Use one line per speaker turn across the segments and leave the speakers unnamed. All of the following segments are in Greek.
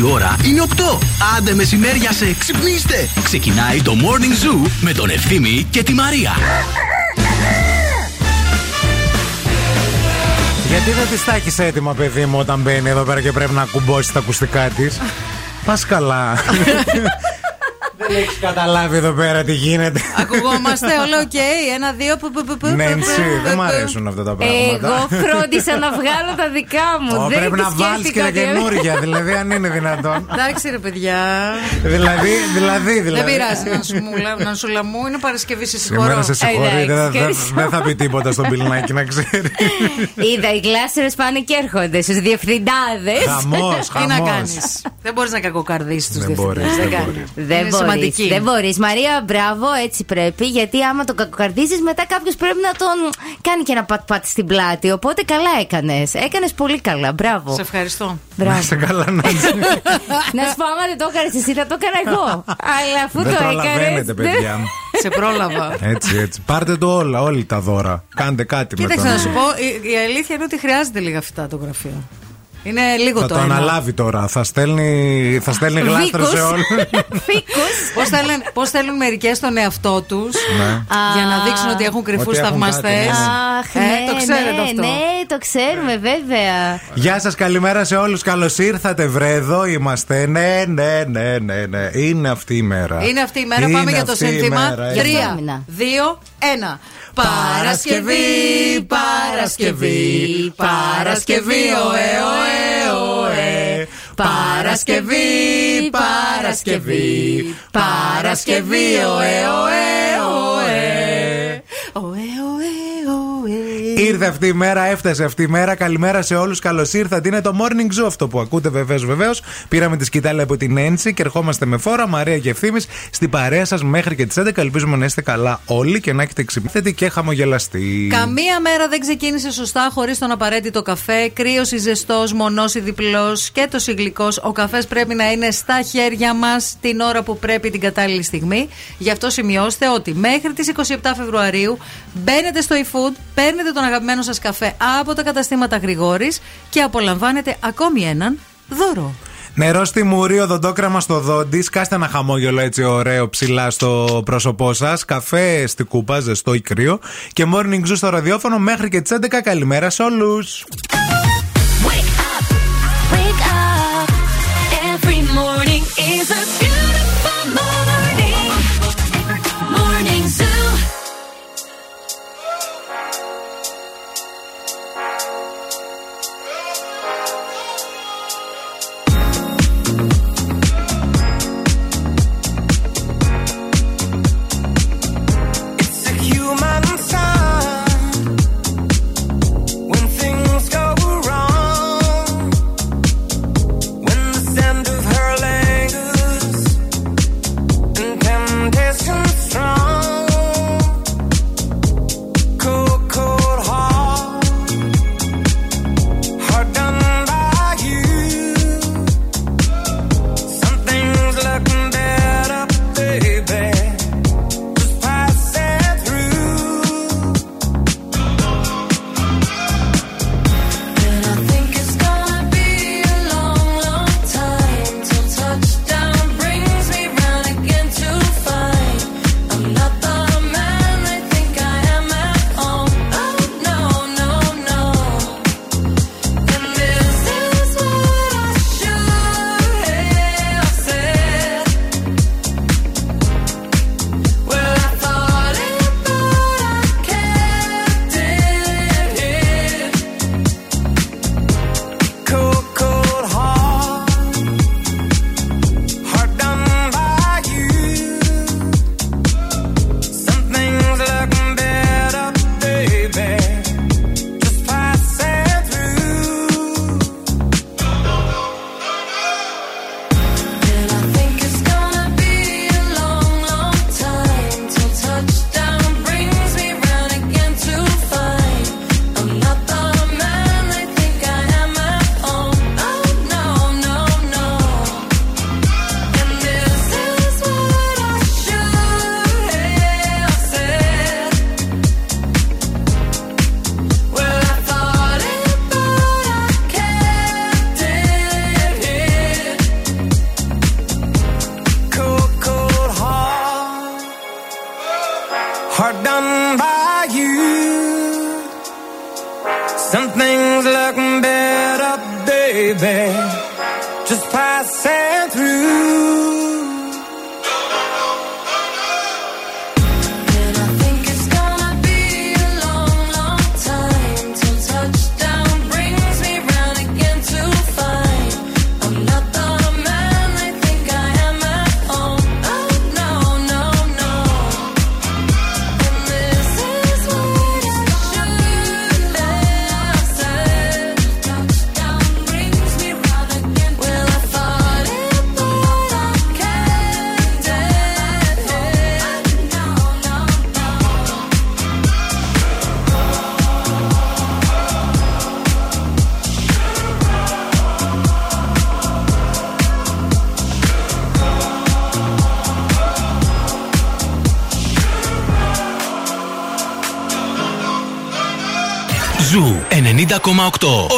Η ώρα είναι 8. Άντε μεσημέριασε, ξυπνήστε. Ξεκινάει το Morning Zoo με τον Ευθύμη και τη Μαρία.
Γιατί δεν τη τα έχεις έτοιμα, παιδί μου, όταν μπαίνει εδώ πέρα και πρέπει να κουμπώσει τα ακουστικά της; Πας καλά. Δεν έχει καταλάβει εδώ πέρα τι γίνεται.
Ακουγόμαστε, όλο οκ. Ένα, δύο.
Νέντσι, δεν μου αρέσουν αυτά τα πράγματα.
Εγώ φρόντισα να βγάλω τα δικά μου.
Ω,
Δεν
πρέπει
τη
να βάλεις και τα
σκέφτηκα ότι-
καινούργια, δηλαδή αν είναι δυνατόν.
Εντάξει, ρε παιδιά.
δηλαδή, δηλαδή, δηλαδή.
Δεν πειράζει να σου, μου- να σου λαμού, είναι Παρασκευή, σε συγχωρώ.
Σήμερα σε συγχωρεί,
Εντάξει,
δεν θα- δεν
ευχαριστώ.
δεν θα πει τίποτα στον πιλνάκι να ξέρει.
Είδα, οι γλάστερε πάνε και έρχονται στους διευθυντάδες.
Χαμός,
Τι να
χαμός.
κάνεις. Δεν μπορείς να κακοκαρδίσεις τους
Δεν μπορείς,
διευθυντέ.
δεν μπορείς.
Δεν
Είναι
μπορείς.
Σημαντική.
Δεν μπορείς. Μαρία, μπράβο, έτσι πρέπει. Γιατί άμα τον κακοκαρδίζεις, μετά κάποιος πρέπει να τον κάνει και ένα πατ-πατ στην πλάτη. Οπότε καλά έκανες. Έκανες πολύ καλά. Μπράβο.
Σε ευχαριστώ.
Να
Μπράβο.
είστε καλά, Νάντζη.
να σου πω, άμα δεν το έκανες εσύ, θα το έκανα εγώ. Αλλά αφού
Δεν
το έκανε.
προλαβαίνετε, παιδιά.
Σε πρόλαβα.
Έτσι, έτσι. Πάρτε το όλα, όλοι τα δώρα. Κάντε κάτι με
Κοίταξε
τον-
να σου πω, η, η αλήθεια είναι ότι χρειάζεται λίγα φυτά το γραφείο. Είναι λίγο
Θα
το
το
ένα.
αναλάβει τώρα. Θα στέλνει, θα στέλνει γλάστρα σε όλους.
Φίκους.
Πώς θέλουν, πώς θέλουν μερικές τον εαυτό τους
Ναι.
για να δείξουν ότι έχουν κρυφούς
Ότι έχουν
θαυμαστές.
κάτι, ναι.
Αχ,
Ε,
ναι,
το ξέρετε
ναι,
αυτό.
Ναι, το ξέρουμε, βέβαια.
Γεια σας, καλημέρα σε όλους. Καλώς ήρθατε, βρε. Εδώ είμαστε. Ναι, ναι, ναι, ναι, ναι. Είναι αυτή η μέρα.
Είναι αυτή η μέρα,
Είναι
πάμε για το
αυτή η
σύνθημα.
μέρα, ε.
Τρία,
Έμεινα.
δύο, ένα. Παρασκευή, Παρασκευή, Παρασκευή, ωε, ωε, ωε. Παρασκευή, Παρασκευή, Παρασκευή, ωε, ωε, ωε. Ωε, ωε, ωε.
Ήρθε αυτή η μέρα, έφτασε αυτή η μέρα. Καλημέρα σε όλους. Καλώς ήρθατε. Είναι το morning zoo αυτό που ακούτε βεβαίως, βεβαίως. Πήραμε τη σκητάλη από την Ένση και ερχόμαστε με φόρα. Μαρία και ευθύνη στην παρέα σας μέχρι και τις 11. Ελπίζουμε να είστε καλά όλοι και να έχετε ξυπνήθετε και χαμογελαστεί.
Καμία μέρα δεν ξεκίνησε σωστά χωρίς τον απαραίτητο καφέ. Κρύος ή ζεστός, μονός ή διπλός και το γλυκό. Ο καφές πρέπει να είναι στα χέρια μας την ώρα που πρέπει την κατάλληλη στιγμή. Γι' αυτό σημειώστε ότι μέχρι τις 27 Φεβρουαρίου μπαίνετε στο eFood, παίρνετε τον αγαπημένο σας καφέ από τα καταστήματα Γρηγόρης και απολαμβάνετε ακόμη έναν δώρο.
Νερό στη μουρή, οδοντόκραμα στο δόντι. Σκάστε ένα χαμόγελο έτσι ωραίο ψηλά στο πρόσωπό σας. Καφέ στη κούπα, ζεστό ή κρύο. Και morning zoo στο ραδιόφωνο μέχρι και τις 11. Καλημέρα σε
όλους.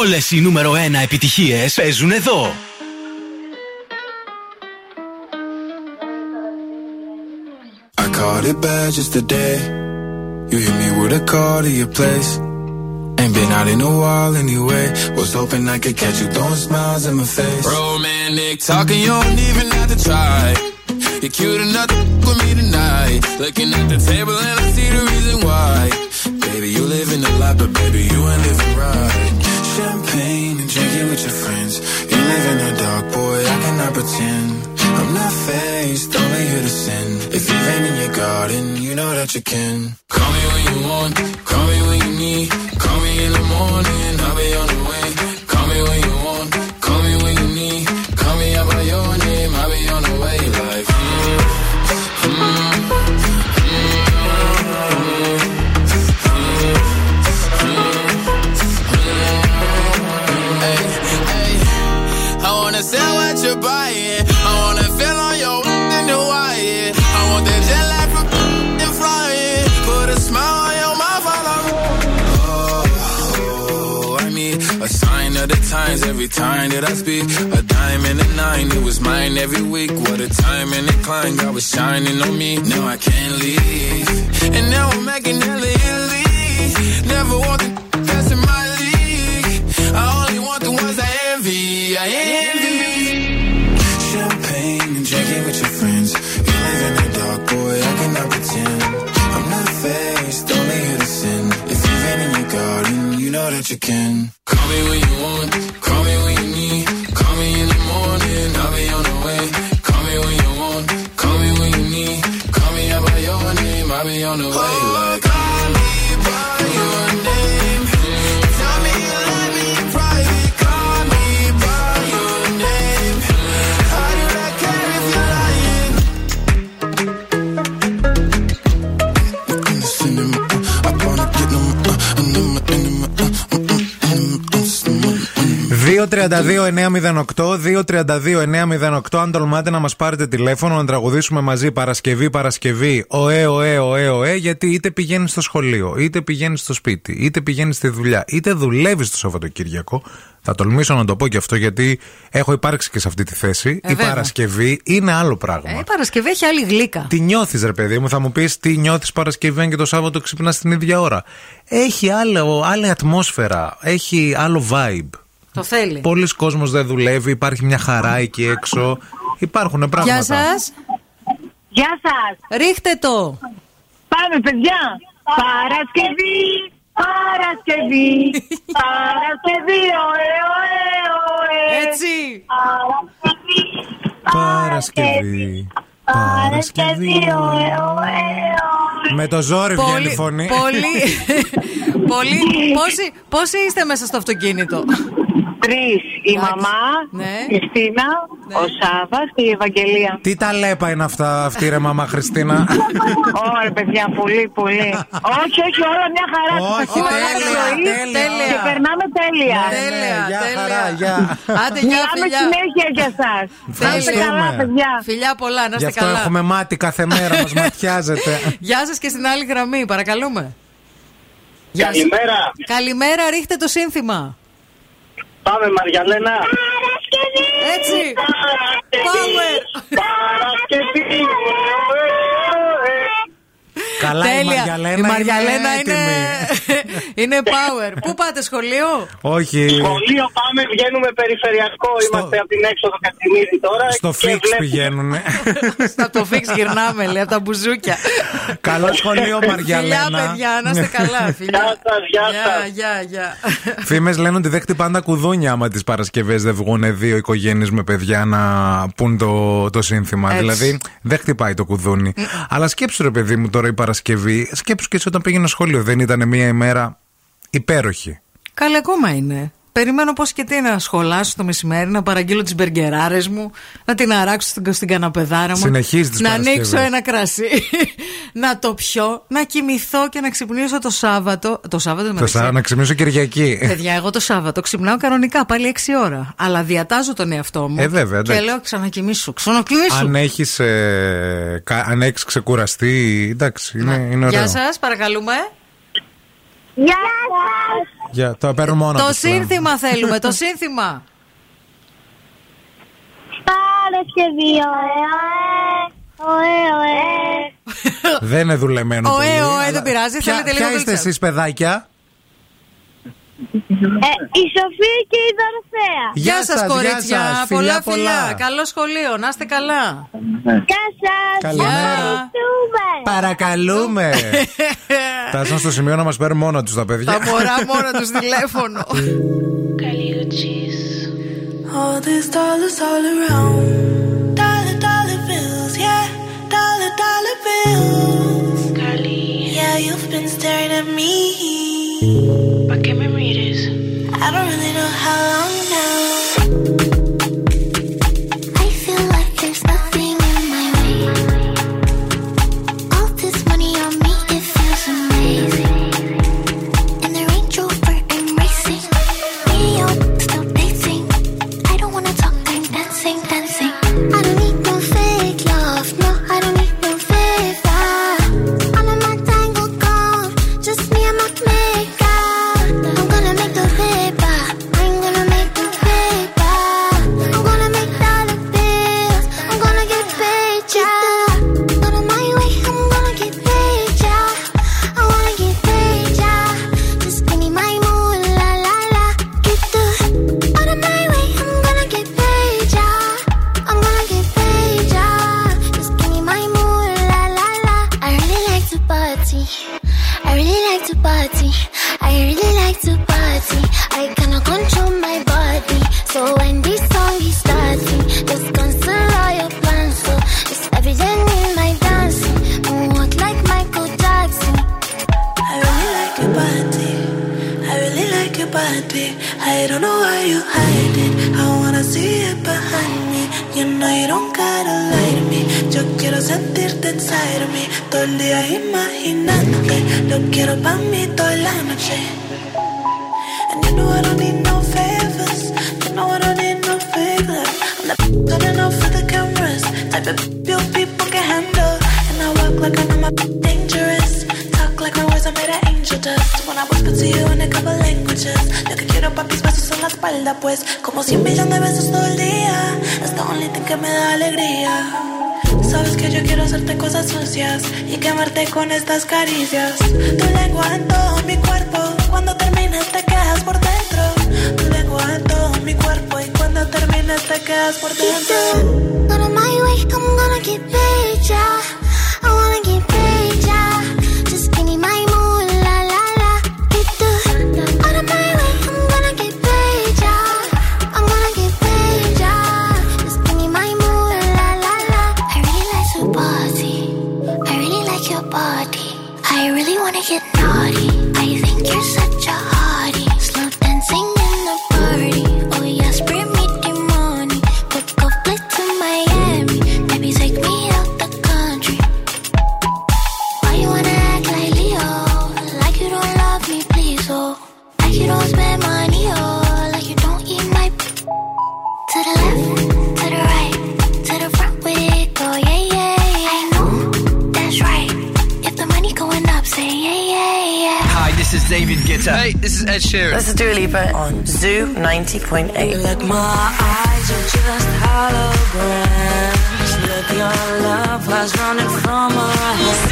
Όλες οι νούμερο 1 επιτυχίες παίζουν εδώ.
I caught it bad just today. You hit me with a call to your place. Ain't been out in a while anyway. Was hoping I could catch you throwing smiles in my face. Romantic talking, you don't even have to try. You're cute enough to f- with me tonight. Looking at the table and I see the reason why. Baby, you live in the life, but baby, you ain't living right. Champagne and drinking with your friends. You live in the dark, boy, I cannot pretend. I'm not faced, only here to sin. If you've in your garden, you know that you can. That I speak. A dime and a nine, it was mine every week. What a time and a climb, God was shining on me. Now I can't leave. And now I'm making hella. Never want
232-908, 232-908. Αν τολμάτε να μας πάρετε τηλέφωνο, να τραγουδήσουμε μαζί Παρασκευή, Παρασκευή, ωε, ωε, ωε, ωε, γιατί είτε πηγαίνεις στο σχολείο, είτε πηγαίνεις στο σπίτι, είτε πηγαίνεις στη δουλειά, είτε δουλεύεις το Σαββατοκύριακο. Θα τολμήσω να το πω και αυτό γιατί έχω υπάρξει και σε αυτή τη θέση.
Ε,
η
βέβαια.
Παρασκευή είναι άλλο πράγμα.
Ε, η Παρασκευή έχει άλλη γλύκα.
Τι νιώθεις, ρε παιδί μου, θα μου πεις τι νιώθεις Παρασκευή αν και το Σάββατο ξυπνάς την ίδια ώρα. Έχει άλλο, άλλη ατμόσφαιρα, έχει άλλο vibe.
Το θέλει.
Πολλοί κόσμος δεν δουλεύει, υπάρχει μια χαρά εκεί έξω. Υπάρχουν πράγματα.
Γεια σας.
Γεια σας.
Ρίχτε το.
Πάμε παιδιά. Παρασκευή, Παρασκευή, Παρασκευή, ωε, ωε, ωε.
Έτσι.
Παρασκευή,
Παρασκευή.
Παρασκευή, ωε, ωε, ωε.
Με το ζόρι βγαίνει η φωνή.
πολύ, πολύ. Πόσοι, πόσοι είστε μέσα στο αυτοκίνητο;
Τρεις. Η
Εντάξει.
μαμά,
Ναι.
η Χριστίνα,
Ναι.
ο Σάββας και η Ευαγγελία.
Τι τα λέπα είναι αυτά, αυτή ρε μαμά Χριστίνα;
Ωραία παιδιά, πολύ, πολύ. όχι, όχι, όλα μια χαρά.
Όχι,
Σας ακούω
τέλεια,
όλη τη ζωή
τέλεια.
Και περνάμε τέλεια.
Ναι,
Τέλεια,
γεια
τέλεια.
χαρά, γεια.
Άντε, γεια,
Μιλάμε
φιλιά.
συνέχεια για εσάς. Να είστε
Ευχαριστούμε.
καλά, παιδιά.
Φιλιά πολλά, να
Γι'
είστε
αυτό
καλά.
έχουμε μάτι κάθε μέρα, μας ματιάζεται.
Γεια σας και στην άλλη γραμμή, παρακαλούμε. Γεια σας.
Καλημέρα.
Καλημέρα, ρίχτε το σύνθημα.
Πάμε Μαριαλένα.
Έτσι. Power.
Παρασκευή.
Καλά, η
Τέλεια.
Μαριαλένα
Η Μαριαλένα
είναι
είναι, είναι power. Πού πάτε σχολείο;
Όχι.
Σχολείο πάμε, βγαίνουμε περιφερειακό. Είμαστε από την έξοδο Κατσιμίδη τώρα.
Στο
και
φίξ
βλέπουμε-
πηγαίνουν.
Από το φίξ γυρνάμε, λέει, από τα μπουζούκια.
Καλό σχολείο,
Φιλιά,
Μαριαλένα.
παιδιά, να είστε καλά. Φιλιά.
Γεια σας, γεια σας.
Γεια, γεια.
Φήμες λένε ότι δεν χτυπάνε τα κουδούνια άμα τις Παρασκευές δεν βγουν δύο οικογένειες με παιδιά να πούν το, το σύνθημα.
Έτσι.
Δηλαδή δεν χτυπάει το κουδούνι. Αλλά σκέψου ρε παιδί μου τώρα η Παρασκευή, σκέψου και εσύ όταν πήγαινε σχολείο. Δεν ήταν μία ημέρα υπέροχη.
Καλά, ακόμα είναι. Περιμένω πώς και τι να σχολάσω το μεσημέρι, να παραγγείλω τις μπεργκεράρες μου, να την αράξω στην, στην καναπεδάρα μου.
Συνεχίζεις τις
Να
Παρασκευές.
ανοίξω ένα κρασί, να το πιω, να κοιμηθώ και να ξυπνήσω το Σάββατο. Το Σάββατο
Θα
μεταξύ.
σα να ξυπνήσω Κυριακή.
Παιδιά, εγώ το Σάββατο ξυπνάω κανονικά πάλι 6 ώρα. Αλλά διατάζω τον εαυτό μου.
Ε, βέβαια,
Και
εντάξει.
λέω ξανακοιμήσου, ξανακοιμήσου.
αν έχεις ε, κα- αν έχεις ξεκουραστεί, εντάξει, είναι, είναι ωραίο.
Γεια σας, παρακαλούμε.
Γεια σας.
Για, το παίρνω μόνο
το
τους πλέον.
σύνθημα θέλουμε, το σύνθημα.
Παρασκευή, ωε, ωε, ωε.
Δεν είναι δουλεμένο.
Ωε,
πολύ,
ωε,
αλλά-
δεν πειράζει,
Ποια-
θέλετε λίγο
Ποια είστε
γλίτσα.
εσείς, παιδάκια;
Ε, η Σοφία και η Δωροθέα.
Γεια σας,
σας,
κορίτσια.
γεια σας.
πολλά
Φιλιά,
φιλιά.
πολλά.
Καλό σχολείο, να είστε καλά.
Γεια σας.
Καλημέρα.
Ευχαριστούμε.
Παρακαλούμε. Φτάσαν στο σημείο να μας παίρνουν μόνο τους τα παιδιά.
Τα μωρά μόνο τους τηλέφωνο.
All these dollars all around. Dollar, dollar bills, yeah. Dollar, dollar bills. Carly. Yeah, you've been staring at me. ¿Pa qué me mires? I don't really know how
I don't
know why you hide it. I wanna see it behind me. You know you don't gotta lie to me. Yo quiero sentirte inside of me. Todo el día imaginándote. Lo quiero pa' mí toda la noche. And you know I don't need no favors. You know I don't need no favors. I'm the turning off for the cameras. Type of few people can handle. And I walk like I know my dangerous. Talk like my words are made of dust. When I whisper to you in a couple languages. Lo que quiero pa' mis besos en la espalda, pues. Como cien millones de besos todo el día. Es the only thing que me da alegría. Sabes que yo quiero hacerte cosas sucias y quemarte con estas caricias. Tu lengua en todo mi cuerpo, cuando termines te quedas por dentro. Tu lengua en todo mi cuerpo y cuando termines te quedas por dentro.
Of my way, I'm gonna get paid, yeah. Get naughty. I think you're such
David Guetta. Hey, this is Ed Sheeran.
This is Dua Lipa on Zoo 90.8.
Like my eyes are just holograms. Look, your love was running from our heads.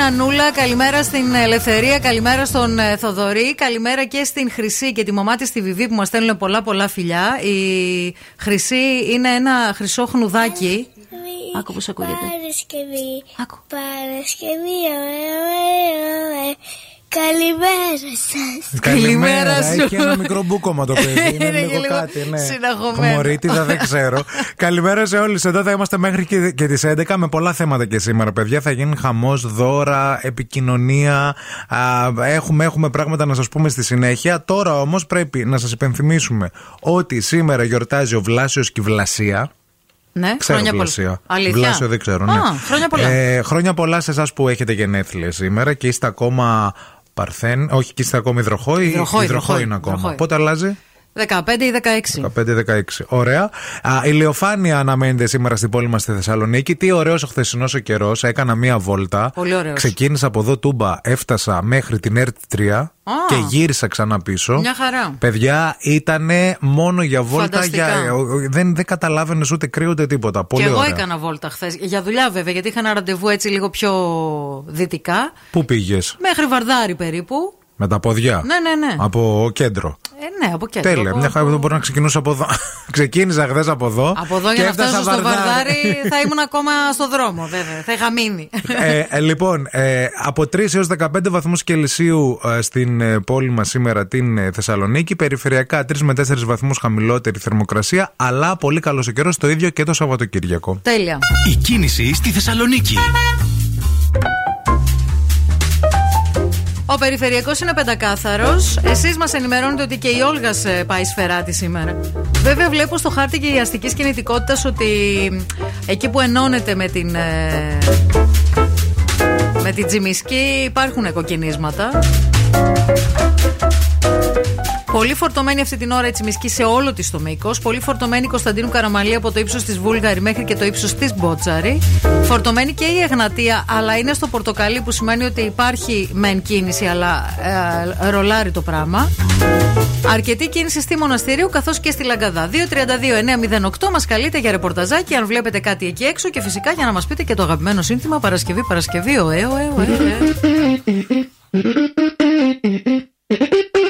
Στην Ανούλα, καλημέρα στην Ελευθερία, καλημέρα στον ε, Θοδωρή, καλημέρα και στην Χρυσή και τη μαμά της στη Βιβί που μας στέλνουν πολλά πολλά φιλιά. Η Χρυσή είναι ένα χρυσό χνουδάκι. Άκου πώς ακούγεται.
Παρασκευή. Παρασκευή. Ωε, ωε, ωε. Καλημέρα σας.
Καλημέρα σου.
Έχει ένα μικρό μπούκομα το παιδί. Είναι
Είναι
λίγο
και λίγο
κάτι. Ναι.
συναγωμένο.
Χμωρίτιδα, δεν ξέρω. Καλημέρα σε όλους. Εδώ θα είμαστε μέχρι και, και τις 11 με πολλά θέματα και σήμερα, παιδιά. Θα γίνει χαμός, δώρα, επικοινωνία. Α, έχουμε, έχουμε πράγματα να σας πούμε στη συνέχεια. Τώρα όμως πρέπει να σας υπενθυμίσουμε ότι σήμερα γιορτάζει ο Βλάσιος Κυβλασία.
Ναι,
Ξέρω
χρόνια πολλά.
Βλασία.
Αλήθεια.
Βλάσιο δεν ξέρω. Ναι.
Α, χρόνια πολλά.
Ε, χρόνια πολλά σε εσάς που έχετε γενέθλια σήμερα και είστε ακόμα Παρθέν. Όχι, και είστε ακόμα υδροχόη.
Υδροχόη,
Υδροχόη
υδροχόη,
είναι ακόμα.
υδροχόη.
Πότε αλλάζει;
15 ή 16.
15-16. Ωραία. Α, ηλιοφάνεια αναμένεται σήμερα στην πόλη μας στη Θεσσαλονίκη. Τι ωραίος ο χθεσινός ο καιρός. Έκανα μία βόλτα.
Πολύ ωραίος.
Ξεκίνησα από εδώ τούμπα, έφτασα μέχρι την ΕΡΤ 3 και γύρισα ξανά πίσω.
Μια χαρά.
Παιδιά, ήταν μόνο για βόλτα.
Φανταστικά.
Για, ο- ο- δεν δεν καταλάβαινες ούτε κρύο ούτε τίποτα. Πολύ
και εγώ
ωραία.
έκανα βόλτα χθες. Για δουλειά βέβαια, γιατί είχα ένα ραντεβού έτσι λίγο πιο δυτικά.
Πού πήγες,
Μέχρι Βαρδάρι περίπου.
Με τα ποδιά.
Ναι, ναι, ναι.
Από κέντρο.
Ε, ναι, από κέντρο.
Τέλεια.
Από-
Μια χαρά δεν μπορώ να ξεκινήσω από εδώ. Ξεκίνησα χθες από εδώ.
Από εδώ
και
για να
έφτασα
φτάσω στο
Βαρδάρι.
Βαρδάρι θα ήμουν ακόμα στο δρόμο, βέβαια. Θα είχα μείνει.
ε, ε, λοιπόν, ε, από 3 έως 15 βαθμούς Κελσίου ε, στην ε, πόλη μας σήμερα την ε, Θεσσαλονίκη. Περιφερειακά 3 με 4 βαθμούς χαμηλότερη θερμοκρασία, αλλά πολύ καλός ο καιρός το ίδιο και το Σαββατοκύριακο.
Τέλεια.
Η κίνηση στη Θεσσαλονίκη.
Ο περιφερειακός είναι πεντακάθαρος. Εσείς μας ενημερώνετε ότι και η Όλγα ε, πάει σφαιράτη σήμερα. Βέβαια, βλέπω στο χάρτη και η αστική κινητικότητας ότι εκεί που ενώνεται με την. ε, με την Τζιμισκή υπάρχουν κοκκινίσματα. Πολύ φορτωμένη αυτή την ώρα η Τσιμισκή σε όλο της το μήκος. Πολύ φορτωμένη η Κωνσταντίνου Καραμαλή από το ύψος της Βούλγαρη μέχρι και το ύψος της Μπότσαρη. Φορτωμένη και η Εγνατία, αλλά είναι στο πορτοκαλί που σημαίνει ότι υπάρχει μεν κίνηση, αλλά ε, ρολάρει το πράγμα. Αρκετή κίνηση στη Μοναστηρίου καθώς και στη Λαγκαδά. 232-908 μας καλείτε για ρεπορταζάκι αν βλέπετε κάτι εκεί έξω και φυσικά για να μας πείτε και το αγαπημένο σύνθημα Παρασκευή, Παρασκευή, ωε, ωε, ωε,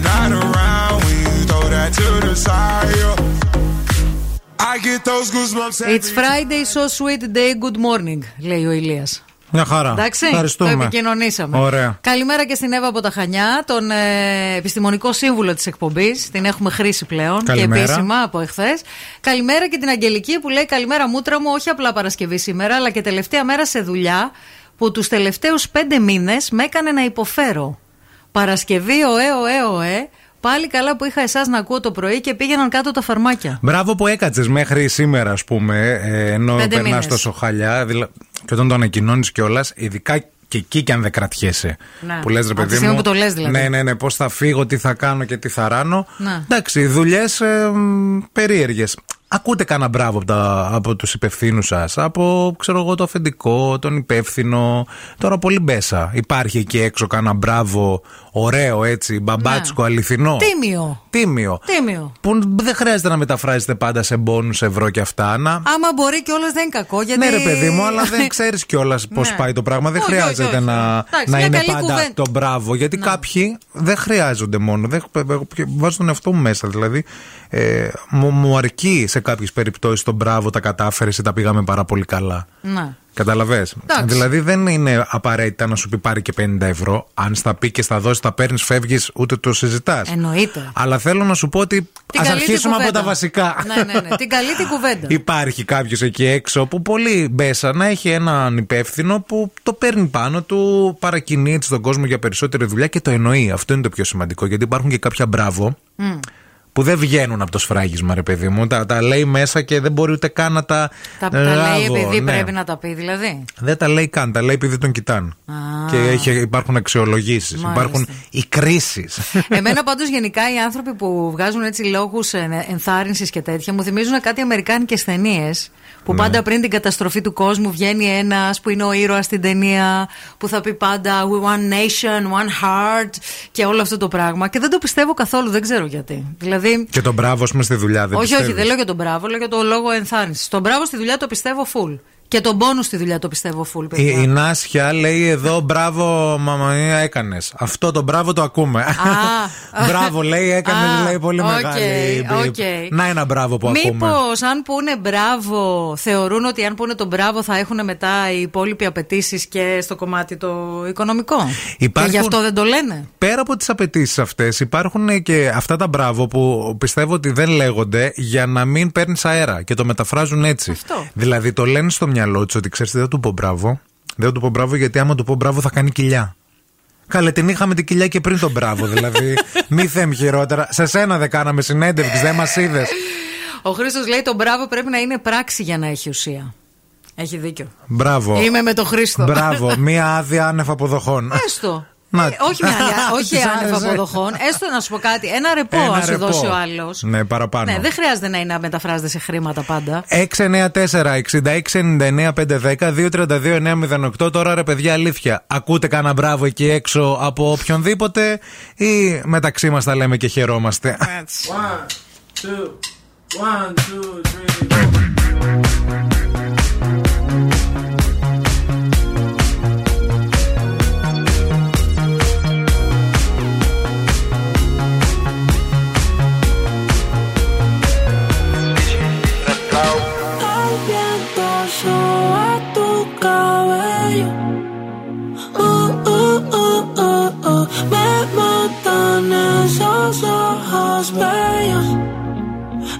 to the side. yeah. I get those goosebumps every
It's Friday, so sweet day, good morning, λέει ο Ηλίας.
Μια χαρά.
Εντάξει, το
Ευχαριστούμε.
επικοινωνήσαμε.
Ωραία.
Καλημέρα και στην Εύα από τα Χανιά, τον ε, επιστημονικό σύμβουλο της εκπομπής. Την έχουμε χρήσει πλέον
Καλημέρα.
και επίσημα από εχθές. Καλημέρα και την Αγγελική που λέει Καλημέρα μούτρα μου, όχι απλά Παρασκευή σήμερα, αλλά και τελευταία μέρα σε δουλειά που τους τελευταίους πέντε μήνες με έκανε να υποφέρω. Παρασκευή, ωε, ωε, ωε. Πάλι καλά που είχα εσάς να ακούω το πρωί και πήγαιναν κάτω τα φαρμάκια.
Μπράβο που έκατσε μέχρι σήμερα, ας πούμε, ε, ενώ
Πέντε
περνάς
μήνες.
τόσο χαλιά. δηλα- Και όταν το ανακοινώνεις κιόλας, ειδικά και εκεί και αν δεν κρατιέσαι.
Ναι.
Που λες, ρε
Από τη
παιδί
στιγμή
μου.
που το λες, δηλαδή.
Ναι, ναι, ναι. Πώς θα φύγω, τι θα κάνω και τι θα ράνω.
Ναι.
Εντάξει, δουλειές ε, περίεργες. Ακούτε κανένα μπράβο από, τα- από του υπευθύνου σα, από ξέρω εγώ, το αφεντικό, τον υπεύθυνο. Τώρα πολύ μπέσα. Υπάρχει εκεί έξω κανένα μπράβο, ωραίο έτσι, μπαμπάτσικο, αληθινό.
Ναι. Τίμιο.
Τίμιο.
Τίμιο.
Που δεν χρειάζεται να μεταφράζετε πάντα σε μπόνου, ευρώ και αυτά. Να...
Άμα μπορεί και δεν είναι κακό. Γιατί...
Ναι, ρε παιδί μου, αλλά δεν ξέρει κιόλα πώ
Ναι.
πάει το πράγμα. Δεν
Όχι,
χρειάζεται
όχι, όχι.
να,
Εντάξει,
να
μια
είναι
καλή
πάντα
κουβέντα. Ναι.
το μπράβο. Γιατί κάποιοι δεν χρειάζονται μόνο. Δεν, βάζω τον εαυτό μου μέσα. Δηλαδή, ε, μου, μου αρκεί σε κάποιες περιπτώσεις το μπράβο, τα κατάφερε ή τα πήγαμε πάρα πολύ καλά.
Να.
Καταλαβέ.
Εντάξει.
Δηλαδή δεν είναι απαραίτητα να σου πει πάρει και 50 ευρώ. Αν στα πει και στα δώσει, τα παίρνεις, φεύγεις, ούτε το συζητάς.
Εννοείται.
Αλλά θέλω να σου πω ότι
Την
ας
καλή την
αρχίσουμε από
κουβέντα.
τα βασικά.
Ναι, ναι, ναι. Την καλή την κουβέντα.
Υπάρχει κάποιος εκεί έξω που πολύ μπέσα να έχει έναν υπεύθυνο που το παίρνει πάνω του, παρακινεί έτσι τον κόσμο για περισσότερη δουλειά και το εννοεί. Αυτό είναι το πιο σημαντικό. Γιατί υπάρχουν και κάποια μπράβο
Μμ.
Που δεν βγαίνουν από το σφράγισμα, ρε παιδί μου. Τα, τα λέει μέσα και δεν μπορεί ούτε καν να τα.
Τα, τα
Μπράβο,
λέει επειδή
ναι.
πρέπει να τα πει, δηλαδή.
Δεν τα λέει καν, τα λέει επειδή τον κοιτάνε. Και έχει, υπάρχουν αξιολογήσεις,
Μάλιστα.
υπάρχουν οι κρίσεις.
Εμένα πάντως γενικά οι άνθρωποι που βγάζουν έτσι λόγους ενθάρρυνσης και τέτοια μου θυμίζουν κάτι αμερικάνικες ταινίες. Που
Ναι.
πάντα πριν την καταστροφή του κόσμου βγαίνει ένας που είναι ο ήρωας στην ταινία, που θα πει πάντα We one nation, one heart και όλο αυτό το πράγμα. Και δεν το πιστεύω καθόλου, δεν ξέρω γιατί. Δηλαδή.
και τον μπράβο, ας πούμε, στη δουλειά δεν
όχι, όχι,
πιστεύεις;
δεν λέω για τον μπράβο, λέω για το λόγο ενθάρρυνσης. Τον μπράβο στη δουλειά το πιστεύω full. Και το μπόνους στη δουλειά το πιστεύω full,
Η,
παιδιά.
η Νάσια λέει εδώ μπράβο μαμανία έκανες. Αυτό το μπράβο το ακούμε. μπράβο λέει έκανες
Α,
λέει πολύ
οκ,
μεγάλη.
οκ.
Να ένα μπράβο που ακούμε.
Μήπως αν πούνε μπράβο, θεωρούν ότι αν πούνε τον μπράβο θα έχουν μετά οι υπόλοιποι απαιτήσεις και στο κομμάτι το οικονομικό;
Υπάρχουν-
Και γι' αυτό δεν το λένε;
Πέρα από τις απαιτήσεις αυτές, υπάρχουν και αυτά τα μπράβο που πιστεύω ότι δεν λέγονται για να μην παίρνεις αέρα και το μεταφράζουν έτσι.
Αυτό.
Δηλαδή το λένε στο μυαλό του ότι ξέρεις τι, δεν του πω μπράβο. Δεν του πω μπράβο γιατί άμα του πω μπράβο θα κάνει κοιλιά. Καλέ, την είχαμε την κοιλιά και πριν τον μπράβο. Δηλαδή, μη θέμ χειρότερα. Σε σένα δεν κάναμε συνέντευξη, δεν μας είδες.
Ο Χρήστος λέει το μπράβο πρέπει να είναι πράξη για να έχει ουσία. Έχει δίκιο.
Μπράβο.
Είμαι με τον Χρήστο.
Μπράβο. Μία άδεια άνευ αποδοχών.
Έστω.
Να-
Ε, όχι με άλλη- όχι
Της
άνευ
άρεσε.
αποδοχών. Έστω να σου πω κάτι. Ένα ρεπό,
Ένα
αν σου
ρεπό.
δώσει ο άλλος.
Ναι, παραπάνω.
Ναι, δεν χρειάζεται να είναι να μεταφράζεται σε χρήματα πάντα.
694-6699-510-232-908. Τώρα ρε παιδιά, αλήθεια. Ακούτε κανένα μπράβο εκεί έξω από οποιονδήποτε ή μεταξύ μας τα λέμε και χαιρόμαστε;
One, two, one, two, three.
Matan esos ojos bellos.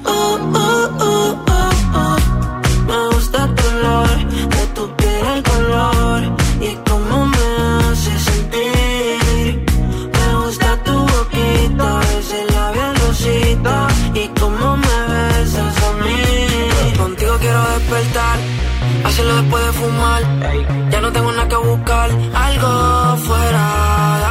Uh, uh, uh, uh, uh. Me gusta tu olor, de tu piel el color y cómo me hace sentir. Me gusta tu boquita, ese labial rosita y cómo me besas a mí. Contigo quiero despertar, hacerlo después de fumar. Ya no tengo nada que buscar, algo fuera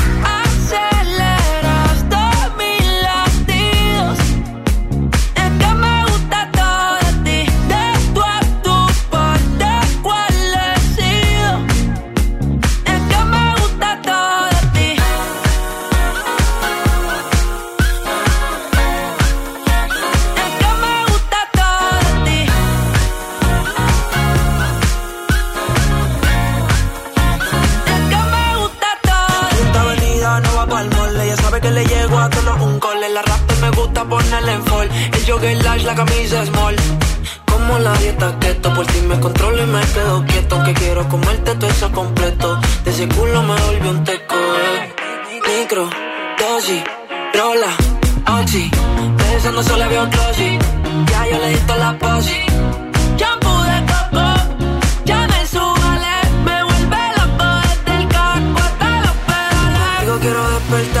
Un cole. La raptor me gusta ponerle en fall. El jogger large, la camisa small. Como la dieta keto, por ti me controlo y me quedo quieto. Que quiero comerte todo eso completo. De ese culo me volvió un teco, eh. Micro, dosis, rola, oxi. Besando solo veo glossy. Ya yo le di toda la posi. Shampoo de coco, ya me subale. Me vuelve loco desde el casco hasta los pedales. Quiero despertar,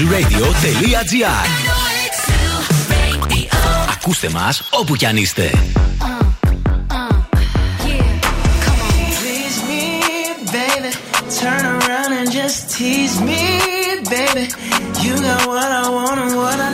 90,8.
Και zooradio.gr Ακούστε μας όπου κι αν είστε.
Please me, baby. Turn around and just tease me, baby. You got what I want and what I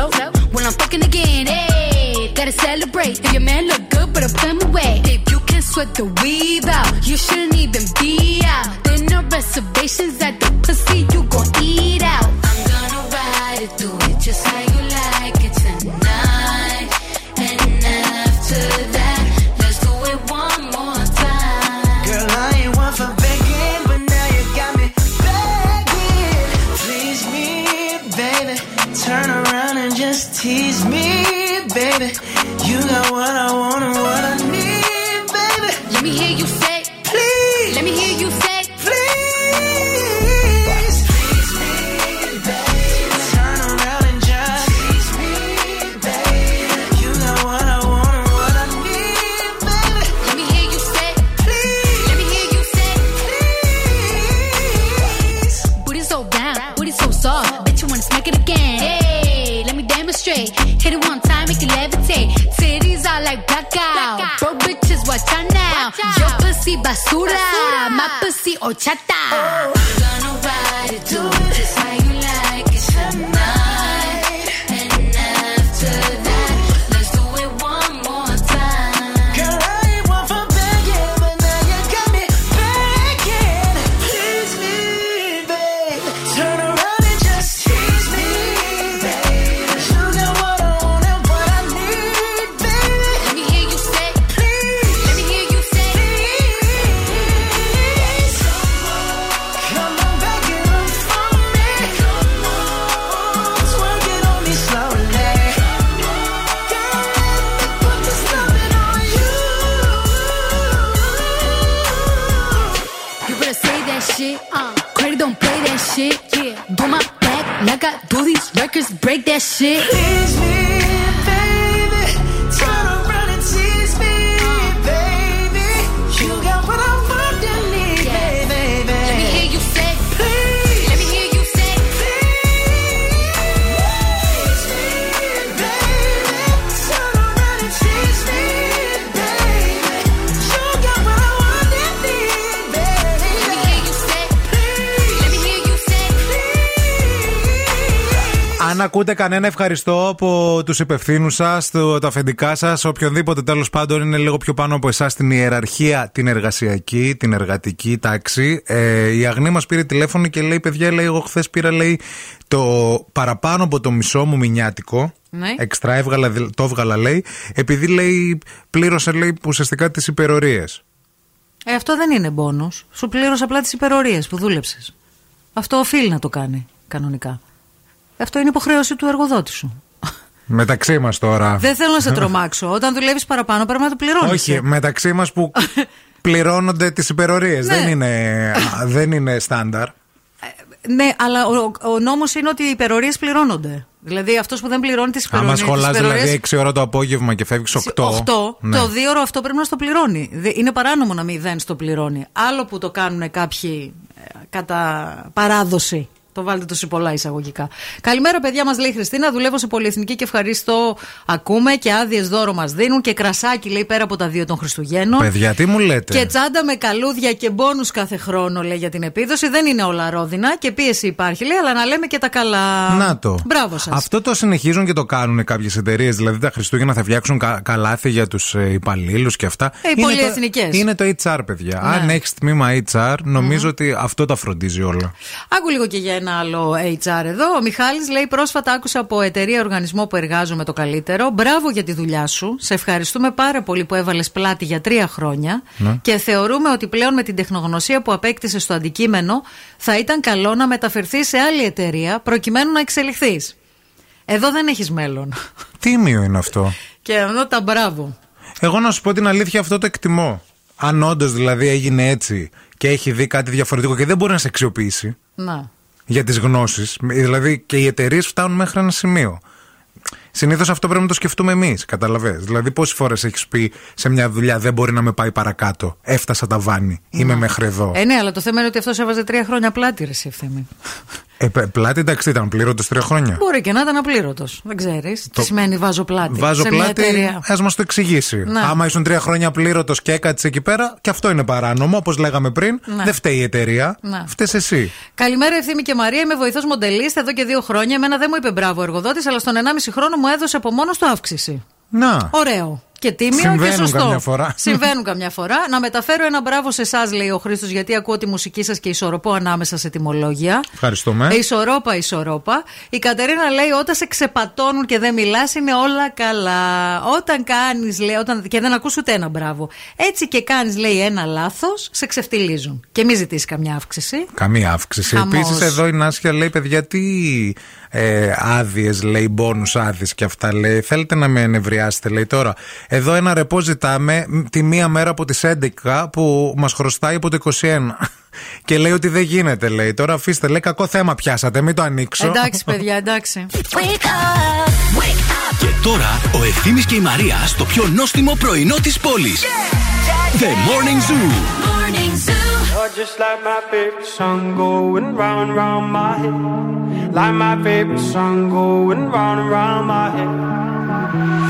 When I'm fucking again, hey, gotta celebrate. If your man look good, but I put him away. If you can sweat the weave out, you shouldn't 놓쳤다.
J'ai ακούτε κανένα ευχαριστώ από τους υπευθύνους σας, τα αφεντικά σας, οποιονδήποτε τέλος πάντων είναι λίγο πιο πάνω από εσάς στην ιεραρχία, την εργασιακή, την εργατική τάξη. Ε, η Αγνή μας πήρε τηλέφωνο και λέει: Παιδιά, λέει, εγώ χθες πήρα λέει, το παραπάνω από το μισό μου μηνιάτικο.
Ναι.
Εξτρά έβγαλα, το έβγαλα, λέει, επειδή λέει, πλήρωσε λέει, ουσιαστικά τις υπερορίες.
Ε, αυτό δεν είναι μπόνου. Σου πλήρωσε απλά τις υπερορίες που δούλεψες. Αυτό οφείλει να το κάνει κανονικά. Αυτό είναι υποχρέωση του εργοδότη σου.
Μεταξύ μας τώρα.
Δεν θέλω να σε τρομάξω. Όταν δουλεύεις παραπάνω πρέπει να το πληρώνεις.
Όχι, μεταξύ μας που πληρώνονται τις υπερορίες.
Ναι.
Δεν, είναι, α, δεν είναι στάνταρ.
Ναι, αλλά ο, ο νόμος είναι ότι οι υπερορίες πληρώνονται. Δηλαδή αυτός που δεν πληρώνει τις υπερορίε.
Άμα σχολά δηλαδή 6 ώρα το απόγευμα και φεύγεις 8.
8,
ναι.
το δύο ώρο αυτό πρέπει να στο πληρώνει. Δε- Είναι παράνομο να μην δεν στο πληρώνει. Άλλο που το κάνουν κάποιοι ε, κατά παράδοση. Το βάλτε το σε πολλά εισαγωγικά. Καλημέρα, παιδιά, μας λέει η Χριστίνα. Δουλεύω σε πολυεθνική και ευχαρίστω. Ακούμε και άδειες δώρο μας δίνουν και κρασάκι, λέει, πέρα από τα δύο των Χριστουγέννων.
Παιδιά, τι μου λέτε;
Και τσάντα με καλούδια και μπόνους κάθε χρόνο, λέει, για την επίδοση. Δεν είναι όλα ρόδινα και πίεση υπάρχει, λέει, αλλά να λέμε και τα καλά.
Να το.
Μπράβο σας.
Αυτό το συνεχίζουν και το κάνουν κάποιες εταιρείες. Δηλαδή τα Χριστούγεννα θα φτιάξουν κα- καλάθι για τους ε, υπαλλήλους και αυτά.
Ε, οι
Είναι το-
πολυεθνικές.
Είναι το HR, παιδιά.
Ναι.
Αν έχεις τμήμα HR, νομιζω ότι αυτό τα φροντίζει όλα.
Άκου λίγο και για ένα άλλο HR εδώ. Ο Μιχάλης λέει: Πρόσφατα άκουσα από εταιρεία οργανισμό που εργάζομαι το καλύτερο. Μπράβο για τη δουλειά σου. Σε ευχαριστούμε πάρα πολύ που έβαλες πλάτη για τρία χρόνια.
Ναι.
Και θεωρούμε ότι πλέον με την τεχνογνωσία που απέκτησε στο αντικείμενο θα ήταν καλό να μεταφερθείς σε άλλη εταιρεία προκειμένου να εξελιχθείς. Εδώ δεν έχεις μέλλον.
Τίμιο είναι αυτό.
Και εδώ τα μπράβο.
Εγώ να σου πω την αλήθεια, αυτό το εκτιμώ. Αν όντως δηλαδή έγινε έτσι και έχει δει κάτι διαφορετικό και δεν μπορεί να σε αξιοποιήσει
Να.
Για τις γνώσεις. Δηλαδή και οι εταιρείες φτάνουν μέχρι ένα σημείο. Συνήθως αυτό πρέπει να το σκεφτούμε εμείς, καταλαβέ. Δηλαδή, πόσες φορές έχεις πει σε μια δουλειά δεν μπορεί να με πάει παρακάτω. Έφτασα τα βάνη. Είμαι μέχρι εδώ.
Ε, ναι, αλλά το θέμα είναι ότι αυτός έβαζε τρία χρόνια πλάτη, ρε, εσύ, ευθύμη.
Ε, πε- πλάτη εντάξει ήταν πλήρωτος τρία χρόνια.
Μπορεί και να ήταν απλήρωτος. Δεν ξέρεις. Τι σημαίνει βάζω πλάτη;
Βάζω
σε μια
πλάτη,
εταιρεία.
ας μας το εξηγήσει.
Ναι.
Άμα ήσουν τρία χρόνια πλήρωτος και έκατσε εκεί πέρα, και αυτό είναι παράνομο, όπως λέγαμε πριν.
Ναι.
Δεν φταίει η εταιρεία.
Ναι.
Φταίεις εσύ.
Καλημέρα, Ευθύμη και Μαρία. Είμαι βοηθός μοντελίστ εδώ και δύο χρόνια. Εμένα δεν μου είπε μπράβο ο εργοδότης, αλλά στον 1,5 χρόνο μου έδωσε από μόνος του αύξηση.
Να.
Ωραίο. Και τίμιο και
Συμβαίνουν
σωστό.
καμιά φορά.
Συμβαίνουν καμιά φορά. Να μεταφέρω ένα μπράβο σε εσάς, λέει ο Χρήστος, γιατί ακούω τη μουσική σας και ισορροπώ ανάμεσα σε τιμολόγια.
Ευχαριστούμε.
Ε, Ισορρόπα, ισορρόπα. Η Κατερίνα λέει: Όταν σε ξεπατώνουν και δεν μιλάς, είναι όλα καλά. Όταν κάνεις, λέει, όταν... και δεν ακούς ούτε ένα μπράβο. Έτσι και κάνεις, λέει, ένα λάθος, σε ξεφτιλίζουν. Και μη ζητήσει καμιά αύξηση.
Καμία αύξηση.
Χαμός.
Επίσης, εδώ η Νάσια λέει: Παιδιά, τι ε, άδειες, λέει, μπόνου άδειες και αυτά λέει. Θέλετε να με ενευριάσετε, λέει τώρα. Εδώ ένα ρεπό ζητάμε μ, τη μία μέρα από τις 11 που μας χρωστάει από το 21. Και λέει ότι δεν γίνεται, λέει. Τώρα αφήστε, λέει, κακό θέμα πιάσατε, μην το ανοίξω.
Εντάξει, παιδιά, εντάξει.
Και τώρα ο Ευθύμης και η Μαρία στο πιο νόστιμο πρωινό της πόλης. The Morning Zoo.
You're just like my favorite song going round and round my head. Like my favorite song going round and round my head.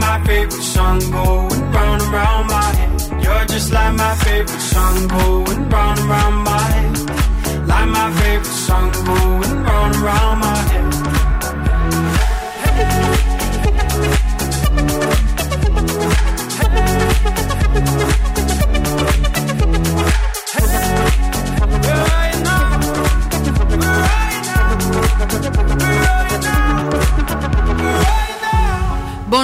My favorite song going round and round my head. You're just like my favorite song going round and round my head. Like my favorite song going round and round my head.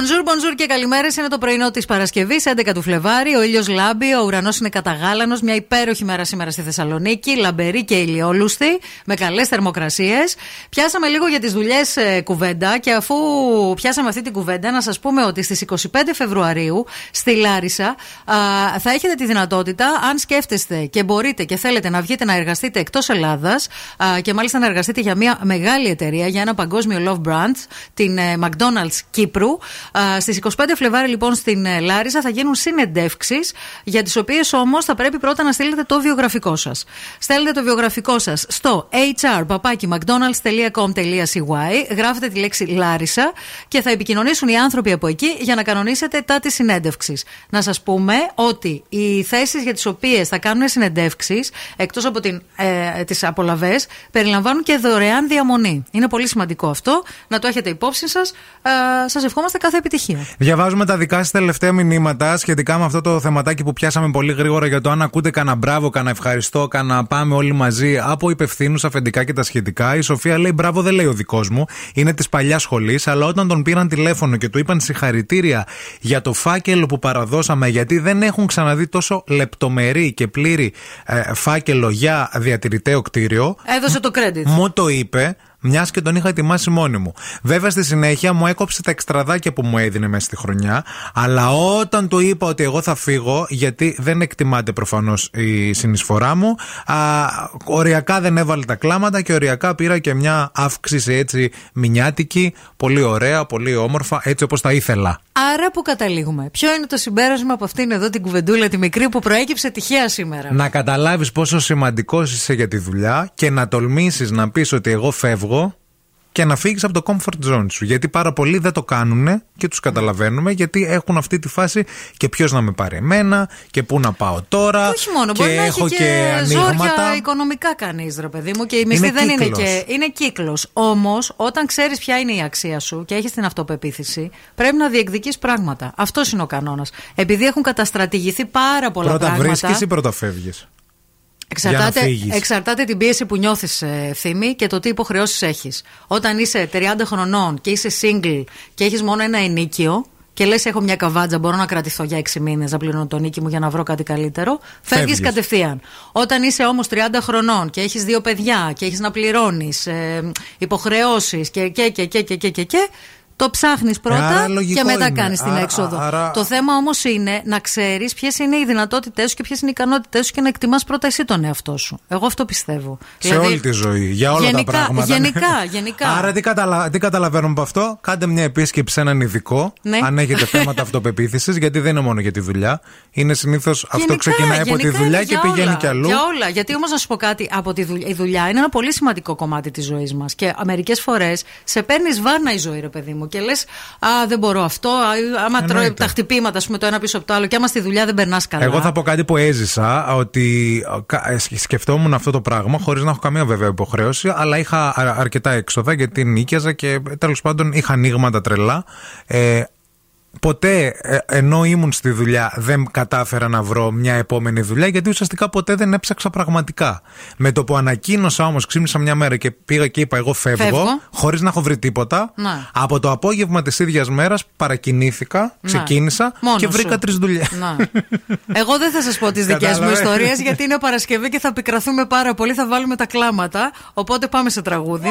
Bonjour, bonjour και καλημέρες. Είναι το πρωινό της Παρασκευής, 11 του Φλεβάρι. Ο ήλιος λάμπει, ο ουρανός είναι καταγάλανος. Μια υπέροχη μέρα σήμερα στη Θεσσαλονίκη. Λαμπερή και ηλιόλουστη, με καλές θερμοκρασίες. Πιάσαμε λίγο για τις δουλειές κουβέντα και αφού πιάσαμε αυτή την κουβέντα, να σας πούμε ότι στις 25 Φεβρουαρίου στη Λάρισα α, θα έχετε τη δυνατότητα, αν σκέφτεστε και μπορείτε και θέλετε να βγείτε να εργαστείτε εκτός Ελλάδας και μάλιστα να εργαστείτε για μια μεγάλη εταιρεία, για ένα παγκόσμιο love brand, την ε, McDonald's Κύπρου. Στις 25 Φλεβάρι, λοιπόν, στην ε, Λάρισα θα γίνουν συνεντεύξεις, για τις οποίες όμως θα πρέπει πρώτα να στείλετε το βιογραφικό σας. Στέλνετε το βιογραφικό σας στο hr.mcdonalds.com.cy, γράφετε τη λέξη Λάρισα και θα επικοινωνήσουν οι άνθρωποι από εκεί για να κανονίσετε τα της συνέντευξης. Να σας πούμε ότι οι θέσεις για τις οποίες θα κάνουν συνεντεύξεις, εκτός από την, ε, τις απολαυέ, περιλαμβάνουν και δωρεάν διαμονή. Είναι πολύ σημαντικό αυτό. Να το έχετε υπόψη σας. Ε, σας ευχόμαστε κάθε επιτυχία.
Διαβάζουμε τα δικά σας τελευταία μηνύματα σχετικά με αυτό το θεματάκι που πιάσαμε πολύ γρήγορα για το αν ακούτε κανένα μπράβο, κανένα ευχαριστώ, κανένα πάμε όλοι μαζί από υπευθύνους αφεντικά και τα σχετικά. Η Σοφία λέει μπράβο, δεν λέει ο δικός μου, είναι της παλιάς σχολής, αλλά όταν τον πήραν τηλέφωνο και του είπαν συγχαρητήρια για το φάκελο που παραδώσαμε, γιατί δεν έχουν ξαναδεί τόσο λεπτομερή και πλήρη ε, φάκελο για διατηρηταίο κτίριο.
Έδωσε το credit.
Μου το είπε μιας και τον είχα ετοιμάσει μόνη μου. Βέβαια στη συνέχεια μου έκοψε τα εξτραδάκια που μου έδινε μέσα στη χρονιά, αλλά όταν του είπα ότι εγώ θα φύγω, γιατί δεν εκτιμάται προφανώς η συνεισφορά μου, α, οριακά δεν έβαλε τα κλάματα και οριακά πήρα και μια αύξηση έτσι μηνιάτικη, πολύ ωραία, πολύ όμορφα, έτσι όπως τα ήθελα.
Άρα που καταλήγουμε. Ποιο είναι το συμπέρασμα από αυτήν εδώ την κουβεντούλα τη μικρή που προέκυψε τυχαία σήμερα;
Να καταλάβεις πόσο σημαντικός είσαι για τη δουλειά και να τολμήσεις να πεις ότι εγώ φεύγω και να φύγεις από το comfort zone σου. Γιατί πάρα πολλοί δεν το κάνουν και τους καταλαβαίνουμε γιατί έχουν αυτή τη φάση και ποιος να με πάρει εμένα και πού να πάω τώρα.
Όχι μόνο,
και
μπορεί να
έχω
έχει
και,
και, ζόρια
ανοίγματα.
οικονομικά κανείς, ρε παιδί μου, και η μισθή
Είναι
δεν είναι
κύκλος.
και. Είναι κύκλος. Όμως, όταν ξέρεις ποια είναι η αξία σου και έχεις την αυτοπεποίθηση, πρέπει να διεκδικείς πράγματα. Αυτός είναι ο κανόνας. Επειδή έχουν καταστρατηγηθεί πάρα πολλά
Πρώτα
πράγματα.
βρίσκεις ή πρώτα φεύγεις;
Εξαρτάται, εξαρτάται την πίεση που νιώθεις, ε, Θήμη, και το τι υποχρεώσεις έχεις. Όταν είσαι 30 χρονών και είσαι single και έχεις μόνο ένα ενίκιο, και λες: Έχω μια καβάτζα, μπορώ να κρατηθώ για 6 μήνες να πληρώνω τον νίκη μου για να βρω κάτι καλύτερο.
Φεύγεις
κατευθείαν. Όταν είσαι όμως 30 χρονών και έχεις δύο παιδιά και έχεις να πληρώνεις ε, υποχρεώσεις και και, και, και, και, και, και, και, το ψάχνεις πρώτα
άρα λογικό
και μετά
είναι.
κάνεις την
Άρα-
έξοδο.
άρα-
Το θέμα όμως είναι να ξέρεις ποιες είναι οι δυνατότητές σου και ποιες είναι οι ικανότητές σου και να εκτιμάς πρώτα εσύ τον εαυτό σου. Εγώ αυτό πιστεύω.
Σε όλη τη ζωή, για όλα
γενικά,
τα πράγματα.
Γενικά, γενικά.
Άρα τι, καταλα... τι καταλαβαίνουμε από αυτό, κάντε μια επίσκεψη σε έναν ειδικό,
Ναι.
αν έχετε θέματα αυτοπεποίθησης, γιατί δεν είναι μόνο για τη δουλειά. Είναι συνήθως αυτό
Γενικά,
ξεκινάει από τη
γενικά
δουλειά
είναι
και
για
πηγαίνει
όλα,
κι αλλού.
Για όλα. Γιατί όμως να σου πω κάτι, από τη δουλειά, η δουλειά είναι ένα πολύ σημαντικό κομμάτι της ζωής μας. Και μερικές φορές σε παίρνεις βάρνα η ζωή, ρε παιδί μου, και λες: Α, δεν μπορώ αυτό. Α, άμα τρώει
Εννοείται.
τα χτυπήματα, ας πούμε, το ένα πίσω από το άλλο, και άμα στη δουλειά δεν περνάς καλά.
Εγώ θα πω κάτι που έζησα, ότι ε, κα- ε, σκ- σκεφτόμουν αυτό το πράγμα χωρίς να έχω καμία βέβαια υποχρέωση, αλλά είχα α- αρκετά έξοδα γιατί νίκιαζα και τέλος πάντων είχα ανοίγματα τρελά. Ε, ποτέ ε, ενώ ήμουν στη δουλειά δεν κατάφερα να βρω μια επόμενη δουλειά γιατί ουσιαστικά ποτέ δεν έψαξα πραγματικά. Με το που ανακοίνωσα όμως, ξύπνησα μια μέρα και πήγα και είπα εγώ φεύγω,
Φεύγω.
χωρίς να έχω βρει τίποτα.
Να.
Από το απόγευμα της ίδιας μέρας παρακινήθηκα,
Να.
ξεκίνησα
Μόνος
και βρήκα
σου.
τρεις δουλειές.
Να. Εγώ δεν θα σας πω τις δικές μου
Κατάλαβε.
ιστορίες, γιατί είναι Παρασκευή και θα πικραθούμε πάρα πολύ. Θα βάλουμε τα κλάματα. Οπότε πάμε σε τραγούδι.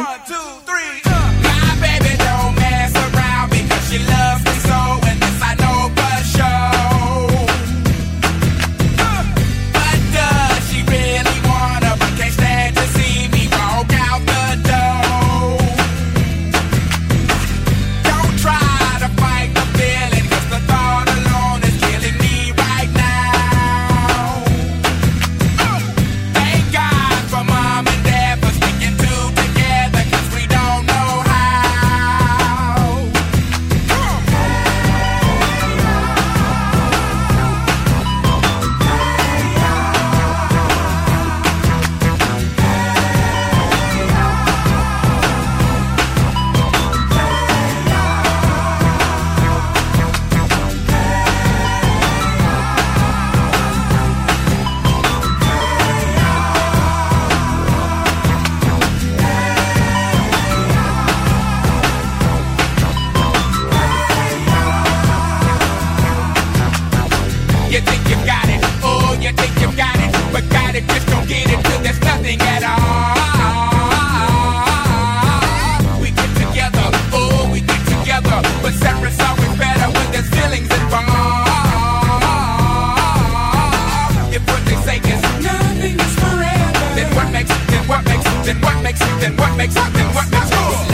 baby don't mess because she loves me so, and this I know then what makes, then what makes, then what makes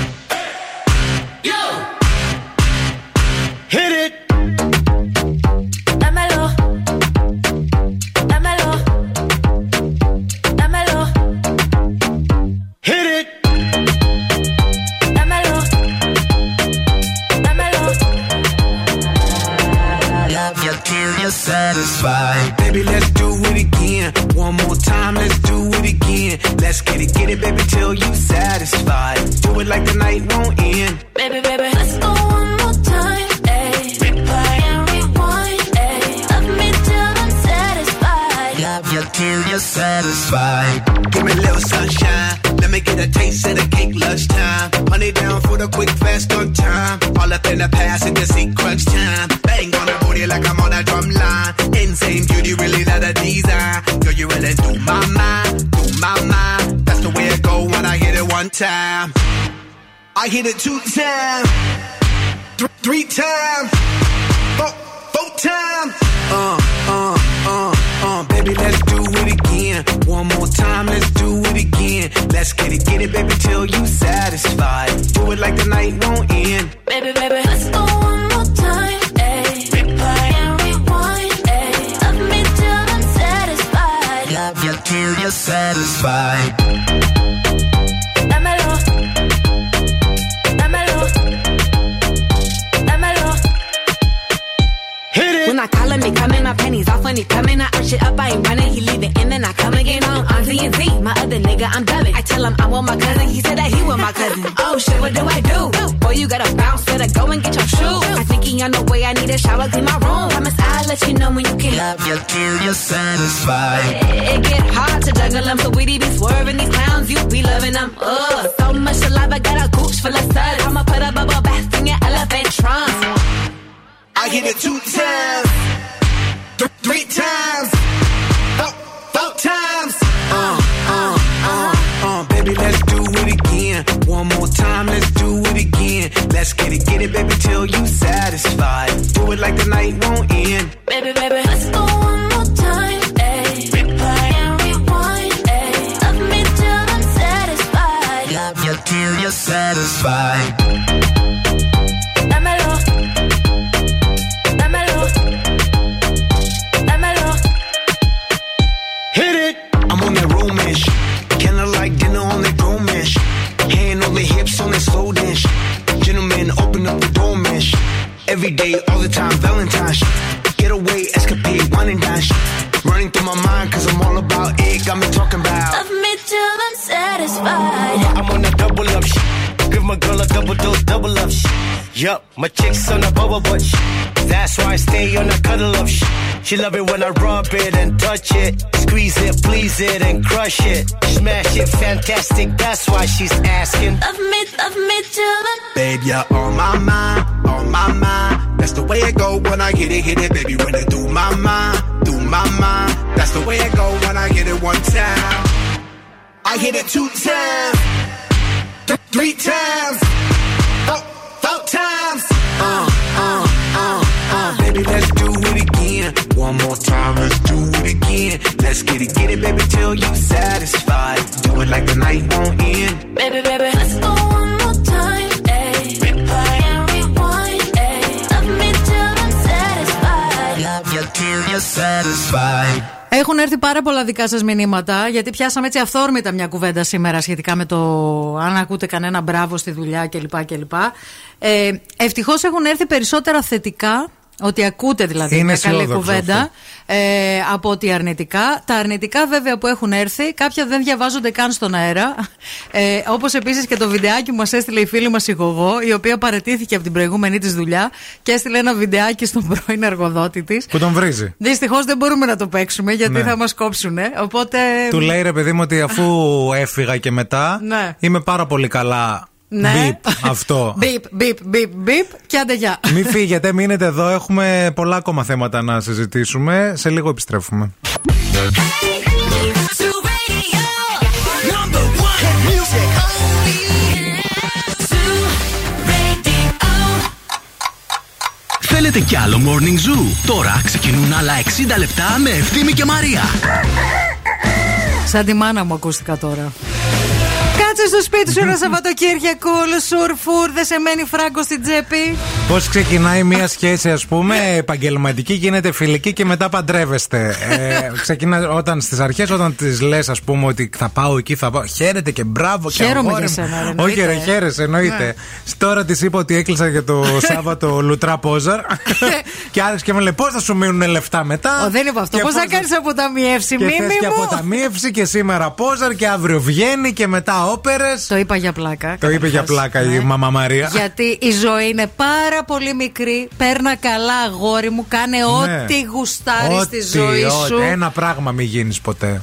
get it
too love
it when I
rub it and touch it. Squeeze it, please it, and crush it. Smash it, fantastic, that's why she's asking.
Love me, love me too.
Babe, you're on my mind, on my mind. That's the way it go when I hit it, hit it, baby. When I do my mind, do my mind. That's the way it go when I hit it one time. I hit it two times, th- three times.
Έχουν έρθει πάρα πολλά δικά σας μηνύματα, γιατί πιάσαμε έτσι αυθόρμητα μια κουβέντα σήμερα σχετικά με το αν ακούτε κανένα μπράβο στη δουλειά κλπ. κλπ. Ε, Ευτυχώς έχουν έρθει περισσότερα θετικά, ότι ακούτε δηλαδή
Είναι
μια καλή κουβέντα.
Ναι
ε, από ότι αρνητικά. Τα αρνητικά βέβαια που έχουν έρθει, κάποια δεν διαβάζονται καν στον αέρα. Ε, Όπως επίσης και το βιντεάκι που μας έστειλε η φίλη μας η Γογό, η οποία παρετήθηκε από την προηγούμενη της δουλειά και έστειλε ένα βιντεάκι στον πρώην εργοδότη της.
Που τον βρίζει.
Δυστυχώς δεν μπορούμε να το παίξουμε γιατί
Ναι.
θα μας κόψουν. Οπότε.
Του λέει ρε παιδί μου ότι αφού έφυγα και μετά
Ναι.
είμαι πάρα πολύ καλά.
Ναι.
Μπιπ, αυτό.
Μπιπ, μπιπ, μπιπ, μπιπ και άντε γεια.
Μην φύγετε, μείνετε εδώ. Έχουμε πολλά ακόμα θέματα να συζητήσουμε. Σε λίγο επιστρέφουμε.
Θέλετε κι άλλο Morning Zoo; Τώρα ξεκινούν άλλα 60 λεπτά με Ευθύμη και Μαρία.
Σαν τη μάνα μου ακούστηκα τώρα. Κάτσε στο σπίτι σου ένα Σαββατοκύριακο, σουρ φουρ, δεν σε μένει φράγκο στην τσέπη.
Πώς ξεκινάει μια σχέση, ας πούμε, επαγγελματική, γίνεται φιλική και μετά παντρεύεστε. Ε, ξεκινά όταν στις αρχές, όταν της λες, ας πούμε, ότι θα πάω εκεί, θα πάω. Χαίρετε και μπράβο και
Χαίρομαι
αγόρι
για
μου.
σένα, ρε,
Όχι,
εννοείται.
ρε, χαίρεσαι, εννοείται.
Ναι.
Τώρα της είπα ότι έκλεισα για το Σάββατο λουτρά πόζαρ. και άρχισε και με λέει, πώς θα σου μείνουν λεφτά μετά;
Ο, δεν είπα αυτό.
Και
Πώς θα
πώς
κάνεις αποταμιεύση,
Και
μίμη
θες και
μου;
αποταμίευση και σήμερα πόζαρ και αύριο βγαίνει και μετά όπερε.
Το είπα για πλάκα.
Το είπε για
καταρχάς.
πλάκα η
Ναι.
μαμά Μαρία.
Γιατί η ζωή είναι πάρα πολύ μικρή. Παίρνα καλά, αγόρι μου. Κάνε
Ναι.
ό,τι γουστάρεις στη
Ό,τι,
ζωή
ό,τι.
σου.
Ένα πράγμα μην γίνεις ποτέ.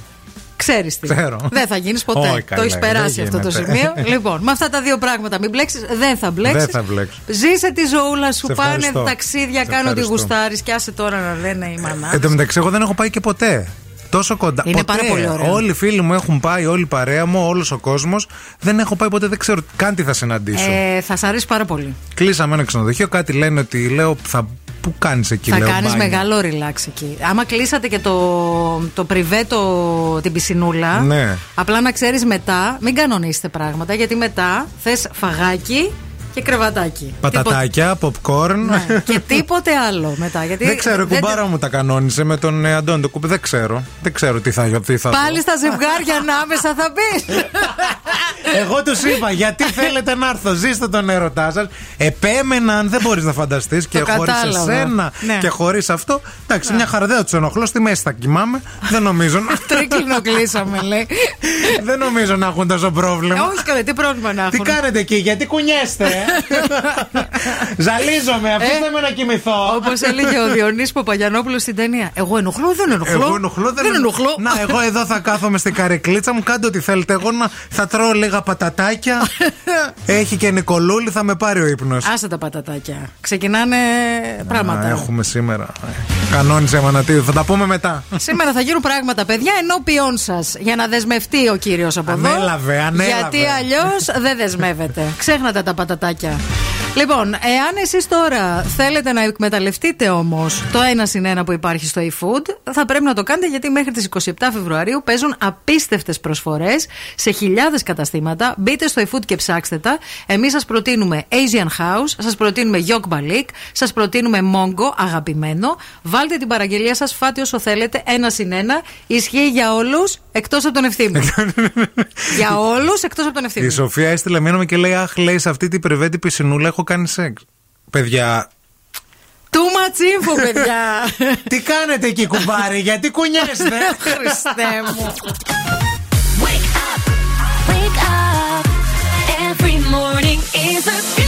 Ξέρεις τι.
Ξέρω.
Δεν θα γίνεις ποτέ.
Όχι,
το
καλά,
έχεις περάσει
δεν
αυτό το
γίνεται.
σημείο. λοιπόν, με αυτά τα δύο πράγματα μην μπλέξεις, δεν θα μπλέξεις.
Δεν θα μπλέξω.
Ζήσε τη ζωούλα σου,
Σε
πάνε
ευχαριστώ.
ταξίδια,
Σε
κάνω ό,τι
ευχαριστώ.
γουστάρεις και άσε τώρα να λένε οι μανάδες.
Εν τω μεταξύ, εγώ δεν έχω πάει και ποτέ. Τόσο κοντά.
Είναι
ποτέ.
πάρα πολύ ωραίο.
Όλοι οι φίλοι μου έχουν πάει, όλη η παρέα μου, όλος ο κόσμος. Δεν έχω πάει ποτέ, δεν ξέρω καν τι θα συναντήσω.
Ε, θα σ' αρέσει πάρα πολύ.
Κλείσαμε ένα ξενοδοχείο, κάτι λένε ότι λέω. Θα, πού κάνεις εκεί,
θα
λέω.
κάνεις
μπάνιο.
μεγάλο relax εκεί. Άμα κλείσατε και το, το πριβέ, το, την πισινούλα,
Ναι.
απλά να ξέρεις μετά, μην κανονίσετε πράγματα, γιατί μετά θες φαγάκι και κρεβατάκι.
Πατατάκια, popcorn.
Ναι, και τίποτε άλλο μετά. Γιατί
Δεν ξέρω, η
δεν-
κουμπάρα μου τα κανόνισε με τον ε, Αντώνη το κουμπί. Δεν ξέρω. Δεν ξέρω τι θα, τι θα
Πάλι στα ζευγάρια ανάμεσα θα μπει.
Εγώ τους είπα, γιατί θέλετε να έρθω, ζήστε τον έρωτά σας. Επέμεναν, δεν μπορείς να φανταστείς και χωρίς
κατάλαβα.
εσένα
Ναι.
και χωρίς αυτό. Εντάξει, μια χαρά δεν τους ενοχλώ, στη μέση θα κοιμάμαι. δεν νομίζω. να-
Τρίκλινο κλείσαμε, λέει.
δεν νομίζω να έχουν τόσο πρόβλημα.
Ε, Όχι καλά, τι πρόβλημα να
Τι
έχουν;
κάνετε εκεί, γιατί κουνιέστε, ε; Ζαλίζομαι, αφήστε με να κοιμηθώ.
Όπως έλεγε ο Διονύσης Παπαγιανόπουλος στην ταινία. Εγώ ενοχλώ, δεν ενοχλώ.
Εγώ ενοχλώ, δεν,
δεν ενοχλώ.
Να, εγώ εδώ θα κάθομαι στην καρεκλίτσα μου, κάντε ό,τι θέλετε. Εγώ να, θα τρώω λίγα πατατάκια. Έχει και Νικολούλη, θα με πάρει ο ύπνος.
Άσε τα πατατάκια. Ξεκινάνε πράγματα.
Έχουμε σήμερα. Κανόνισε Μανατίδου, θα τα πούμε μετά.
Σήμερα θα γίνουν πράγματα, παιδιά, ενώπιον σας. Για να δεσμευτεί ο κύριος από εδώ.
Ανέλαβε, ανέλαβε.
Γιατί αλλιώς δεν δεσμεύεται. Ξέχνατε τα πατατάκια. Yeah. Λοιπόν, εάν εσείς τώρα θέλετε να εκμεταλλευτείτε όμως το ένα συν ένα που υπάρχει στο eFood, θα πρέπει να το κάνετε γιατί μέχρι τις 27 Φεβρουαρίου παίζουν απίστευτες προσφορές σε χιλιάδες καταστήματα. Μπείτε στο eFood και ψάξτε τα. Εμείς σας προτείνουμε Asian House, σας προτείνουμε Yok Balik, σας προτείνουμε Mongo, αγαπημένο. Βάλτε την παραγγελία σας, φάτε όσο θέλετε, ένα συν ένα. Ισχύει για όλους εκτός από τον ευθύνη. για όλους εκτός από τον
Η
ευθύνη.
Σοφία έστειλε μήνυμα και λέει: Αχ, λέει σε αυτή την πρεβέτη πισινούλα έχω κάνει σεξ. Παιδιά,
Too much info, παιδιά.
τι κάνετε εκεί, κουμπάρι, γιατί κουνιέστε;
Χριστέ μου.
Wake up. Every morning is a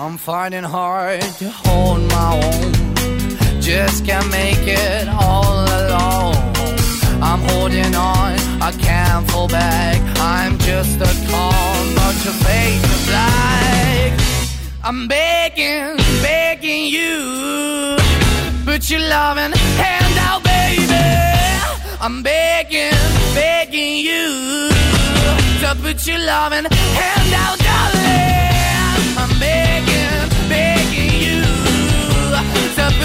I'm finding hard to hold my own. Just can't make it all alone. I'm holding on, I can't fall back. I'm just a call, but your face is black. I'm begging, begging you. Put your loving hand out, baby. I'm begging, begging you to put your loving hand out, darling. I'm begging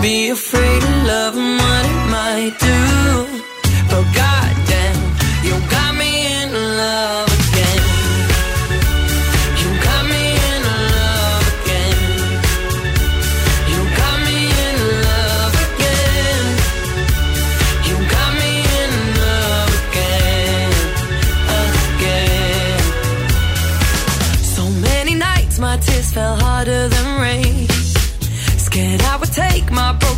Be afraid of love and what it might do.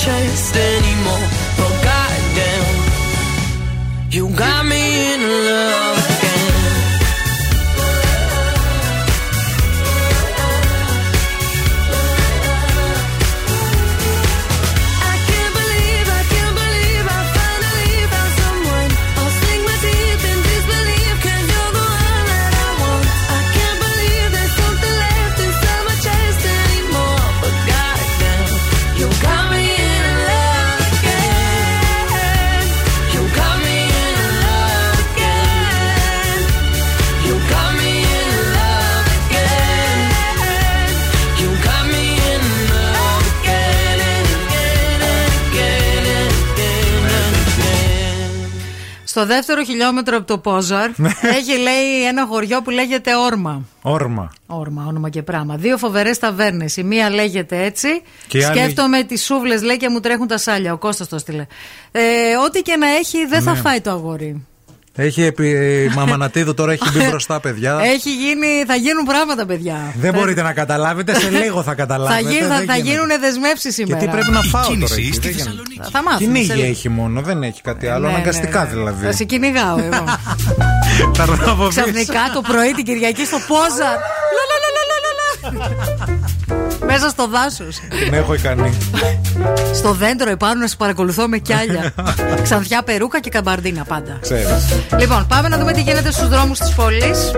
Chest
Στο δεύτερο χιλιόμετρο από το Πόζαρ
Ναι.
έχει λέει ένα χωριό που λέγεται Όρμα.
Όρμα.
Όρμα, όνομα και πράγμα. Δύο φοβερές ταβέρνες. Η μία λέγεται έτσι.
Και η άλλη-
Σκέφτομαι τις σούβλες λέει και μου τρέχουν τα σάλια. Ο Κώστας το στείλε. Ε, ό,τι και να έχει δεν θα
Ναι.
φάει το αγόρι.
Έχει επί... η Μαμανατίδου τώρα έχει μπει μπροστά, παιδιά.
Έχει γίνει, θα γίνουν πράγματα, παιδιά.
Δεν μπορείτε να καταλάβετε, σε λίγο θα
Θα,
καταλάβετε.
γίνουν, θα,
δεν
θα
γίνεται.
γίνουν δεσμεύσεις σήμερα.
Γιατί πρέπει να φάω τώρα.
κίνηση
εκεί,
στη
δεν γίνεται.
Θεσσαλονίκη.
Θα μάθουμε. σε
Κυνήγι
λίγο.
έχει μόνο, δεν έχει κάτι άλλο.
Ναι,
Αναγκαστικά
ναι, ναι.
δηλαδή.
Θα σε κυνηγάω εγώ.
Θα έρθω από πίσω.
Ξαφνικά το πρωί την Κυριακή στο Πόζαρ. Λα, λα, λα, λα, λα, λα. Μέσα στο δάσος.
Την έχω ικανή.
Στο δέντρο επάνω να σε παρακολουθώ με κιάλια. Ξανθιά περούκα και καμπαρδίνα πάντα.
Ξέρεις.
Λοιπόν, πάμε να δούμε τι γίνεται στους δρόμους της πόλης.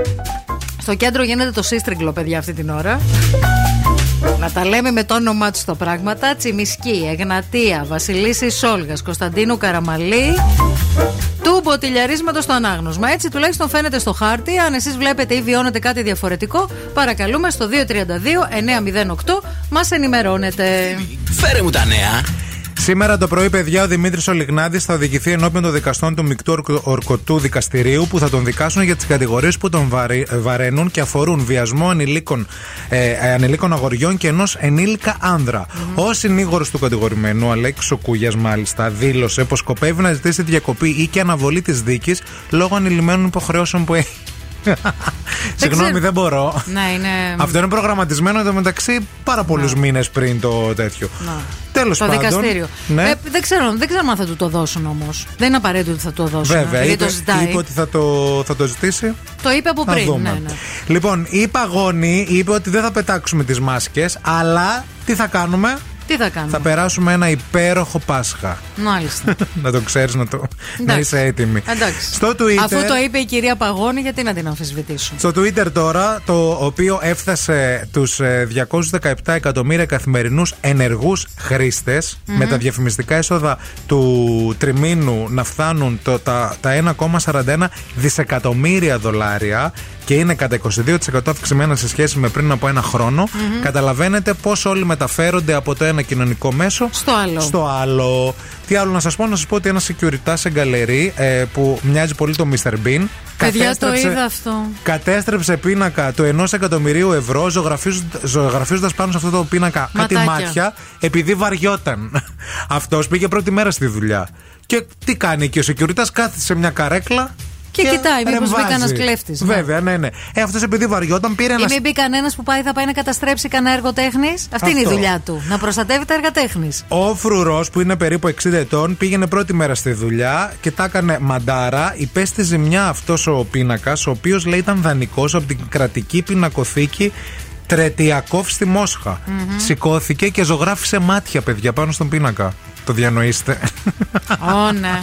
Στο κέντρο γίνεται το σύστριγγλο, παιδιά, αυτή την ώρα. Να τα λέμε με το όνομά τους τα πράγματα. Τσιμισκή, Εγνατία, Βασιλίσης Σόλγας, Κωνσταντίνου Καραμαλή. Του μποτιλιαρίσματος στο ανάγνωσμα. Έτσι τουλάχιστον φαίνεται στο χάρτη. Αν εσείς βλέπετε ή βιώνετε κάτι διαφορετικό, παρακαλούμε στο 232-908 μας ενημερώνετε.
Φέρε μου τα νέα.
Σήμερα το πρωί, παιδιά, ο Δημήτρης Ολιγνάδης θα οδηγηθεί ενώπιον των δικαστών του Μικτού Ορκ- Ορκωτού Δικαστηρίου που θα τον δικάσουν για τις κατηγορίες που τον βαρε- βαραίνουν και αφορούν βιασμό ανηλίκων, ε, ε, ανηλίκων αγοριών και ενός ενήλικα άνδρα. Ο συνήγορος του κατηγορημένου, Αλέξο Κούγιας, μάλιστα, δήλωσε πως σκοπεύει να ζητήσει διακοπή ή και αναβολή της δίκης λόγω ανηλυμένων υποχρεώσεων που έχει. Συγγνώμη,
ξέρω.
δεν μπορώ.
Ναι, είναι.
Αυτό είναι προγραμματισμένο εντωμεταξύ πάρα πολλούς μήνες πριν το τέτοιο.
Να.
Τέλος
Το
πάντων.
δικαστήριο.
Ναι.
Ε, δεν, ξέρω, δεν ξέρω αν θα του το δώσουν όμως. Δεν είναι απαραίτητο ότι θα του το δώσουν.
Βέβαια,
γιατί
είπε,
το ζητάει.
είπε ότι θα το, θα το ζητήσει.
Το είπε από
Θα
πριν.
δούμε.
Ναι, ναι.
Λοιπόν, η Παγώνη είπε ότι δεν θα πετάξουμε τις μάσκες αλλά τι θα κάνουμε;
Τι θα κάνουμε;
Θα περάσουμε ένα υπέροχο Πάσχα.
Μάλιστα.
να το ξέρεις, να, το... να
Εντάξει.
είσαι έτοιμη.
Εντάξει.
Στο Twitter.
Αφού το είπε η κυρία Παγώνη, γιατί να την αμφισβητήσουν.
Στο Twitter τώρα, το οποίο έφτασε τους ε, 217 εκατομμύρια καθημερινούς ενεργούς χρήστες, με τα διαφημιστικά έσοδα του τριμήνου να φτάνουν το, τα, τα 1,41 δισεκατομμύρια δολάρια και είναι κατά 22% αυξημένα σε σχέση με πριν από ένα χρόνο, καταλαβαίνετε πώς όλοι μεταφέρονται από το ένα κοινωνικό μέσο
Στο άλλο.
στο άλλο. Τι άλλο να σας πω, να σας πω ότι ένα security σε γκαλερί ε, που μοιάζει πολύ το Mr. Bean
Παιδιά, το
κατέστρεψε-
είδα αυτό.
Κατέστρεψε πίνακα του 1 εκατομμυρίου ευρώ ζωγραφίζοντα πάνω σε αυτό το πίνακα κάτι
Ματάκια.
μάτια επειδή βαριόταν. Αυτός πήγε πρώτη μέρα στη δουλειά. Και τι κάνει εκεί ο security, κάθεται σε μια καρέκλα.
Και κοιτάει, μήπως
ρεμβάζει.
μπει κανένας κλέφτης, ναι.
Βέβαια, ναι, ναι. Ε, αυτό επειδή βαριόταν πήρε
Ή
ένα.
μην μπει κανένας που πάει, θα πάει να καταστρέψει κανένα έργο τέχνης. Αυτή είναι η
Αυτό.
δουλειά του. Να προστατεύει τα έργα τέχνης.
Ο Φρουρός, που είναι περίπου 60 ετών, πήγαινε πρώτη μέρα στη δουλειά και τα έκανε μαντάρα. Υπέστη ζημιά αυτός ο πίνακας, ο οποίος λέει ήταν δανεικός από την κρατική πινακοθήκη Τρετιακόφ στη μοσχα Σηκώθηκε και ζωγράφισε μάτια, παιδιά, πάνω στον πίνακα. Το διανοείστε.
Ω, ναι.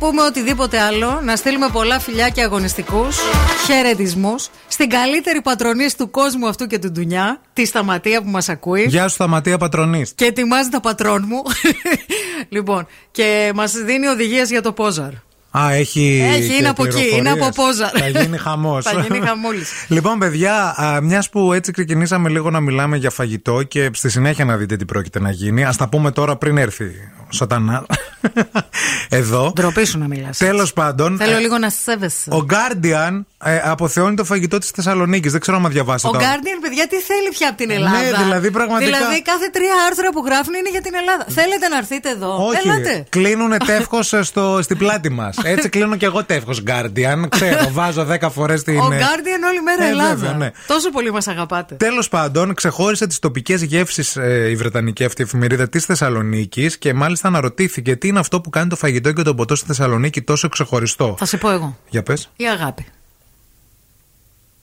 Πούμε οτιδήποτε άλλο, να στείλουμε πολλά φιλιά και αγωνιστικούς χαιρετισμούς στην καλύτερη πατρονής του κόσμου αυτού και του Ντουνιά, τη Σταματία που μας ακούει.
Γεια σου, Σταματία Πατρονής.
Και ετοιμάζει τα πατρόν μου. λοιπόν, και μας δίνει οδηγίες για το Πόζαρ.
Α, έχει.
Έχει,
και
είναι από εκεί,
πληροφορίες.
είναι από Πόζαρ.
Θα γίνει χαμός.
Θα γίνει χαμούλης.
Λοιπόν, παιδιά, μιας που έτσι ξεκινήσαμε λίγο να μιλάμε για φαγητό και στη συνέχεια να δείτε τι πρόκειται να γίνει, ας τα πούμε τώρα πριν έρθει ο Σατανάς. Εδώ.
Ντροπή σου να μιλάς.
Τέλος πάντων.
Θέλω
ε,
λίγο να σέβεσαι.
Ο Guardian ε, αποθεώνει το φαγητό της Θεσσαλονίκης. Δεν ξέρω αν διαβάσετε.
Ο
το-
Guardian, παιδιά, τι θέλει πια από την Ελλάδα;
Ναι, δηλαδή, πραγματικά-
Δηλαδή, κάθε τρία άρθρα που γράφουν είναι για την Ελλάδα. Θέλετε να έρθετε εδώ;
Όχι,
Έλατε.
κλείνουν τεύχος στην πλάτη μας. Έτσι κλείνω και εγώ τεύχος Guardian. Ξέρω, βάζω 10 φορές την.
Ο Guardian όλη μέρα
Ε,
Ελλάδα.
βέβαια, ναι.
Τόσο πολύ μας αγαπάτε.
Τέλος πάντων, ξεχώρισε τις τοπικές γεύσεις η Βρετανική αυτή εφημερίδα της Θεσσαλονίκης και μάλιστα αναρωτήθηκε τι είναι αυτό που κάνει το φαγητό και το ποτό στη Θεσσαλονίκη τόσο ξεχωριστό.
Θα σε πω εγώ.
Για πες.
Η αγάπη.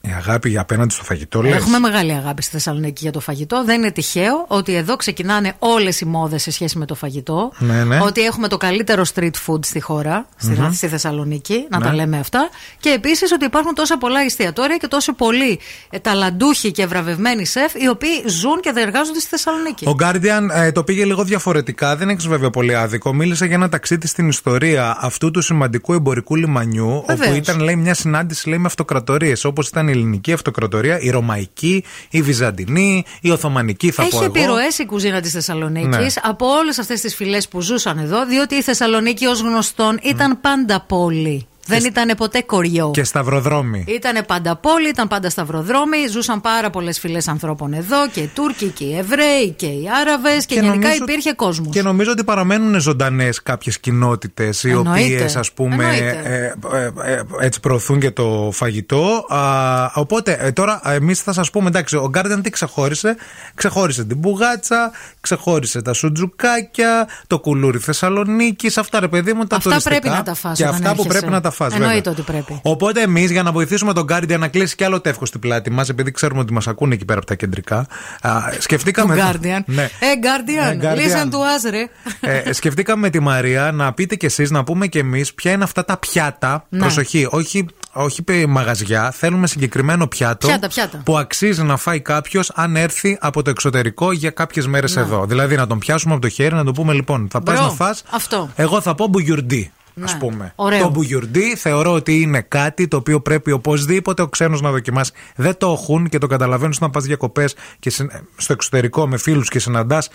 Η αγάπη για απέναντι στο φαγητό, λες;
Έχουμε μεγάλη αγάπη στη Θεσσαλονίκη για το φαγητό. Δεν είναι τυχαίο ότι εδώ ξεκινάνε όλες οι μόδες σε σχέση με το φαγητό.
Ναι, ναι.
Ότι έχουμε το καλύτερο street food στη χώρα, στη,
Μμμ.
στη Θεσσαλονίκη, να
Ναι.
τα λέμε αυτά. Και επίσης ότι υπάρχουν τόσα πολλά εστιατόρια και τόσο πολλοί ε, ταλαντούχοι και βραβευμένοι σεφ, οι οποίοι ζουν και εργάζονται στη Θεσσαλονίκη.
Ο Guardian ε, το πήγε λίγο διαφορετικά, δεν έχεις βέβαια πολύ άδικο. Μίλησε για ένα ταξίδι στην ιστορία αυτού του σημαντικού εμπορικού λιμανιού,
Βεβαίως.
όπου ήταν λέει, μια συνάντηση λέει, με αυτοκρατορίες. Όπως ήταν η ελληνική αυτοκρατορία, η ρωμαϊκή, η βυζαντινή, η οθωμανική, θα πω
Έχει
εγώ.
επιρροές η κουζίνα της Θεσσαλονίκης
Ναι.
από όλες αυτές τις φυλές που ζούσαν εδώ, διότι η Θεσσαλονίκη ως γνωστόν ήταν πάντα πόλη. Δεν ήταν ποτέ κοριό.
Και σταυροδρόμοι.
Ήταν πάντα πόλη, ήταν πάντα σταυροδρόμοι, ζούσαν πάρα πολλές φυλές ανθρώπων εδώ και οι Τούρκοι και οι Εβραίοι και οι Άραβες και, γενικά
νομίζω-
υπήρχε κόσμος.
Και νομίζω ότι παραμένουν ζωντανές κάποιες κοινότητες οι
Εννοείται.
οποίες ας πούμε
Εννοείται.
ε, ε, ε, έτσι προωθούν και το φαγητό. Α, οπότε ε, τώρα εμείς θα σας πούμε εντάξει, ο Guardian τι ξεχώρισε; Ξεχώρισε την μπουγάτσα, ξεχώρισε τα σουτζουκάκια, το κουλούρι Θεσσαλονίκης. Αυτά ρε παιδί μου τα
Αυτά
τουριστικά.
πρέπει να τα φας
Και
όταν
αυτά που
έρχεσαι.
πρέπει να τα φας
Εννοείται
βέβαια.
ότι πρέπει.
Οπότε εμείς για να βοηθήσουμε τον Guardian να κλείσει κι άλλο τεύχος στην πλάτη μας, επειδή ξέρουμε ότι μας ακούνε εκεί πέρα από τα κεντρικά, α, σκεφτήκαμε.
Του Guardian.
Ναι.
Ε, Guardian,
Ε, Guardian.
listen to us, ρε.
Ε, σκεφτήκαμε με τη Μαρία να πείτε κι εσείς, να πούμε κι εμείς ποια είναι αυτά τα πιάτα.
Ναι.
Προσοχή, όχι, όχι πε- μαγαζιά. Θέλουμε συγκεκριμένο πιάτο
Πιάτα, πιάτα.
που αξίζει να φάει κάποιος αν έρθει από το εξωτερικό για κάποιες μέρες
Ναι.
εδώ. Δηλαδή να τον πιάσουμε από το χέρι, να του πούμε λοιπόν, θα πας
Μπρο,
να φας
αυτό.
Εγώ θα πω μπουγιουρντί.
Ναι.
Α πούμε.
Ωραίο.
Το μπουγιουρντί θεωρώ ότι είναι κάτι το οποίο πρέπει οπωσδήποτε ο ξένος να δοκιμάσει. Δεν το έχουν και το καταλαβαίνω όταν πας διακοπές και συ- στο εξωτερικό με φίλους και συναντάς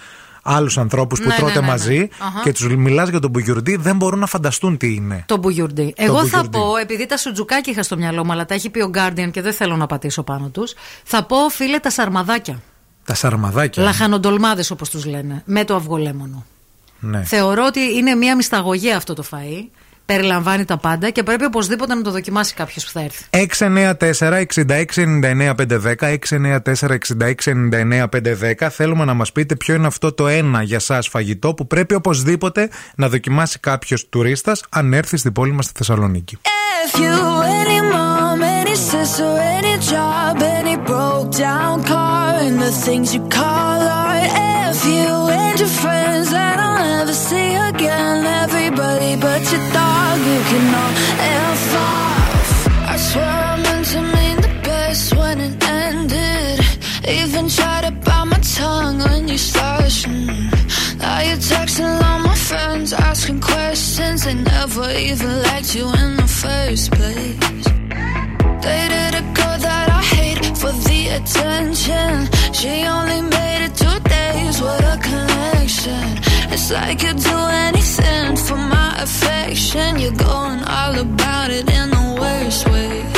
άλλους ανθρώπους που
Ναι,
τρώτε
ναι, ναι, ναι.
μαζί
Αχα.
και τους μιλάς για τον μπουγιουρντί, δεν μπορούν να φανταστούν τι είναι.
Το μπουγιουρντί. Εγώ θα
μπουγιουρντί.
πω, επειδή τα σουτζουκάκια είχα στο μυαλό μου, αλλά τα έχει πει ο Guardian και δεν θέλω να πατήσω πάνω τους, θα πω, φίλε, τα σαρμαδάκια.
Τα σαρμαδάκια.
Λαχανοντολμάδες, όπως τους λένε, με το αυγολέμονο.
Ναι.
Θεωρώ ότι είναι μια μυσταγωγία αυτό το φαΐ. Περιλαμβάνει τα πάντα και πρέπει οπωσδήποτε να το δοκιμάσει κάποιος που θα έρθει.
694-6699-510. Θέλουμε να μας πείτε ποιο είναι αυτό το ένα για εσά φαγητό που πρέπει οπωσδήποτε να δοκιμάσει κάποιος τουρίστας αν έρθει στην πόλη μας στη Θεσσαλονίκη.
If you never see again, everybody but your dog, you can all F off. I swear I meant to mean the best when it ended. Even tried to bite my tongue when you mm. Now you're texting all my friends, asking questions. They never even liked you in the first place. Dated a girl that I hate for the attention. She only made it two days. What a connection. It's like you'd do anything for my affection. You're going all about it in the worst ways.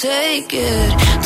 take it.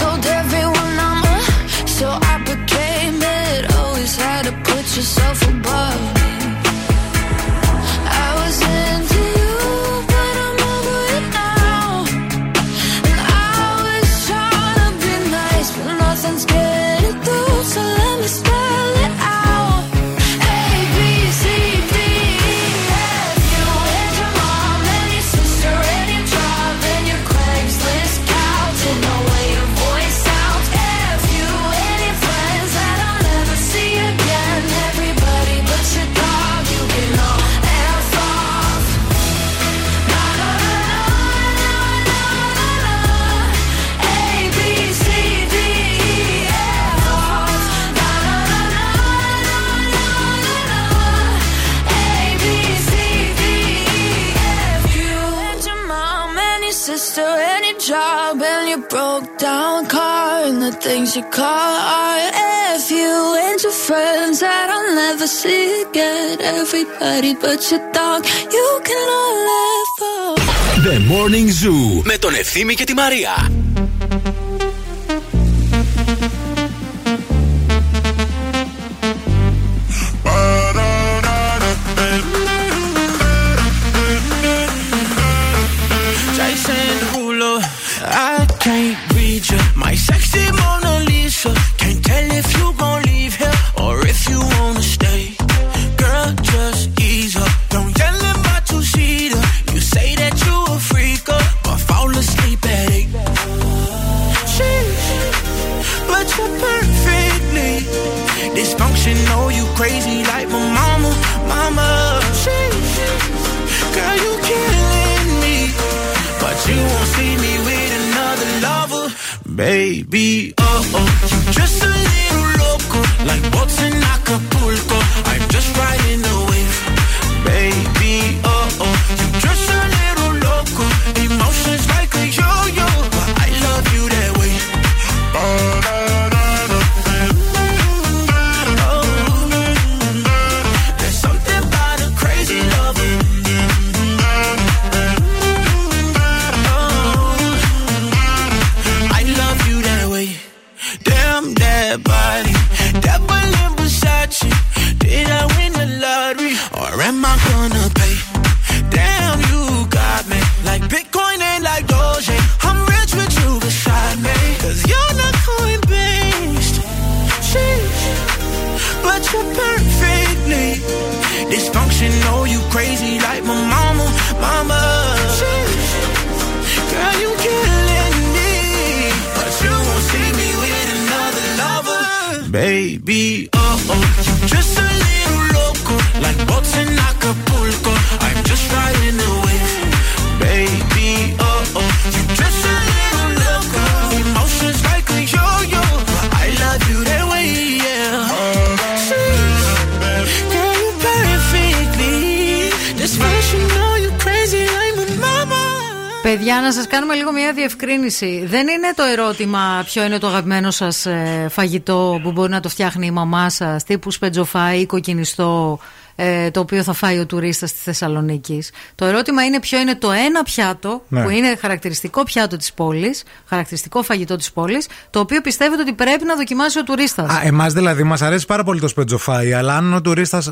Things you call art. F you and your friends that I'll never see again. Everybody but your dog, you can all laugh off.
The Morning Zoo με τον Ευθύμη και τη Μαρία.
Jason Derulo, I can't read you. My sexy Mona crazy like my mama, mama. Sheesh, girl, you killing me. But you won't see me with another lover, baby. Oh oh, you just
μια διευκρίνηση. Δεν είναι το ερώτημα ποιο είναι το αγαπημένο σας φαγητό που μπορεί να το φτιάχνει η μαμά σας, τύπου σπετζοφάι ή κοκκινιστό, ε, το οποίο θα φάει ο τουρίστας τη Θεσσαλονίκη. Το ερώτημα είναι ποιο είναι το ένα πιάτο
Ναι.
που είναι χαρακτηριστικό πιάτο της πόλης, χαρακτηριστικό φαγητό της πόλης, το οποίο πιστεύετε ότι πρέπει να δοκιμάσει ο τουρίστας.
Α, εμάς δηλαδή μας αρέσει πάρα πολύ το σπετζοφάι, αλλά αν ο τουρίστας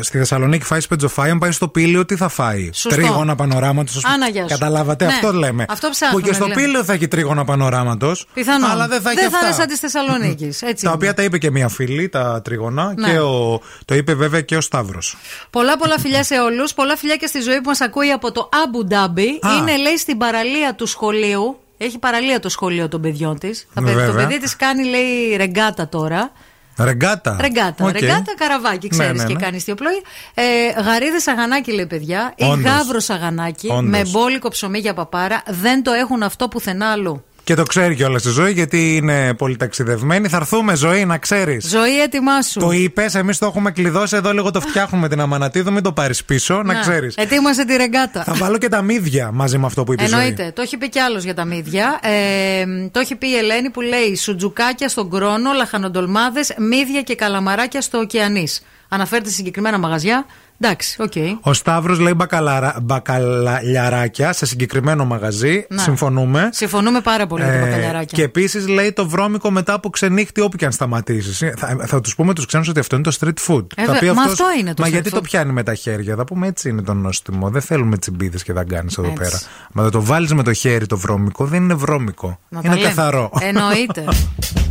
στη Θεσσαλονίκη φάει σπετζοφάι, αν πάει στο πύλιο, τι θα φάει;
Σωστό.
Τρίγωνα πανοράματος.
Άνα, γεια σου.
Καταλάβατε,
Ναι,
αυτό λέμε.
αυτό ψάχνουμε,
Που και στο
λέμε.
πύλιο θα έχει τρίγωνα πανοράματος.
Πιθανόν.
Αλλά δεν θα έχει
δεν θα
αυτά.
είναι σαν τη Θεσσαλονίκης.
Τα οποία τα είπε και μία φίλη, τα τρίγωνα.
Ναι.
Και ο, το είπε βέβαια και ο Σταύρος.
Πολλά πολλά φιλιά σε όλους. Πολλά φιλιά και στη ζωή που μας ακούει από το Abu Dhabi.
Α.
Είναι, λέει, στην παραλία του σχολείου. Έχει παραλία το σχολείο των παιδιών της. Το
Βέβαια.
παιδί της κάνει, λέει, ρεγκάτα τώρα.
Ρεγκάτα.
Ρεγκάτα.
Οκ.
Ρεγκάτα, καραβάκι, ξέρεις
Ναι, ναι,
και
ναι.
κάνεις ιστιοπλοΐα. Ε, Γαρίδες σαγανάκι, λέει παιδιά. Ή
Όντως.
γάβρο σαγανάκι
Όντως.
με μπόλικο ψωμί για παπάρα. Δεν το έχουν αυτό πουθενά αλλού.
Και το ξέρει κιόλας η ζωή, γιατί είναι πολύ ταξιδευμένη. Θα έρθουμε ζωή, να ξέρεις.
Ζωή, ετοιμάσου.
Το είπες, εμείς το έχουμε κλειδώσει εδώ, λίγο το φτιάχνουμε την Αμανατίδου, μην το πάρεις πίσω, να, ξέρεις.
Ετοίμασε τη ρεγκάτα.
Θα βάλω και τα μύδια μαζί με αυτό που είπε η ζωή.
Εννοείται. Το έχει πει κι άλλος για τα μύδια. Ε, το έχει πει η Ελένη που λέει σουτζουκάκια στον Κρόνο, λαχανοντολμάδες, μύδια και καλαμαράκια στο Ωκεανίς. Αναφέρεται σε συγκεκριμένα μαγαζιά.
Εντάξει, OK. Okay.
Ο Σταύρος λέει μπακαλαρα... μπακαλιαράκια σε συγκεκριμένο μαγαζί.
Να.
Συμφωνούμε.
Συμφωνούμε πάρα πολύ με τα
ε,
μπακαλιαράκια.
Και επίσης λέει το βρώμικο μετά από ξενύχτη, όπου και αν σταματήσεις. Ε, θα, θα τους πούμε τους ξένους ότι αυτό είναι το street food.
Ε, μα
αυτός,
αυτό είναι το
Μα γιατί
food.
το πιάνει με τα χέρια. Θα πούμε έτσι είναι το νόστιμο. Δεν θέλουμε τσιμπίδες και δαγκάνες εδώ
έτσι.
πέρα. Μα το βάλεις με το χέρι το βρώμικο, δεν είναι βρώμικο. Είναι καθαρό.
Εννοείται.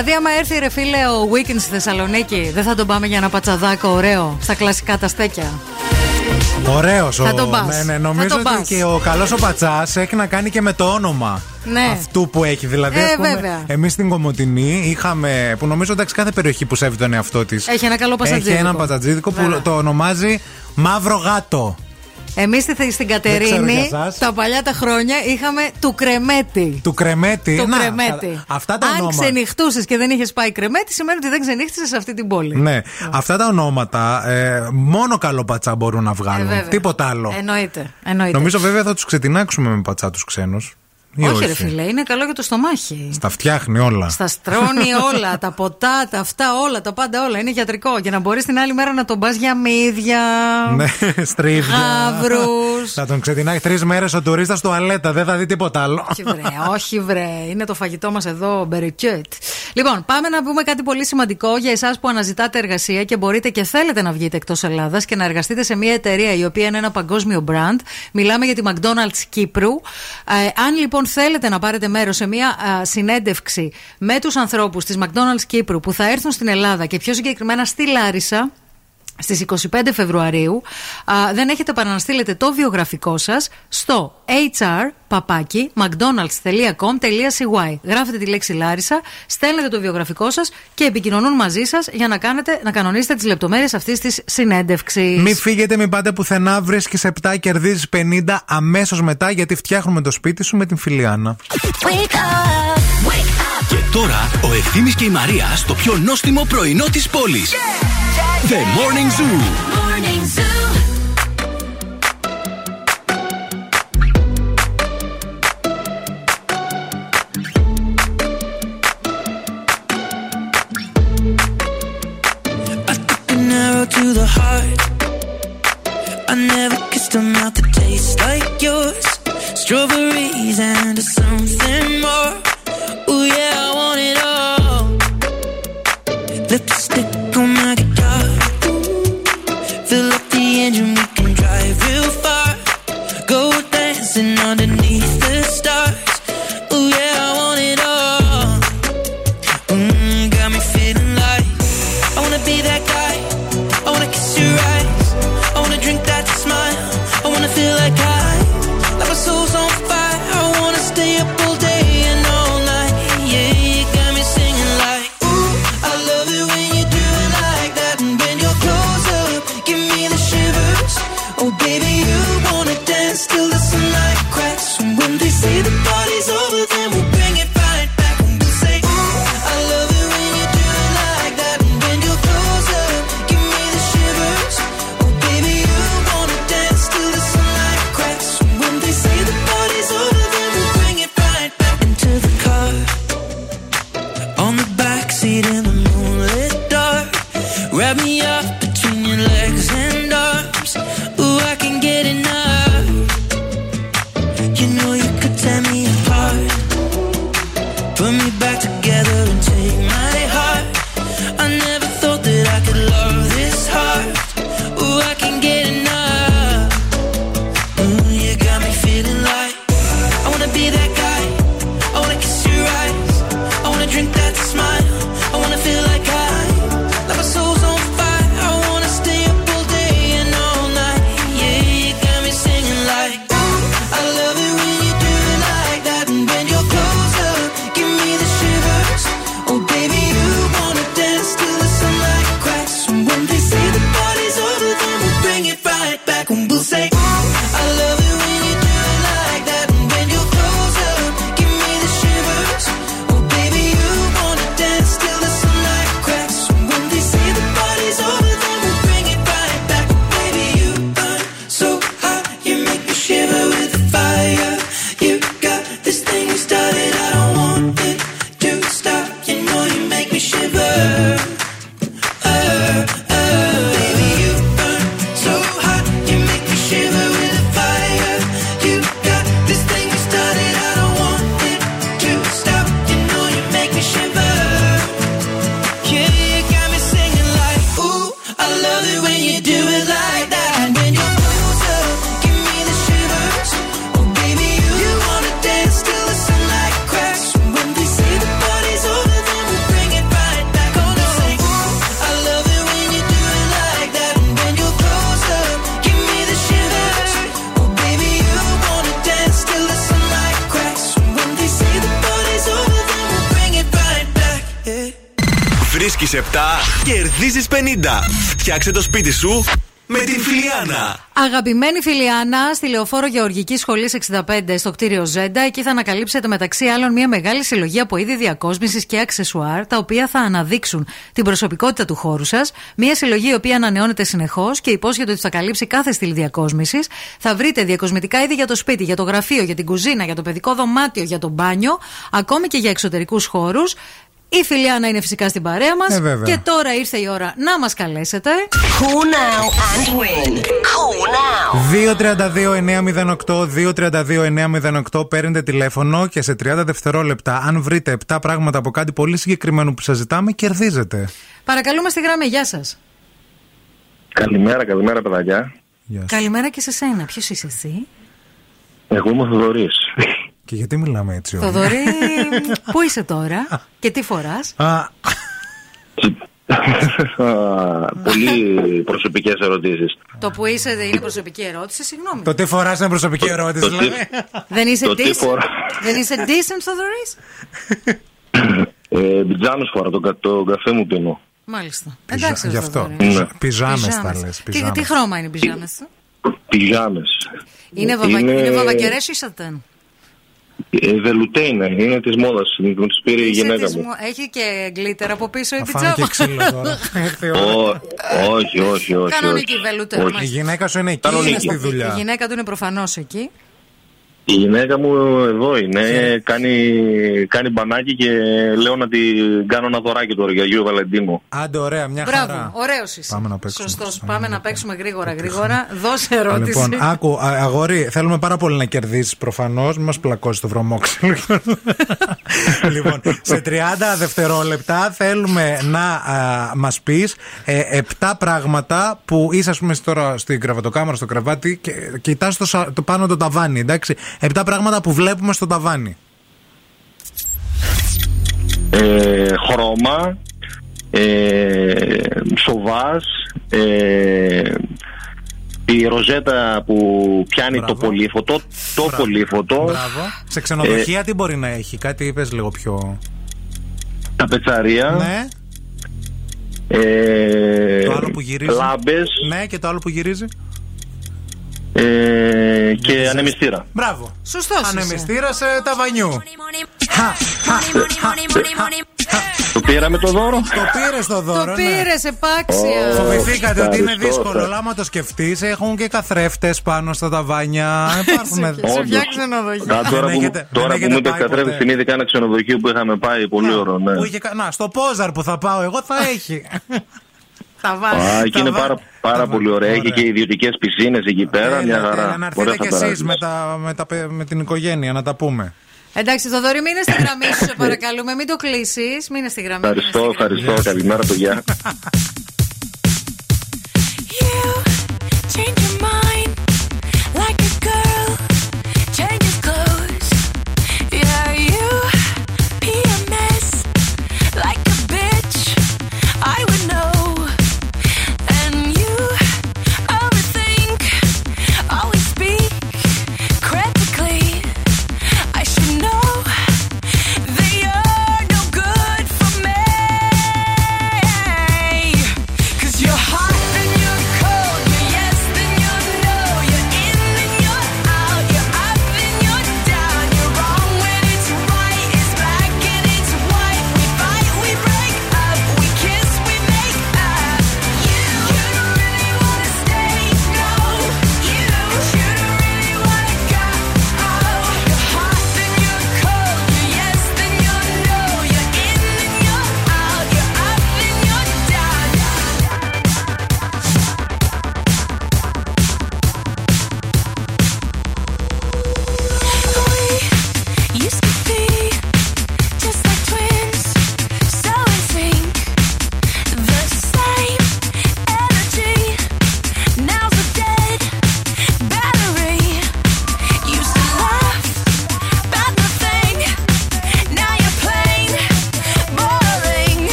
Δηλαδή, άμα έρθει ρε φίλε ο Weekend στη Θεσσαλονίκη, δεν θα τον πάμε για ένα πατσαδάκο ωραίο στα κλασικά τα στέκια.
Ωραίος
Θα τον πας.
Ναι, ναι,
Θα
νομίζω
τον
ότι
πας.
και ο καλός ο πατσάς έχει να κάνει και με το όνομα.
Ναι.
Αυτού που έχει. Δηλαδή,
Ε,
ας πούμε,
βέβαια.
εμείς στην Κομωτινή είχαμε. που νομίζω εντάξει κάθε περιοχή που σέβει τον εαυτό της.
Έχει ένα καλό πατσατζίδικο.
Έχει ένα πατσατζίδικο που
Βέβαια.
το ονομάζει Μαύρο Γάτο.
Εμείς στην
ξέρω
Κατερίνη,
για εσάς.
τα παλιά τα χρόνια, είχαμε του κρεμέτη.
Του κρεμέτη.
Το
Να,
κρεμέτη.
καλά. Αυτά τα
Αν
ονόματα.
ξενυχτούσες και δεν είχες πάει κρεμέτη, σημαίνει ότι δεν ξενύχτησες σε αυτή την πόλη.
Ναι, αυτά τα ονόματα ε, μόνο καλό πατσά μπορούν να
Ε,
βγάλουν.
βέβαια.
Τίποτα άλλο.
Εννοείται. εννοείται.
Νομίζω βέβαια θα τους ξετινάξουμε με πατσά τους ξένους.
Όχι, ρε φίλε, είναι καλό για το στομάχι.
Στα φτιάχνει όλα.
Στα στρώνει όλα, τα ποτά, τα αυτά όλα, τα πάντα όλα. Είναι γιατρικό. Για να μπορείς την άλλη μέρα να τον πας για μύδια.
Ναι, στρίβια.
Γάβρους.
Θα τον ξετινάει τρεις μέρες ο τουρίστας τουαλέτα. Δεν θα δει τίποτα άλλο.
Όχι βρε, όχι βρε. Είναι το φαγητό μας εδώ, μπερικιούτ. Λοιπόν, πάμε να πούμε κάτι πολύ σημαντικό για εσάς που αναζητάτε εργασία και μπορείτε και θέλετε να βγείτε εκτός Ελλάδας και να εργαστείτε σε μια εταιρεία η οποία είναι ένα παγκόσμιο brand. Μιλάμε για τη McDonald's Κύπρου. Ε, αν λοιπόν θέλετε να πάρετε μέρος σε μια α, συνέντευξη με τους ανθρώπους της McDonald's Κύπρου που θα έρθουν στην Ελλάδα και πιο συγκεκριμένα στη Λάρισα, στις 25 Φεβρουαρίου α, δεν έχετε παρά να στείλετε το βιογραφικό σας στο hr παπάκι mcdonalds.com.cy Γράφετε τη λέξη Λάρισα, στέλνετε το βιογραφικό σας και επικοινωνούν μαζί σας για να, κάνετε, να κανονίσετε τις λεπτομέρειες αυτής της συνέντευξης.
Μην φύγετε, μην πάτε πουθενά. Βρίσκεις 7, κερδίζεις 50 αμέσως μετά γιατί φτιάχνουμε το σπίτι σου με την Φιλιάνα.
Και τώρα ο Ευθύμης και η Μαρία στο πιο νόστιμο πρωινό της πόλης. The Morning Zoo. Morning Zoo.
I took an arrow to the heart. I never kissed a mouth that tastes like yours. Strawberries and something more. Oh yeah, I want it all. Lipstick on
Φτιάξε το σπίτι σου με την Φιλιάνα.
Αγαπημένη Φιλιάνα, στη Λεωφόρο Γεωργικής Σχολής 65 στο κτίριο Ζέντα, εκεί θα ανακαλύψετε μεταξύ άλλων μια μεγάλη συλλογή από είδη διακόσμησης και αξεσουάρ, τα οποία θα αναδείξουν την προσωπικότητα του χώρου σας. Μια συλλογή η οποία ανανεώνεται συνεχώς και υπόσχεται ότι θα καλύψει κάθε στυλ διακόσμησης. Θα βρείτε διακοσμητικά είδη για το σπίτι, για το γραφείο, για την κουζίνα, για το παιδικό δωμάτιο, για το μπάνιο, ακόμη και για εξωτερικούς χώρους. Η Φιλιάνα είναι φυσικά στην παρέα μας.
Ε, βέβαια.
και τώρα ήρθε η ώρα να μας καλέσετε.
Call now and win. Call now.
232-908, 232-908, παίρνετε τηλέφωνο και σε 30 δευτερόλεπτα, αν βρείτε 7 πράγματα από κάτι πολύ συγκεκριμένο που σας ζητάμε, κερδίζετε.
Παρακαλούμε στη γραμμή, γεια σας.
Καλημέρα, καλημέρα παιδάκια.
Καλημέρα και σε σένα. Ποιος είσαι εσύ,
Εγώ είμαι ο Θοδωρής.
Και γιατί μιλάμε έτσι όλοι;
Θοδωρή, πού είσαι τώρα και τι φοράς;
Α,
Πολύ προσωπικές ερωτήσεις.
Το που είσαι δεν είναι προσωπική ερώτηση, συγγνώμη.
το τι φοράς είναι προσωπική ερώτηση,
Το τι-
δηλαδή.
Δεν είσαι
το τι
decent.
φορά.
Δεν είσαι decent, Θοδωρής;
Ε, Πιτζάμες φορά, τον, κα- τον καφέ μου πίνω.
Μάλιστα.
Πιζα-
Εντάξει,
Γι'
ρε
αυτό.
Θοδωρή.
Ναι.
Πιζάμες θα
Πιζάμες.
λες.
Τι,
πιζάμες.
τι χρώμα είναι οι πιζάμες; Σου.
Πιτζάμες.
Είναι, βαβα...
Είναι-
είναι βαβακερές ή σατέν;
Ε, βελουτέ είναι, είναι της μόδας. Μου τις πήρε η
Είσαι
γυναίκα
της
μου.
μου- Έχει και γκλίτερ από πίσω η
Θα φάνε και
πιτζάμα.
ξύλο τώρα. Ήρθε η ώρα.
Ω, όχι, όχι, όχι.
Κανονική
όχι.
βελουτέ.
Όχι.
Η γυναίκα σου είναι εκεί,
Κανονική.
είναι στη
Η
δουλειά.
γυναίκα του είναι προφανώς εκεί.
Η γυναίκα μου εδώ είναι, κάνει, κάνει μπανάκι και λέω να την κάνω ένα δωράκι τώρα για Αγίου Βαλεντίνου.
Άντε, ωραία, μια
Μπράβο,
χαρά.
ωραίος είσαι.
Πάμε να παίξουμε.
Σωστός. Πάμε να παίξουμε γρήγορα, γρήγορα. Δώσε ερώτηση.
Λοιπόν, άκου, α- αγόρι, θέλουμε πάρα πολύ να κερδίσεις προφανώς. Μην μας πλακώσεις το βρωμόξυλο. λοιπόν, σε 30 δευτερόλεπτα θέλουμε να μας πεις ε, 7 πράγματα που είσαι, ας πούμε, τώρα στην κρεβατοκάμαρα, στο κρεβάτι και κοιτάς το, σα- το πάνω το ταβάνι, εντάξει. 7 πράγματα που βλέπουμε στο ταβάνι.
Ε, χρώμα, ε, σοβάς, ε, η ροζέτα που πιάνει το πολύφωτο, το πολύφωτο,
Μπράβο. Σε ξενοδοχεία τι μπορεί να έχει, κάτι είπες λίγο πιο.
τα πετσαρία,
Ναι,
ε,
το άλλο που γυρίζει.
λάμπες
Ναι, και το άλλο που γυρίζει.
Ε, και ανεμιστήρα.
Μπράβο.
Σωστό.
Ανεμιστήρα σε ταβανιού.
Το πήραμε το δώρο;
Το πήρες το δώρο.
Το
ναι.
πήρες επάξια.
Φοβηθήκατε ότι είναι
Ευχαριστώ,
δύσκολο,
ευχαριστώ.
αλλά άμα το σκεφτείς, έχουν και καθρέφτες πάνω στα ταβάνια. Υπάρχουν.
Σε
Όντως.
φτιάξει ξενοδοχείο.
Α, τώρα
Δεν
που,
έχετε-
τώρα
δεν
που
έχετε
μου το
πάει
κατρέφει,
ποτέ.
θυμήθηκα ένα ξενοδοχείο που είχαμε πάει. Πολύ ωραίο, ναι.
Που είχε κα- Να, στο Πόζαρ που θα πάω εγώ θα έχει.
Τα
Α,
βάζει.
εκεί είναι πάρα, πάρα πολύ ωραία. Έχει και ιδιωτικές πισίνες εκεί πέρα. Μια
Έλατε,
χαρά.
Να έρθετε
Ωραία
κι
θα
εσείς
περάσεις.
με, τα- με, τα παι- με την οικογένεια να τα πούμε.
Εντάξει, Θοδωρή, μείνε στη γραμμή σου, σε παρακαλούμε. Μην το κλείσει. Μείνε στη γραμμή. μείνε στη
Ευχαριστώ,
γραμμή.
ευχαριστώ. Καλημέρα, παιδιά.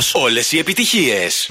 σταθμό. Όλες οι επιτυχίες.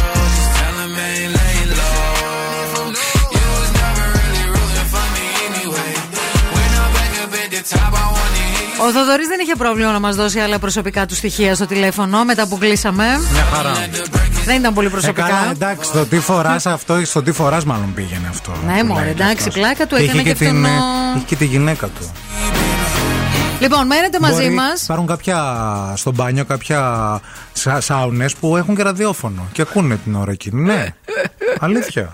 Ο Θοδωρής δεν είχε πρόβλημα να μας δώσει άλλα προσωπικά του στοιχεία στο τηλέφωνο μετά που κλείσαμε.
Μια χαρά.
Δεν ήταν πολύ
Ε,
προσωπικά.
καλά, εντάξει, το τι φοράς αυτό, στο τι φοράς μάλλον πήγαινε αυτό.
Ναι,
που
μωρέ,
λέει
εντάξει,
αυτός.
πλάκα του
Είχε
έκανε και
την,
αυτόν.
ε,
ο-
Είχε και τη γυναίκα του.
Λοιπόν, μένετε μαζί
Μπορεί-
μας.
Υπάρχουν κάποια στο μπάνιο, κάποια σα, σάουνες που έχουν και ραδιόφωνο και ακούνε την ώρα εκείνη. Ναι, αλήθεια.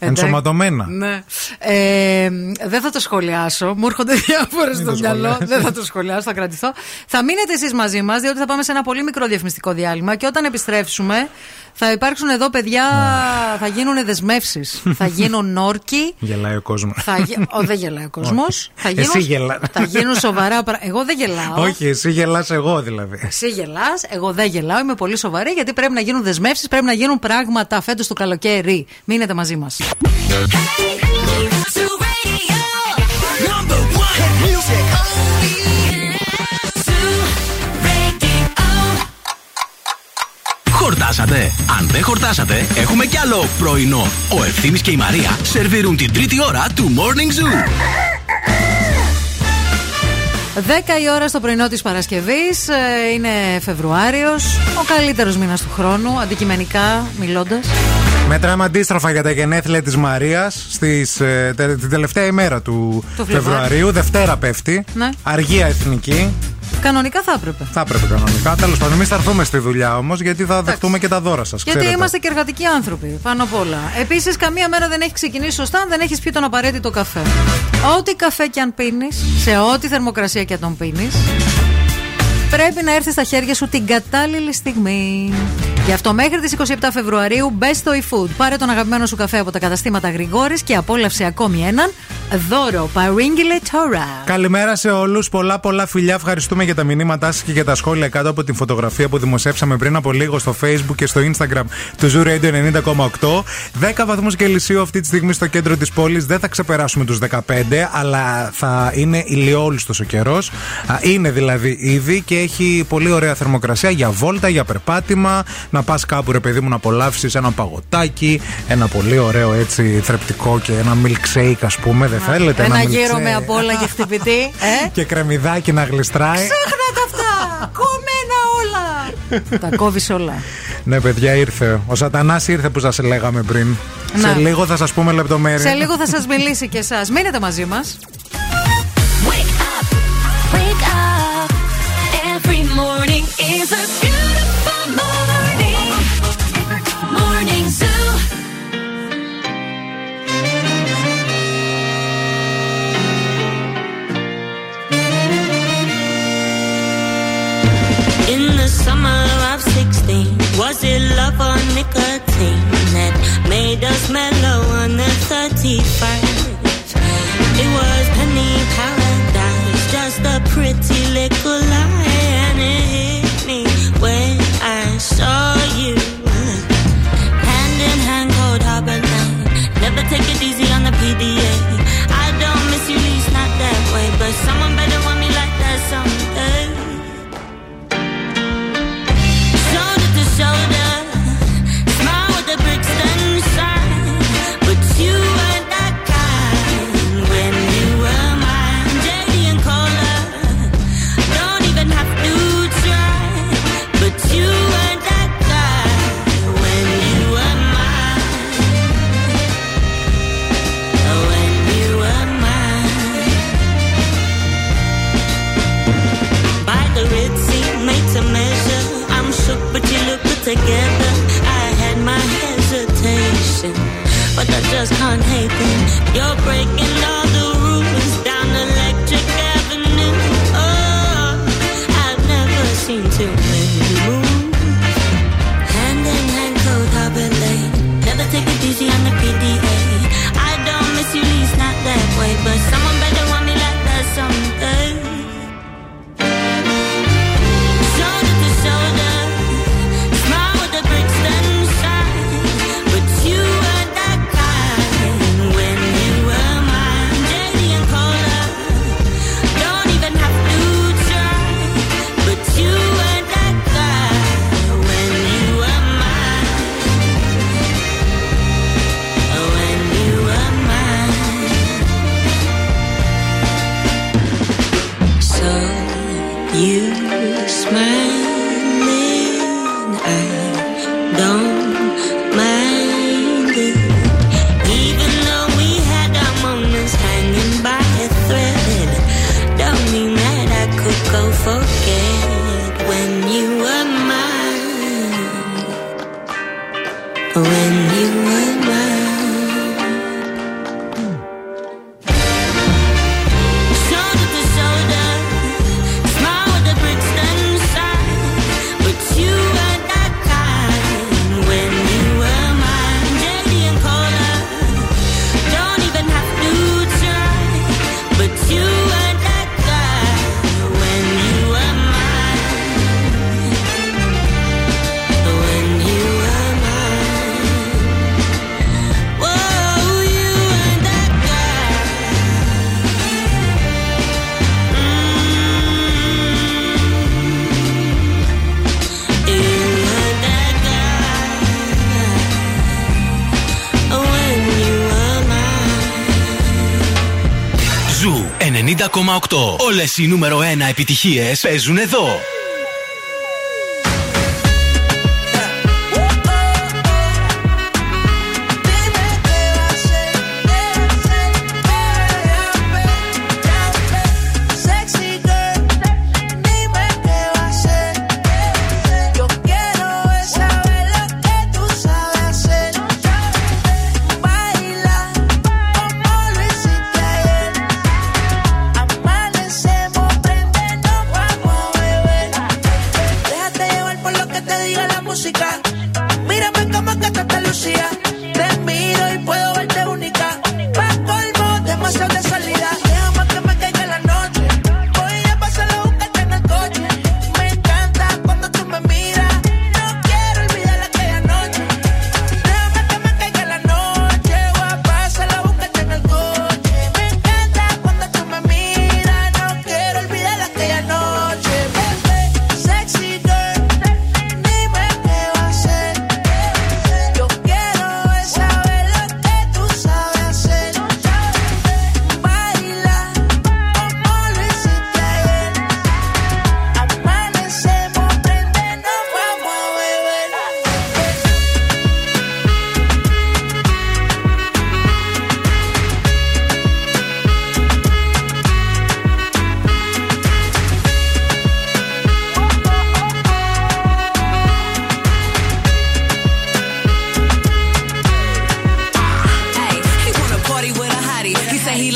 Ενσωματωμένα.
Ναι. Ε, δεν θα το σχολιάσω. Μου έρχονται διάφορες στο
το
μυαλό.
σχολιάσεις.
Δεν θα το σχολιάσω, θα κρατηθώ. Θα μείνετε εσείς μαζί μας, διότι θα πάμε σε ένα πολύ μικρό διαφημιστικό διάλειμμα και όταν επιστρέψουμε θα υπάρξουν εδώ παιδιά, θα γίνουν δεσμεύσει. θα γίνουν όρκοι.
Γελάει ο κόσμο.
Θα γι... Ο, δεν γελάει ο κόσμο. θα, γίνουν...
Εσύ γελά.
θα γίνουν σοβαρά πράγματα. Εγώ δεν γελάω.
Όχι, εσύ γελά εγώ δηλαδή.
Εσύ γελά, εγώ δεν γελάω, είμαι πολύ σοβαρή γιατί πρέπει να γίνουν δεσμεύσει, πρέπει να γίνουν πράγματα φέτο το καλοκαίρι. Μείνετε μαζί μα.
Χορτάσατε. Αν δεν χορτάσατε, έχουμε κι άλλο πρωινό. Ο Ευθύμης και η Μαρία σερβίρουν την τρίτη ώρα του Morning Zoo.
10 η ώρα στο πρωινό της Παρασκευής. Είναι Φεβρουάριος. Ο καλύτερος μήνας του χρόνου, αντικειμενικά μιλώντας.
Μετράμε αντίστροφα για τα γενέθλια της Μαρίας την τελευταία ημέρα του,
Του Φλεβάρι.
Φεβρουαρίου. Δευτέρα πέφτει.
Ναι.
Αργία εθνική.
Κανονικά θα έπρεπε.
Θα έπρεπε κανονικά. Τέλος πάντων, εμείς θα έρθουμε στη δουλειά όμως γιατί θα δεχτούμε και τα δώρα σας.
Γιατί είμαστε και εργατικοί άνθρωποι, πάνω απ' όλα. Επίσης, καμία μέρα δεν έχει ξεκινήσει σωστά αν δεν έχεις πιει τον απαραίτητο καφέ. Ό,τι καφέ και αν πίνεις, σε ό,τι θερμοκρασία και αν τον πίνεις, πρέπει να έρθει στα χέρια σου την κατάλληλη στιγμή. Γι' αυτό μέχρι τις 27 Φεβρουαρίου μπες στο eFood. Πάρε τον αγαπημένο σου καφέ από τα καταστήματα Γρηγόρης και απόλαυσε ακόμη έναν δώρο. Παρήγγειλε τώρα.
Καλημέρα σε όλους. Πολλά πολλά φιλιά. Ευχαριστούμε για τα μηνύματά σας και για τα σχόλια κάτω από την φωτογραφία που δημοσιεύσαμε πριν από λίγο στο Facebook και στο Instagram του Zoo Radio 90,8. 10 βαθμούς Κελσίου αυτή τη στιγμή στο κέντρο της πόλης. Δεν θα ξεπεράσουμε τους 15, αλλά θα είναι ηλιόλουστος ο καιρός. Είναι δηλαδή ήδη και έχει πολύ ωραία θερμοκρασία για βόλτα, για περπάτημα. Να πας κάπου, ρε παιδί μου, να απολαύσεις ένα παγωτάκι, ένα πολύ ωραίο έτσι θρεπτικό και ένα milkshake, ας πούμε. Δεν θέλετε
Ένα
ένα
γύρο
milkshake?
με απ' όλα και χτυπητή. Ε;
και κρεμμυδάκι να γλιστράει.
Ξέχνατε αυτά! Κομμένα όλα! Τα κόβεις όλα.
Ναι, παιδιά, ήρθε. Ο Σατανάς ήρθε που σας λέγαμε πριν.
Να.
Σε λίγο θα σας πούμε λεπτομέρειες.
Σε λίγο θα σας μιλήσει και εσάς. Μείνετε μαζί
μας. Nicotine that made us mellow on the 31st?
Όλες οι νούμερο 1 επιτυχίες παίζουν εδώ.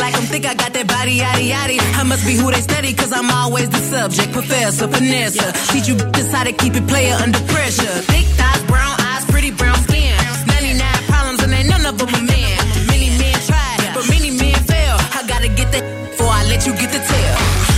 like I'm thick, I got that body, yaddy, yaddy. I must be who they study, cause I'm always the subject. Professor, Vanessa, teach you just how to keep it player under pressure. Thick thighs, brown eyes, pretty brown skin. 99 problems, and ain't none of them a man. Many men tried, but many men fail. I gotta get that before I let you get the tail.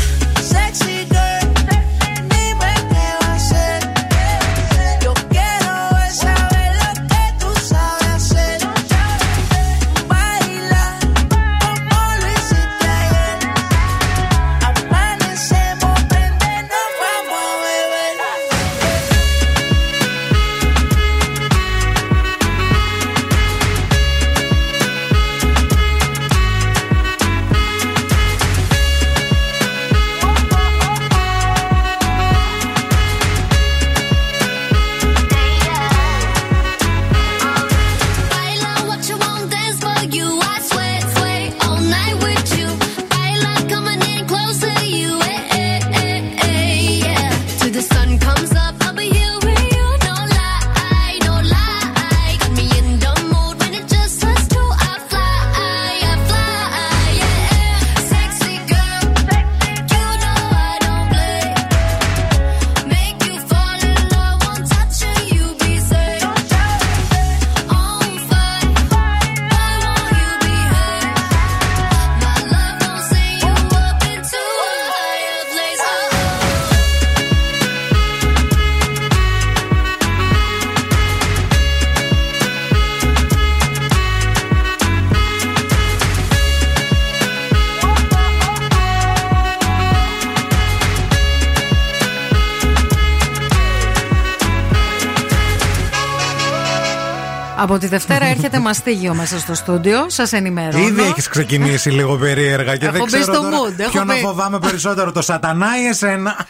ότι τη Δευτέρα έρχεται μαστίγιο μέσα στο στούντιο. Σας ενημερώνω.
Ήδη έχεις ξεκινήσει λίγο περίεργα και δεν ξέρω.
Στο
τώρα
mood, έχω
ποιον πει...
να
φοβάμαι περισσότερο, το σατανά ή εσένα.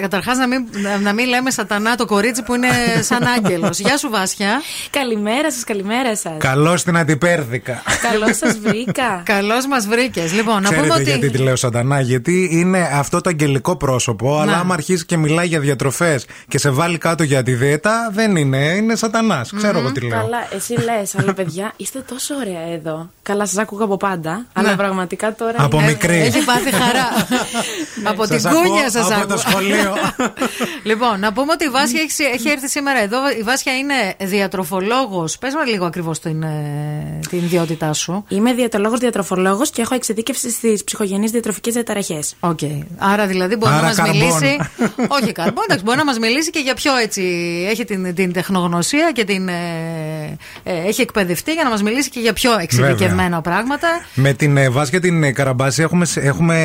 Καταρχάς, να μην, να μην λέμε σατανά το κορίτσι που είναι σαν άγγελος. Γεια σου, Βάσια.
Καλημέρα σας, καλημέρα σας.
Καλώς την αντιπέρδικα.
Καλώς σας βρήκα.
Καλώς μας βρήκες. Λοιπόν, Ξέρετε να πούμε ότι.
Γιατί τη λέω σαντανά, γιατί είναι αυτό το αγγελικό πρόσωπο, να. αλλά άμα αρχίσει και μιλάει για διατροφές και σε βάλει κάτω για τη δίαιτα, δεν είναι, είναι σαντανάς. Mm-hmm. Ξέρω εγώ τι λέω.
Καλά, εσύ λες, αλλά παιδιά είστε τόσο ωραία εδώ. Καλά, σας άκουγα από πάντα,
ναι.
αλλά πραγματικά τώρα.
Από
είναι...
μικρή.
Έχει πάθει χαρά. από την κούνια σας άκουγα.
Από το σχολείο.
λοιπόν, να πούμε ότι η Βάσια έχει έρθει σήμερα εδώ. Η Βάσια είναι διατροφολόγος. Πες μας λίγο ακριβώς την ε, ιδιότητα την ιδιότητά σου.
Είμαι διαιτολόγος διατροφολόγος και έχω εξειδίκευση στις ψυχογενείς διατροφικές διαταραχές.
Οκ. Άρα δηλαδή μπορεί
Άρα
να μας
καρμπών.
μιλήσει. Όχι καρμπόν, εντάξει, μπορεί να μας μιλήσει και για πιο έτσι. Έχει την, την τεχνογνωσία και την. ε, ε, έχει εκπαιδευτεί για να μας μιλήσει και για πιο εξειδικευμένα πράγματα.
Με την ε, Βάσια την ε, Καραμπάση έχουμε, σ- έχουμε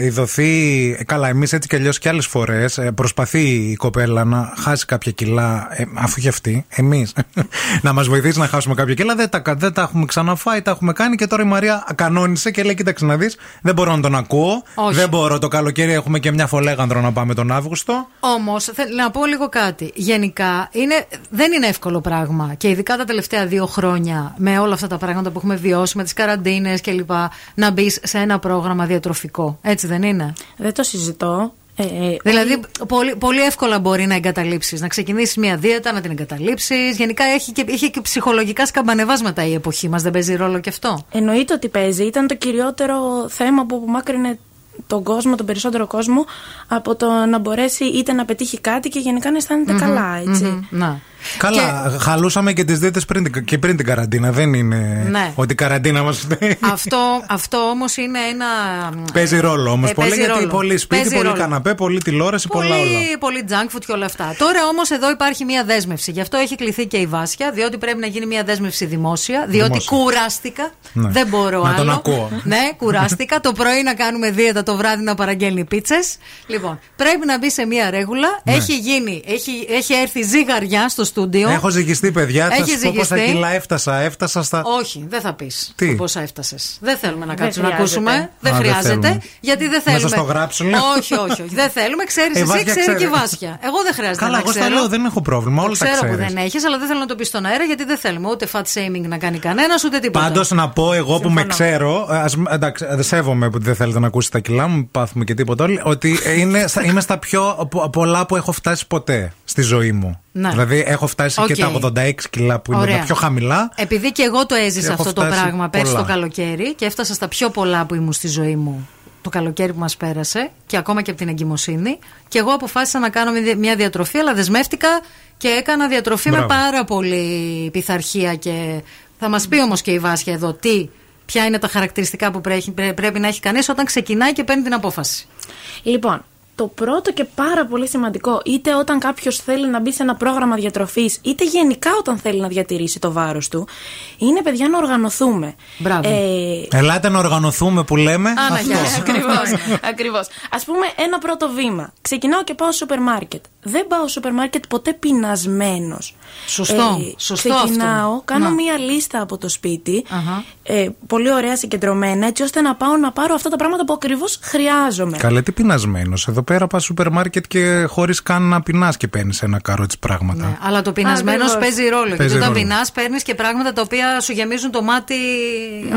ειδωθεί. ε, Καλά, εμείς έτσι κι αλλιώς κι άλλες φορές. Προσπαθεί η κοπέλα να χάσει κάποια κιλά, ε, αφού έχει αυτή, εμείς. να μας βοηθήσει να χάσουμε κάποια κιλά. Δεν τα, κα- δεν τα έχουμε ξαναφάει, τα έχουμε κάνει και τώρα η Μαρία κανόνισε και λέει: Κοίταξε να δεις, δεν μπορώ να τον ακούω.
Όχι.
Δεν μπορώ. Το καλοκαίρι έχουμε και μια φολέγανδρο να πάμε τον Αύγουστο.
Όμως, να πω λίγο κάτι. Γενικά, είναι, δεν είναι εύκολο πράγμα. Και ειδικά τα τελευταία δύο χρόνια, με όλα αυτά τα πράγματα που έχουμε βιώσει, με τις καραντίνες κλπ., να μπεις σε ένα πρόγραμμα διατροφικό. Έτσι δεν είναι;
Δεν το συζητώ. Ε, ε,
Δηλαδή, πολύ, πολύ εύκολα μπορεί να εγκαταλείψεις. Να ξεκινήσεις μια δίαιτα, να την εγκαταλείψεις. Γενικά έχει και, έχει και ψυχολογικά σκαμπανεβάσματα η εποχή μας. Δεν παίζει ρόλο και αυτό.
Εννοείται ότι παίζει. Ήταν το κυριότερο θέμα που απομάκρυνε τον κόσμο, τον περισσότερο κόσμο, από το να μπορέσει είτε να πετύχει κάτι και γενικά να αισθάνεται
Μμμ,
καλά, έτσι.
μμμ, να.
Καλά, χαλούσαμε και τις δίαιτε πριν, την- και πριν την καραντίνα. Δεν είναι
Ναι.
ότι η καραντίνα μας.
αυτό αυτό όμως είναι ένα.
Παίζει ρόλο όμως.
Ε,
πολύ
παίζει
γιατί
ρόλο.
πολύ σπίτι,
Παίζει
πολύ
ρόλο.
καναπέ, πολύ τηλεόραση, πολλά όλα.
Πολύ, πολύ junk food και όλα αυτά. Τώρα όμως εδώ υπάρχει μια δέσμευση. Γι' αυτό έχει κληθεί και η Βάσια, διότι πρέπει να γίνει μια δέσμευση δημόσια. Διότι
Δημόσια.
κουράστηκα.
Ναι.
Δεν μπορώ
Να
άλλο.
τον ακούω.
Ναι, κουράστηκα. το πρωί να κάνουμε δίαιτα, το βράδυ να παραγγέλνει πίτσες. Λοιπόν, πρέπει να μπει σε μια ρέγουλα.
Ναι.
Έχει γίνει, έχει, έχει έρθει ζυγαριά στο στούντιο.
Έχω ζυγιστεί, παιδιά. Θα
Έχεις
σας πω πόσα
ζυγιστεί;
κιλά έφτασα. Έφτασα στα.
Όχι, δεν θα πεις
Τι;
πόσα έφτασες. Δεν θέλουμε να
Δεν
κάτσουμε να
χρειάζεται.
ακούσουμε. Δεν
Α, δεν
χρειάζεται.
θέλουμε.
γιατί δεν
Να
θέλουμε.
σας το γράψουν.
Όχι, όχι, όχι. Δεν θέλουμε. Ξέρεις
Ε,
εσύ,
Βάσια
ξέρει
ξέρει.
και η Βάσια. Εγώ δεν χρειάζεται
Καλά,
να
εγώ στα
ξέρω.
λέω, δεν έχω πρόβλημα.
Το
Όλα τα
ξέρω που
ξέρεις.
δεν έχεις, αλλά δεν θέλω να το πεις στον αέρα γιατί δεν θέλουμε ούτε fat shaming να κάνει κανένας ούτε τίποτα.
Πάντως να πω εγώ που με
Συμφωνώ.
ξέρω. Ας, εντάξει, δεν σέβομαι που δεν θέλετε να ακούσετε τα κιλά μου, μην πάθουμε και τίποτα όλοι. Ότι είναι, στα- είμαι στα πιο πο- πολλά που έχω φτάσει ποτέ στη ζωή μου.
Ναι.
Δηλαδή έχω φτάσει
Οκ.
και τα 86 κιλά που είναι
Ωραία.
τα πιο χαμηλά.
Επειδή και εγώ το
Και
έζησα
έχω
αυτό το
φτάσει
πράγμα πέρσι
πολλά.
το καλοκαίρι και έφτασα στα πιο πολλά που ήμουν στη ζωή μου το καλοκαίρι που μας πέρασε και ακόμα και από την εγκυμοσύνη. Και εγώ αποφάσισα να κάνω μια- μια διατροφή, αλλά δεσμεύτηκα και έκανα διατροφή με
Μπράβο.
πάρα πολύ πειθαρχία. Και θα μας πει όμως και η Βάσια εδώ τι, ποια είναι τα χαρακτηριστικά που πρέ- πρέ- πρέπει να έχει κανείς όταν ξεκινάει και παίρνει την απόφαση.
Λοιπόν, το πρώτο και πάρα πολύ σημαντικό, είτε όταν κάποιος θέλει να μπει σε ένα πρόγραμμα διατροφής, είτε γενικά όταν θέλει να διατηρήσει το βάρος του, είναι παιδιά να οργανωθούμε.
Μπράβο.
Ε,
Ελάτε να οργανωθούμε που λέμε.
Άνα,
Αυτός.
γεια σου.
Ακριβώς. Ακριβώς. Α πούμε, ένα πρώτο βήμα. Ξεκινάω και πάω στο σούπερ μάρκετ. Δεν πάω στο σούπερ μάρκετ ποτέ πεινασμένος.
Σωστό. Σωστό
ξεκινάω,
αυτό.
κάνω
Να.
μία λίστα από το σπίτι.
Αχα.
Ε, πολύ ωραία συγκεντρωμένα, έτσι ώστε να πάω να πάρω αυτά τα πράγματα που ακριβώς χρειάζομαι.
Καλέ, τι πεινασμένος. Εδώ πέρα πας σούπερ μάρκετ και χωρίς καν να πεινάς και παίρνεις ένα καρότσι πράγματα.
Ναι, αλλά το πεινασμένος
Ακριβώς.
παίζει ρόλο.
Παίζει
γιατί όταν
ρόλο.
πεινάς, παίρνεις και πράγματα τα οποία σου γεμίζουν το μάτι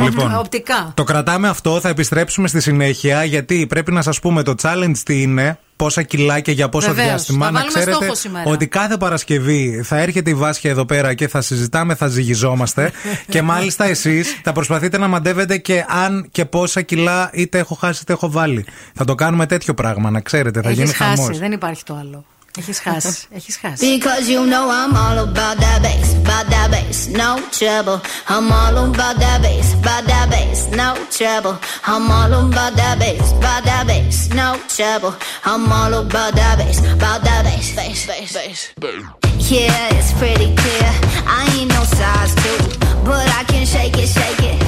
Λοιπόν,
οπτικά.
Το κρατάμε αυτό, θα επιστρέψουμε στη συνέχεια γιατί πρέπει να σας πούμε το challenge τι είναι. Πόσα κιλά και για πόσο
Βεβαίως,
διάστημα.
θα
να
βάλουμε
ξέρετε
στόχο σήμερα.
ότι κάθε Παρασκευή θα έρχεται η Βάσια εδώ πέρα και θα συζητάμε, θα ζυγιζόμαστε. και μάλιστα εσείς θα προσπαθείτε να μαντεύετε και αν και πόσα κιλά είτε έχω χάσει είτε έχω βάλει. Θα το κάνουμε τέτοιο πράγμα, να ξέρετε. Θα γίνει
Έχει χάσει,
χαμός.
δεν υπάρχει το άλλο. Έχει χάσει. Έχει χάσει.
Because you know I'm all about that bass, about that bass, no trouble. I'm all about that bass, about that bass, no trouble. I'm all about that bass, about that bass, no trouble. I'm all about that bass, about that bass, bass, bass, bass. Yeah, it's pretty clear. I ain't no size two, but I can shake it, shake it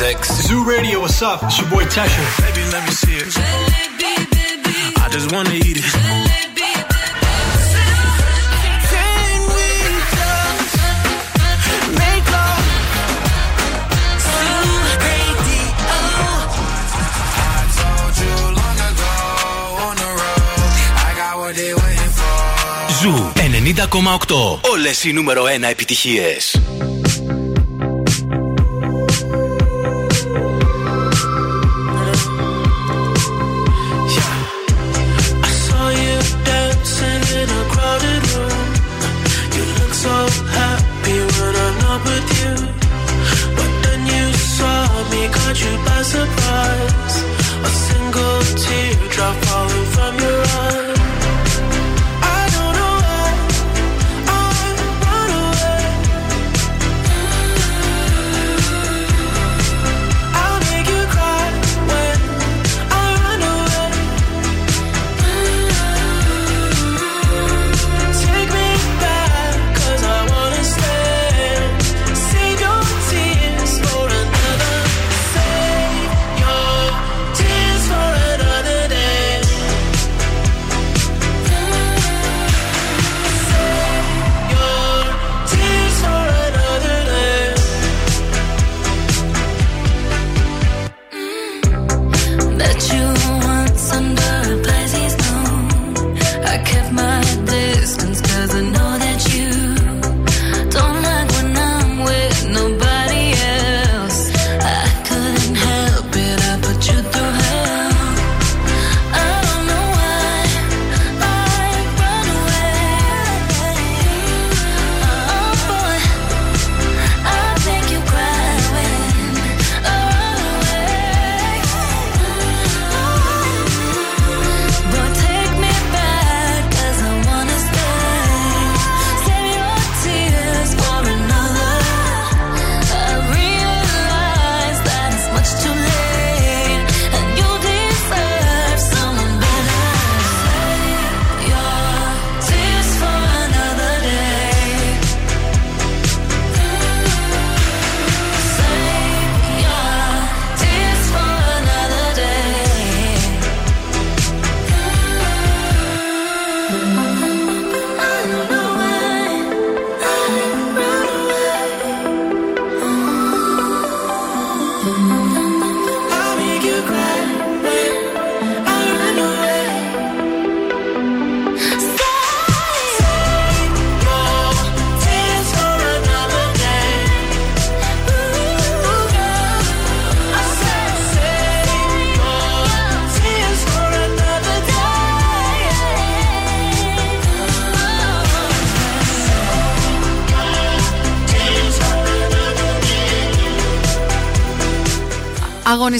6. Zoo Radio, what's up? It's your boy Tesha. Baby, let me see it. I just wanna eat it.
Jalebi, Can we just make love?
90,8. Όλες οι νούμερο 1 επιτυχίες.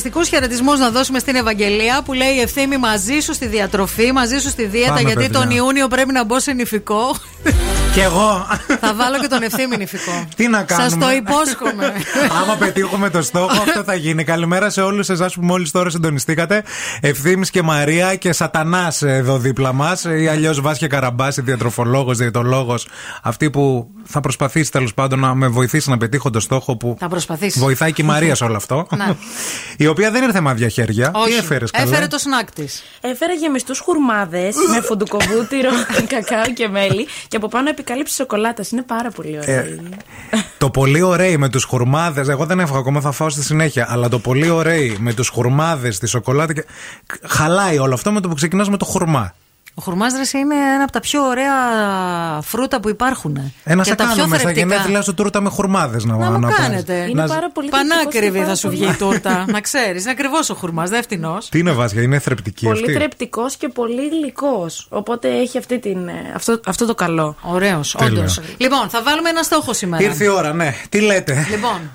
Αγωνιστικού χαιρετισμούς να δώσουμε στην Ευαγγελία που λέει ευθύνη μαζί σου στη διατροφή, μαζί σου στη δίαιτα.
Πάμε,
γιατί
παιδιά.
τον Ιούνιο πρέπει να μπω σε νηφικό.
Κι εγώ.
Θα βάλω και τον ευθύνη νηφικό.
Τι να κάνουμε;
Σας το υπόσχομαι.
Άμα πετύχουμε το στόχο, αυτό θα γίνει. Καλημέρα σε όλους εσάς που μόλις τώρα συντονιστήκατε. Ευθύνη και Μαρία και Σατανάς εδώ δίπλα μας. Ή αλλιώς Βάσια Καραμπάση, διατροφολόγος, διαιτολόγος. Αυτή που θα προσπαθήσει τέλος πάντων να με βοηθήσει να πετύχω το στόχο που
Θα προσπαθήσει.
βοηθάει και η Μαρία σε όλο αυτό.
Να.
Η οποία δεν ήρθε με άδεια χέρια. Τι έφερες,
Έφερε το σνακ της.
Έφερα γεμιστούς χουρμάδες με φουντουκοβούτυρο, κακάο και μέλι και από πάνω επικάλυψη σοκολάτα. Είναι πάρα πολύ ωραία.
Ε, το πολύ ωραίο με τους χουρμάδες. Εγώ δεν έφαγα ακόμα, θα φάω στη συνέχεια. Αλλά το πολύ ωραίο με τους χουρμάδες, τη σοκολάτα. Και... Χαλάει όλο αυτό με το που ξεκινάς με το χουρμά.
Ο χουρμάζδρε είναι ένα από τα πιο ωραία φρούτα που υπάρχουν.
Ένα
και
σε
τα πιο
κάνουμε στα
θρεπτικά.
γενέθλια σου τούρτα με χουρμάδες να,
Να μου
πάρεις.
κάνετε.
Είναι πάρα πολύ
Πανάκριβη
θρεπτικός και
θα σου
πάρα
βγει η
πολύ-
τούρτα. να ξέρεις. Είναι ακριβώς ο χουρμάς, δεν φτηνός.
Τι είναι βάσια, είναι θρεπτική
Πολύ
αυτή;
θρεπτικός και πολύ γλυκό. Οπότε έχει αυτή την, ε, αυτό, αυτό το καλό.
Ωραίος,
Τέλεια.
όντως. Λοιπόν, θα βάλουμε ένα στόχο σήμερα.
Ήρθε η ώρα, ναι. Τι λέτε;
Λοιπόν,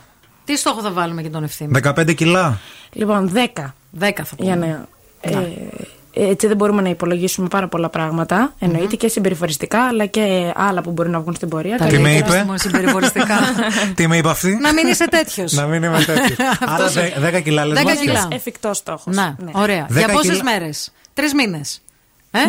τι στόχο θα βάλουμε για τον ευθύνη.
15 κιλά.
Λοιπόν, 10.
10 θα πούμε.
Για να. Ε, έτσι δεν μπορούμε να υπολογίσουμε πάρα πολλά πράγματα. Εννοείται και συμπεριφοριστικά, αλλά και άλλα που μπορεί να βγουν στην πορεία.
Τα
Τι με
λέει
είπε;
μόνο συμπεριφοριστικά.
Τι με είπε αυτή;
να μην είσαι τέτοιος.
Να μην είμαι τέτοιος. Άρα
Αυτός-
δε- 10 κιλά λες
10
βάσια.
κιλά.
Εφικτός στόχος.
Να, ωραία.
Δέκα
Για πόσες
κιλά-
μέρες; Τρεις μήνες. Ε;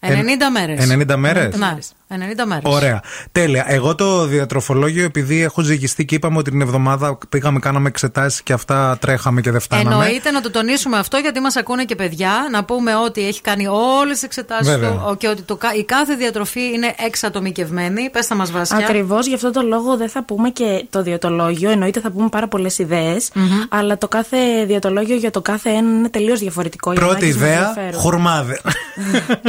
90 μέρες.
90 μέρες;
Να, 90 μέρες.
Ωραία. Τέλεια. Εγώ το διατροφολόγιο, επειδή έχω ζυγιστεί και είπαμε ότι την εβδομάδα πήγαμε, κάναμε εξετάσεις και αυτά τρέχαμε και δεν φτάναμε.
Εννοείται να το τονίσουμε αυτό γιατί μας ακούνε και παιδιά. Να πούμε ότι έχει κάνει όλες τις εξετάσεις
Βέβαια.
του ο- και ότι το, κα- η κάθε διατροφή είναι εξατομικευμένη. Πες τα μας βάσια.
Ακριβώς γι' αυτό το λόγο δεν θα πούμε και το διαιτολόγιο. Εννοείται θα πούμε πάρα πολλές ιδέες, αλλά το κάθε διαιτολόγιο για το κάθε ένα είναι τελείως διαφορετικό. για να
Πρώτη
έχεις
ιδέα,
ενδιαφέρον.
χουρμάδε.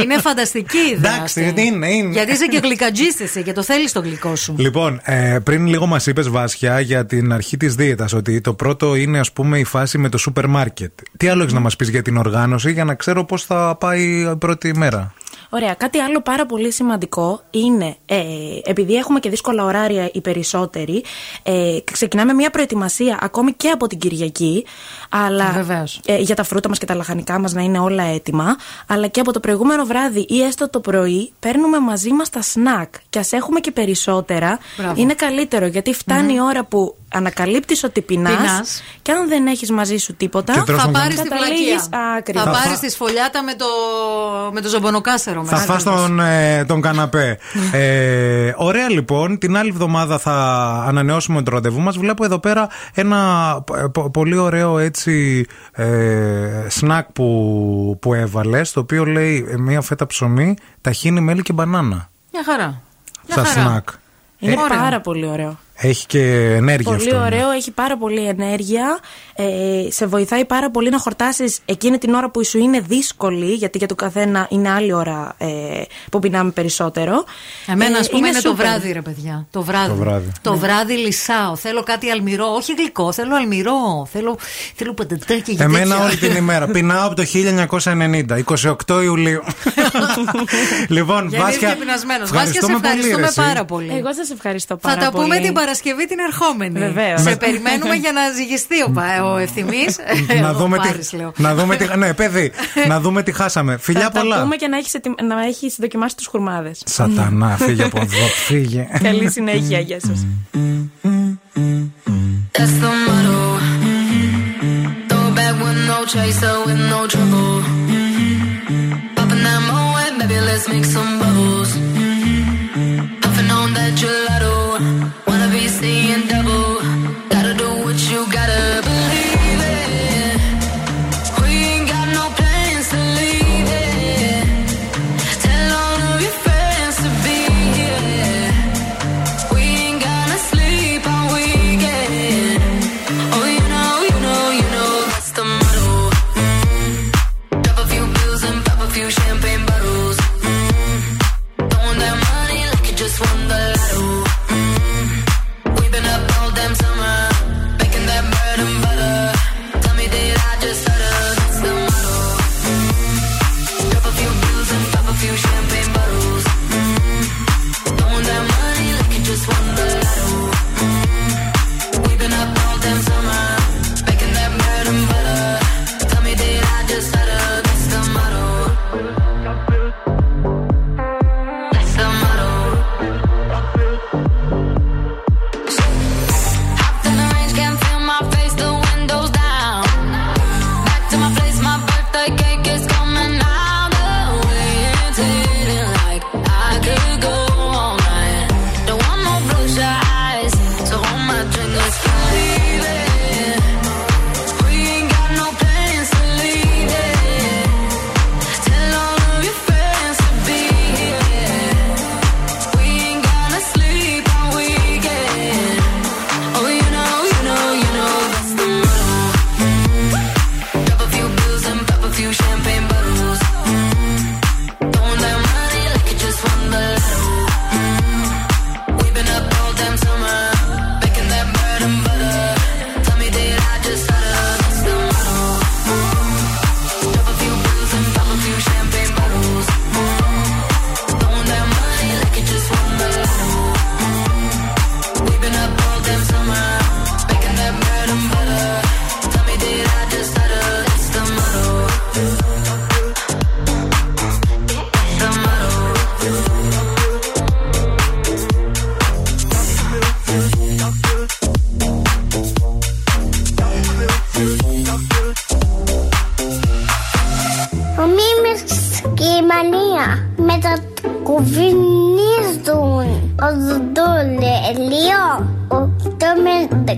Είναι φανταστική η ιδέα.
Εντάξει,
αυτή.
είναι, είναι.
Γιατί είσαι και γλυκατζής εσύ και το θέλεις το γλυκό σου.
Λοιπόν, ε, πριν λίγο μας είπες, Βάσια, για την αρχή της δίαιτας, ότι το πρώτο είναι, ας πούμε, η φάση με το σούπερ μάρκετ. Τι άλλο έχεις να μας πεις για την οργάνωση, για να ξέρω πώς θα πάει η πρώτη μέρα;
Ωραία. Κάτι άλλο πάρα πολύ σημαντικό είναι, ε, επειδή έχουμε και δύσκολα ωράρια οι περισσότεροι, ε, ξεκινάμε μια προετοιμασία ακόμη και από την Κυριακή. Αλλά,
Βεβαίως.
ε, για τα φρούτα μας και τα λαχανικά μας να είναι όλα έτοιμα. Αλλά και από το προηγούμενο βράδυ ή έστω το πρωί παίρνουμε μαζί μας τα σνακ. Και ας έχουμε και περισσότερα,
Μπράβο.
είναι καλύτερο. Γιατί φτάνει η ώρα που ανακαλύπτεις ότι πεινάς.
Πεινάς.
Και αν δεν έχεις μαζί σου τίποτα,
Και τρως
Θα
τον
πάρεις τη
καταλήγεις
βλακεία.
άκρη.
Θα
Θα
πάρεις
φά-
τη σφολιάτα με το, με το ζωμπονοκάσερο
Θα
μέσα.
φας τον, ε, τον καναπέ. ε, ωραία λοιπόν, την άλλη εβδομάδα θα ανανεώσουμε το ραντεβού μας. Βλέπω εδώ πέρα ένα ε, πο- πολύ ωραίο έτσι ε, σνακ που, που έβαλες, το οποίο λέει ε, μία φέτα ψωμί, ταχίνι, μέλι και μπανάνα.
Μια χαρά. Μια
Στα
χαρά.
σνακ.
είναι
Ωραία.
πάρα πολύ ωραίο.
Έχει και ενέργεια
Πολύ
αυτό.
ωραίο, έχει πάρα πολύ ενέργεια. Ε, σε βοηθάει πάρα πολύ να χορτάσεις εκείνη την ώρα που σου είναι δύσκολη, γιατί για το καθένα είναι άλλη ώρα ε, που πεινάμε περισσότερο.
Εμένα, ας
Ε,
πούμε, είναι, το
σούπερ.
βράδυ, ρε παιδιά. Το βράδυ.
Το βράδυ.
Το βράδυ λυσάω. Θέλω κάτι αλμυρό. Όχι γλυκό, θέλω αλμυρό. Θέλω, θέλω παντατάκια και
Εμένα
τέτοια.
όλη την ημέρα. Πεινάω από το 1990, 28 Ιουλίου. λοιπόν,
Γεννήθηκε
Βάσια.
πεινασμένος. Βάσια, σε
ευχαριστούμε πολύ,
ευχαριστούμε
ρε, εσύ.
πάρα πολύ.
Εγώ σας ευχαριστώ
Θα
πάρα
τα
πολύ.
πούμε την Παρασκευή την ερχόμενη.
Βεβαίως.
Σε
Με-
περιμένουμε για να ζυγιστεί ο, πα- ο ευθυμής.
να δούμε τι. Να δούμε τι. Ναι, παιδί, να δούμε τι χάσαμε. Φιλιά
Θα τα
πολλά.
πούμε και να έχεις, ετοι- να έχεις δοκιμάσει τους χουρμάδες.
Σατανά, φύγε από εδώ, φύγε.
Καλή συνέχεια, γεια σας.
That's the motto. Throw it back with no chaser, with no trouble. Popping that moe, baby, let's make some bubbles. Puffing on that gelato, you
saying μετακουβινίζουν οδοντό λελίο 8 με 10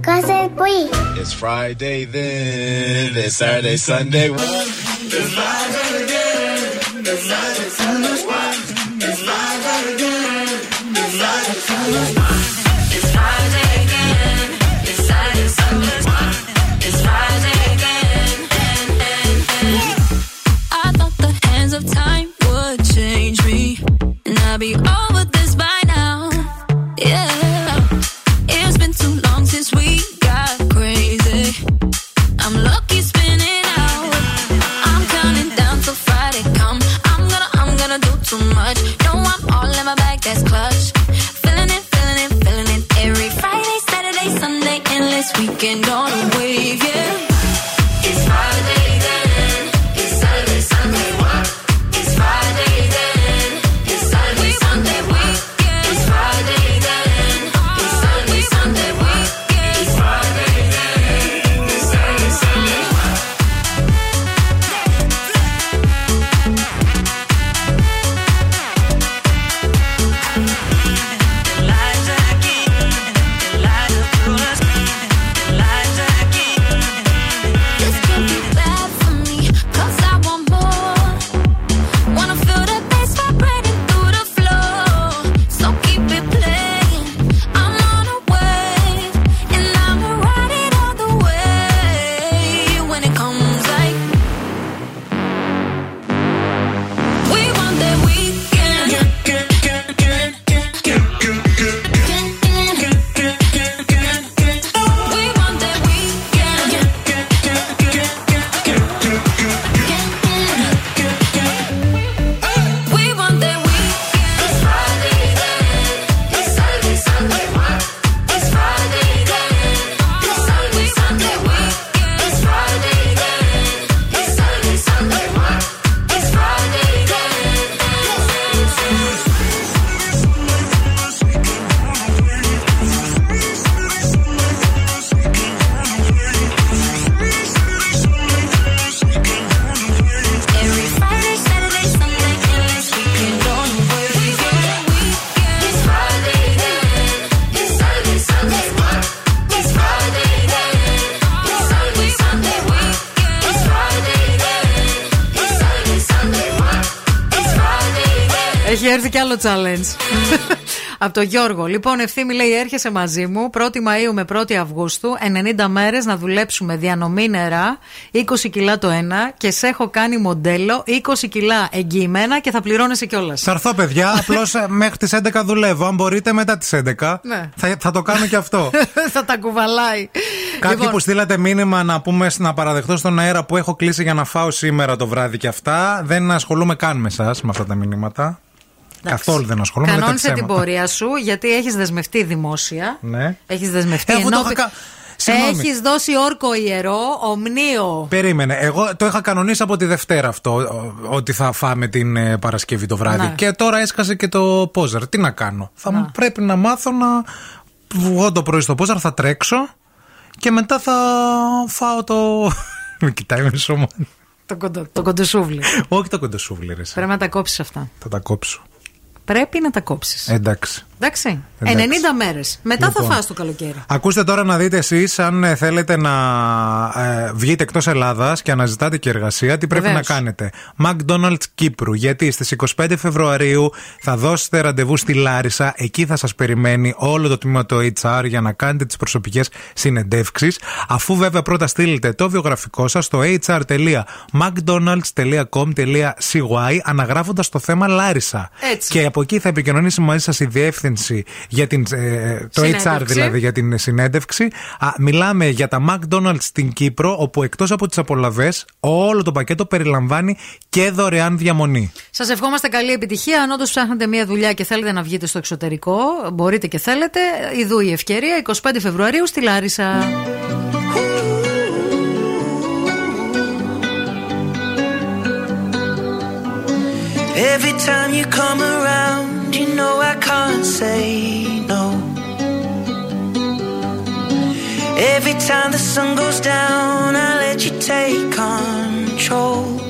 κάθε πρωί.
It's Friday then, it's Saturday, Sunday.
It's Friday again. It's Friday,
que no
άλλο challenge. Από το Γιώργο. Λοιπόν, ευθύμη λέει: Έρχεσαι μαζί μου 1η Μαου με 1η Αυγούστου, 90 μέρες να δουλέψουμε διανομή νερά, 20 κιλά το ένα και σε έχω κάνει μοντέλο 20 κιλά εγγυημένα και θα πληρώνεσαι κιόλας.
Θα έρθω, παιδιά. Απλώς μέχρι τις 11 δουλεύω. Αν μπορείτε μετά τις 11,
Ναι.
θα, θα το κάνω και αυτό.
θα τα κουβαλάει.
Κάποιοι
Λοιπόν,
που στείλατε μήνυμα να, πούμε, να παραδεχτώ στον αέρα που έχω κλείσει για να φάω σήμερα το βράδυ και αυτά. Δεν ασχολούμαι καν με εσάς με αυτά τα μηνύματα. Καθόλου δεν ασχολούμαι με τα
Κανόνισε την
ψέματα.
πορεία σου γιατί έχεις δεσμευτεί δημόσια.
Ναι.
Έχεις δεσμευτεί.
Ε, αφού το
ενώπι-
είχα κα- Συγγνώμη.
Έχεις δώσει όρκο ιερό, ομνίο.
Περίμενε. Εγώ το είχα κανονίσει από τη Δευτέρα αυτό, ο- ότι θα φάμε την ε, Παρασκευή το βράδυ.
Ναι.
Και τώρα έσκασε και το πόζερ. Τι να κάνω. Θα μου πρέπει να μάθω να βγω το πρωί στο πόζερ, θα τρέξω και μετά θα φάω το. Με κοιτάει μισό μόνο.
Το, κοντο, το κοντοσούβλι.
Όχι το κοντοσούβλι, ρε. εσύ.
Πρέπει να τα κόψεις αυτά.
Θα τα κόψω.
Πρέπει να τα κόψεις.
Εντάξει.
Εντάξει.
Εντάξει.
90 μέρες. Μετά
Λοιπόν.
θα φας το καλοκαίρι.
Ακούστε τώρα να δείτε εσείς, αν ε, θέλετε να ε, βγείτε εκτός Ελλάδας και αναζητάτε και εργασία, τι πρέπει
Βεβαίως.
να κάνετε. McDonald's Κύπρου. Γιατί στις 25 Φεβρουαρίου θα δώσετε ραντεβού στη Λάρισα. Εκεί θα σας περιμένει όλο το τμήμα του HR για να κάνετε τις προσωπικές συνεντεύξεις. Αφού βέβαια πρώτα στείλετε το βιογραφικό σας στο hr.mcdonalds.com.cy αναγράφοντας το θέμα Λάρισα.
Έτσι.
Και από εκεί θα επικοινωνήσει μαζί σας η διεύθυνση για την, ε, το HR
Συνέντευξη.
δηλαδή για την συνέντευξη. Α, μιλάμε για τα McDonald's στην Κύπρο, όπου εκτός από τις απολαυές, όλο το πακέτο περιλαμβάνει και δωρεάν διαμονή.
Σας ευχόμαστε καλή επιτυχία. Αν όντως ψάχνετε μια δουλειά και θέλετε να βγείτε στο εξωτερικό, μπορείτε και θέλετε. Ιδού η ευκαιρία 25 Φεβρουαρίου στη Λάρισα.
Every time you come around, you know I can't say no. Every time the sun goes down, I let you take control.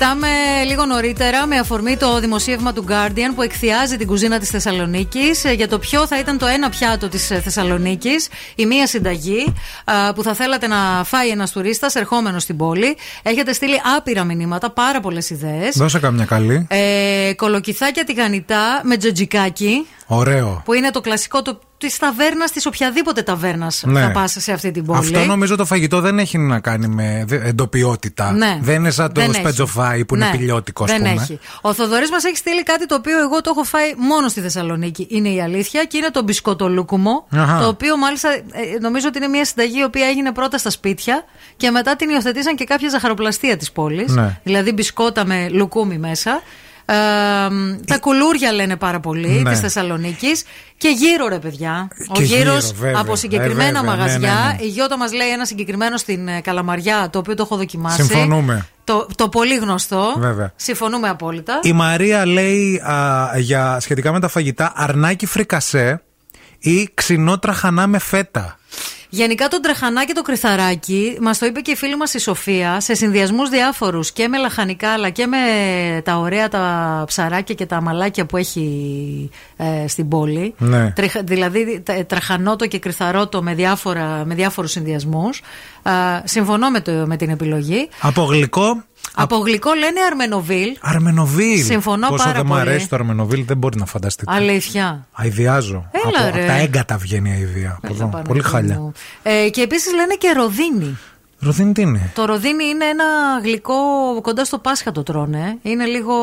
συζητάμε λίγο νωρίτερα με αφορμή το δημοσίευμα του Guardian που εκθιάζει την κουζίνα της Θεσσαλονίκης για το ποιο θα ήταν το ένα πιάτο της Θεσσαλονίκης, η μία συνταγή α, που θα θέλατε να φάει ένας τουρίστας ερχόμενος στην πόλη. Έχετε στείλει άπειρα μηνύματα, πάρα πολλές ιδέες.
Δώσε καμιά καλή.
Ε, κολοκυθάκια τηγανιτά με τζοτζικάκι.
Ωραίο.
Που είναι το κλασικό το, της ταβέρνας, της οποιαδήποτε ταβέρνας
Ναι.
θα πας σε αυτή την πόλη.
Αυτό νομίζω το φαγητό δεν έχει να κάνει με δε- εντοπιότητα.
Ναι.
Δεν είναι σαν το
Δεν έχει.
σπετζοφάι που είναι
Ναι.
πιλιότικο, ας
Δεν
πούμε.
έχει. Ο Θοδωρής μας έχει στείλει κάτι το οποίο εγώ το έχω φάει μόνο στη Θεσσαλονίκη. Είναι η αλήθεια και είναι το μπισκοτολούκουμο.
Αχα.
Το οποίο μάλιστα ε, νομίζω ότι είναι μια συνταγή η οποία έγινε πρώτα στα σπίτια και μετά την υιοθετήσαν και κάποια ζαχαροπλαστεία της πόλης.
Ναι.
Δηλαδή μπισκότα με λουκούμι μέσα. Ε, τα κουλούρια λένε πάρα πολύ
Ναι.
της Θεσσαλονίκης. Και γύρω, ρε παιδιά. Ο
Και
γύρος
γύρω, βέβαια.
από συγκεκριμένα
Ε, βέβαια, ναι,
μαγαζιά.
ναι, ναι.
Η Γιώτα μας λέει ένα συγκεκριμένο στην ε, Καλαμαριά, το οποίο το έχω δοκιμάσει.
Συμφωνούμε.
Το, το πολύ γνωστό.
Βέβαια.
Συμφωνούμε απόλυτα.
Η Μαρία λέει α, για, σχετικά με τα φαγητά αρνάκι φρικασέ ή ξινό τραχανά με φέτα.
Γενικά το τρεχανά και το κρυθαράκι, μας το είπε και η φίλη μας η Σοφία, σε συνδυασμούς διάφορους και με λαχανικά αλλά και με τα ωραία τα ψαράκια και τα μαλάκια που έχει ε, στην πόλη.
Ναι.
Τρεχ- δηλαδή τα- τραχανότο και κρυθαρότο με, διάφορα, με διάφορους συνδυασμούς. Α, συμφωνώ με, το, με την επιλογή.
Από γλυκό,
Από γλυκό λένε Αρμενοβίλ.
αρμενοβίλ.
Συμφωνώ
Πόσο
πάρα
δεν μου
πολύ.
αρέσει το αρμενοβίλ, δεν μπορεί να φανταστείτε.
Αλήθεια.
Αηδιάζω.
Έλα,
από,
ρε.
από τα έγκατα βγαίνει η αηδία. Από εδώ. Πολύ χάλια.
Ε, και επίσης λένε και ροδίνη.
Ροδίνη τι είναι.
Το ροδίνι είναι ένα γλυκό κοντά στο Πάσχα το τρώνε. Είναι λίγο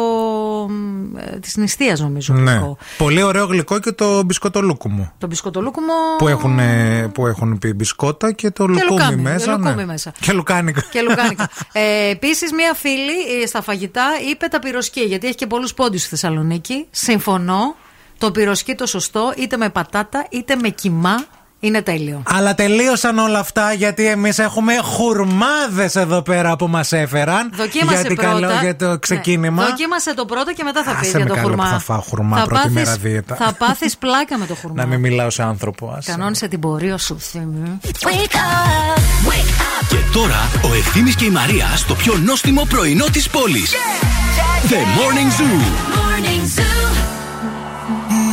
της νηστείας νομίζω.
Ναι.
γλυκό.
Πολύ ωραίο γλυκό και το μπισκότο λούκουμο.
Το μπισκοτολούκουμο.
Που έχουν, ε, που έχουν πει μπισκότα και το λουκούμι
λουκάμι,
μέσα.
λουκούμι
ναι.
μέσα.
Και λουκάνικα.
Και λουκάνικα. ε, Επίσης, μία φίλη ε, στα φαγητά είπε τα πυροσκή, γιατί έχει και πολλούς πόντους στη Θεσσαλονίκη. Συμφωνώ. Το πυροσκή το σωστό, είτε με πατάτα είτε με κιμά, είναι τέλειο.
Αλλά τελείωσαν όλα αυτά γιατί εμείς έχουμε χουρμάδες εδώ πέρα που μας έφεραν.
Δοκίμασε
γιατί
πρώτα.
καλό για το ξεκίνημα.
Ναι. Δοκίμασε το πρώτο και μετά θα πει
Άσε
για
με
το
καλό
χουρμά.
που θα φάω χουρμά πρώτη
πάθεις-
μέρα δίαιτα.
Θα πάθεις πλάκα με το χουρμά.
Να μην μιλάω σε άνθρωπο. άσε.
Κανόνισε την πορεία σου, θύμη.
Και τώρα ο Ευθύμης και η Μαρία στο πιο νόστιμο πρωινό της πόλης. The Morning Zoo.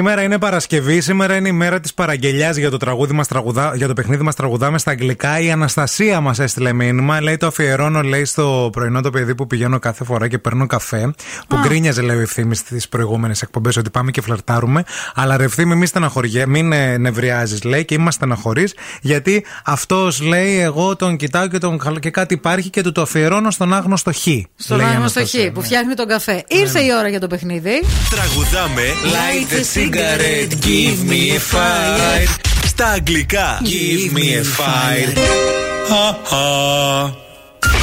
Σήμερα είναι Παρασκευή, σήμερα είναι η μέρα της παραγγελιάς για το, τραγούδι μας, τραγουδά, για το παιχνίδι μας τραγουδάμε στα αγγλικά. Η Αναστασία μας έστειλε μήνυμα. Λέει το αφιερώνω, λέει στο πρωινό το παιδί που πηγαίνω κάθε φορά και παίρνω καφέ. Που
Α.
γκρίνιαζε, λέει ο ευθύνη στις προηγούμενες εκπομπές ότι πάμε και φλερτάρουμε. Αλλά ρε ευθύμη, μη στεναχωριέ, μην ε, νευριάζεις, λέει και είμαστε στεναχωρείς. Γιατί αυτός λέει, εγώ τον κοιτάω και, τον, καλ- και κάτι υπάρχει και του το αφιερώνω στον άγνωστο Χ.
Στον
λέει η
άγνωστο
Αναστασία.
Χ που φτιάχνει τον καφέ. Ήρθε η ώρα για το παιχνίδι.
Τραγουδάμε Light the cigarette, give me a fire Στα αγγλικά Give me a fire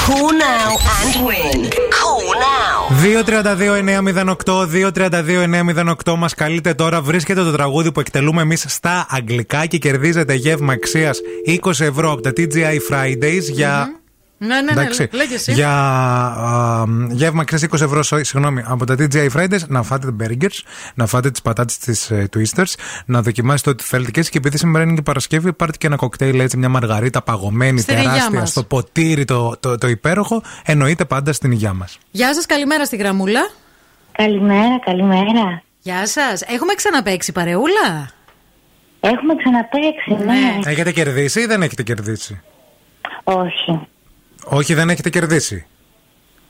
Call now and win. Call now.
232-908, 232-908 μας καλείτε τώρα. Βρίσκεται το τραγούδι που εκτελούμε εμείς στα αγγλικά και κερδίζετε γεύμα αξίας 20 ευρώ από τα TGI Fridays για.
Ναι, ναι, ναι,
Εντάξει,
λέγε εσύ.
για α, γεύμα αξία 20 ευρώ σο- συγγνώμη, από τα TGI Fridays να φάτε burgers, να φάτε τις πατάτες της ε, Twisters, να δοκιμάσετε ό,τι θέλετε και, έτσι. και επειδή σήμερα είναι και Παρασκευή, πάρτε και ένα κοκτέιλ έτσι, μια μαργαρίτα παγωμένη,
Στην υγειά
τεράστια,
μας.
στο ποτήρι το, το, το υπέροχο. Εννοείται πάντα στην υγειά μας.
Γεια σας, καλημέρα στη γραμμούλα.
Καλημέρα, καλημέρα.
Γεια σας. Έχουμε ξαναπέξει παρεούλα;
Έχουμε ξαναπέξει, ναι.
Έχετε κερδίσει ή δεν έχετε κερδίσει;
Όχι.
Όχι, δεν έχετε κερδίσει.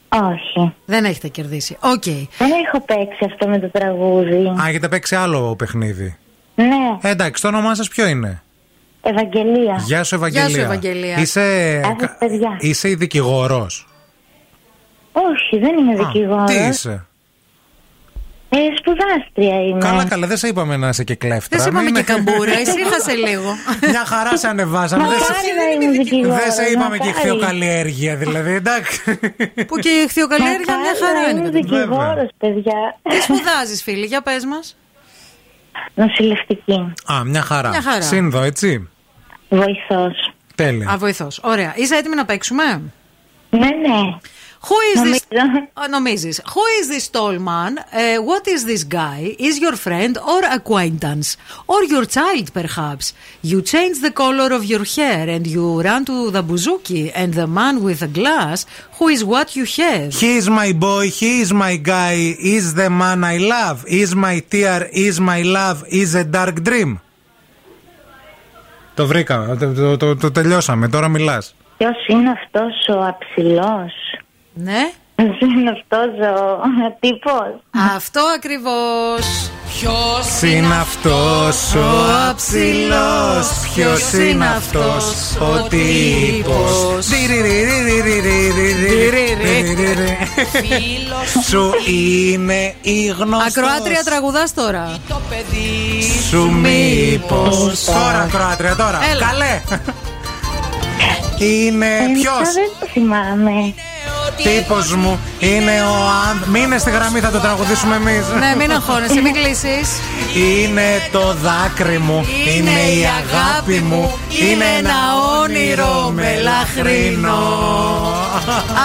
Όχι.
Δεν έχετε κερδίσει. Οκ.
Δεν έχω παίξει αυτό με το τραγούδι.
Α, έχετε παίξει άλλο παιχνίδι.
Ναι,
Ε, εντάξει, το όνομά σας ποιο είναι;
Ευαγγελία.
Γεια σου, Ευαγγελία.
Γεια σου, Ευαγγελία.
Είσαι,
Γεια σας, παιδιά.
είσαι η δικηγόρος;
Όχι, δεν είμαι δικηγόρος.
Τι είσαι;
Ε, σπουδάστρια είμαι.
Καλά, καλά, δεν σε είπαμε να είσαι και κλέφτρα.
Δεν σε είπαμε
Μην-
και καμπούρα, ησύχασε λίγο.
Μια χαρά σε ανεβάσαμε. Δεν σε-
Μακάρι να είμαι δικηγόρος,
Δεν σε είπαμε και
μακάρι.
χθιοκαλλιέργεια, δηλαδή, εντάξει.
Που και η χθιοκαλλιέργεια μια
Μακάρι
χαρά
να
είναι.
είμαι
κατά τη γνώμη.
δικηγόρος, παιδιά.
Τι σπουδάζεις, φίλοι, για πες μας.
Νοσηλευτική.
Α, μια χαρά.
Μια χαρά.
Σύνδο, έτσι.
Βοηθός.
Τέλεια.
Α, βοηθός. Ωραία. Είσαι έτοιμη να παίξουμε;
Ναι, ναι.
Who is
Νομίζω.
this? Α, νομίζεις. Who is this tall man? Uh, what is this guy? Is your friend or acquaintance? Or your child, perhaps? You change the color of your hair and you run to the bouzouki and the man with the glass, who is what you have?
He is my boy, he is my guy, is the man I love, is my tear, is my love, is a dark dream. Το βρήκα, το, το, το, το τελειώσαμε, τώρα μιλάς.
Ποιος είναι αυτός ο αψηλός.
Ναι.
Ποιος είναι αυτός ο τύπος.
Αυτό ακριβώς. Ποιος
είναι αυτός ο αψηλός, ποιος είναι αυτός; ο τύπος. Σου είναι η γνωστός.
Ακροάτρια τραγουδάς τώρα.
Σου μήπως. Τώρα, ακροάτρια, τώρα.
Έλα.
Καλέ. Είναι
Ε,
ποιος.
Δεν το θυμάμαι.
Τύπος μου είναι ο Αν. Μείνε στη γραμμή, θα το τραγουδήσουμε εμείς.
ναι, μην αγχώνεσαι, μην κλείσεις.
Είναι το δάκρυ μου, είναι η αγάπη μου, είναι ένα όνειρο μελαχρινό.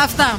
Αυτά.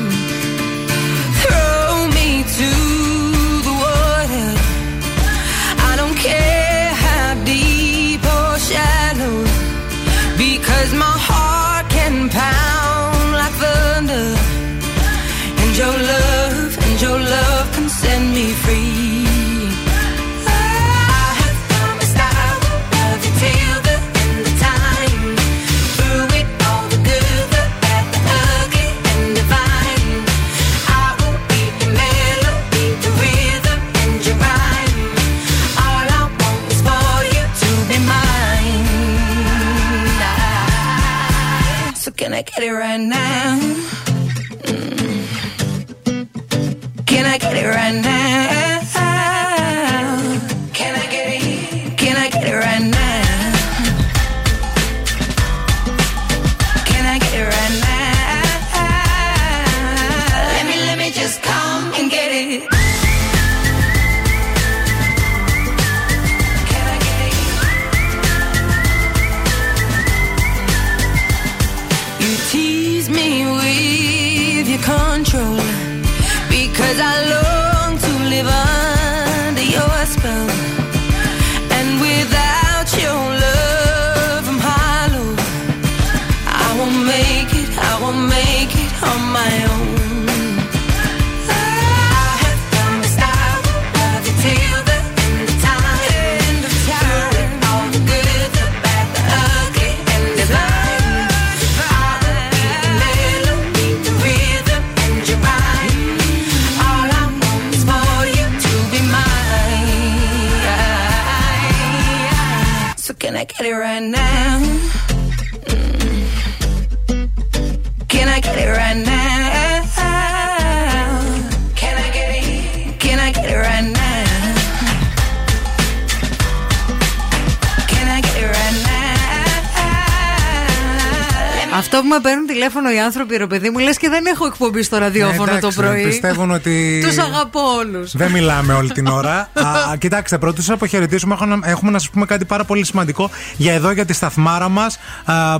άνθρωποι, ρε παιδί μου, λες και δεν έχω εκπομπή στο ραδιόφωνο
ε, εντάξει, το
πρωί.
Πιστεύουν ότι.
Τους αγαπώ όλους.
Δεν μιλάμε όλη την ώρα. Α, κοιτάξτε, πρώτα σας αποχαιρετήσουμε. Έχουμε να σας πούμε κάτι πάρα πολύ σημαντικό για εδώ, για τη σταθμάρα μας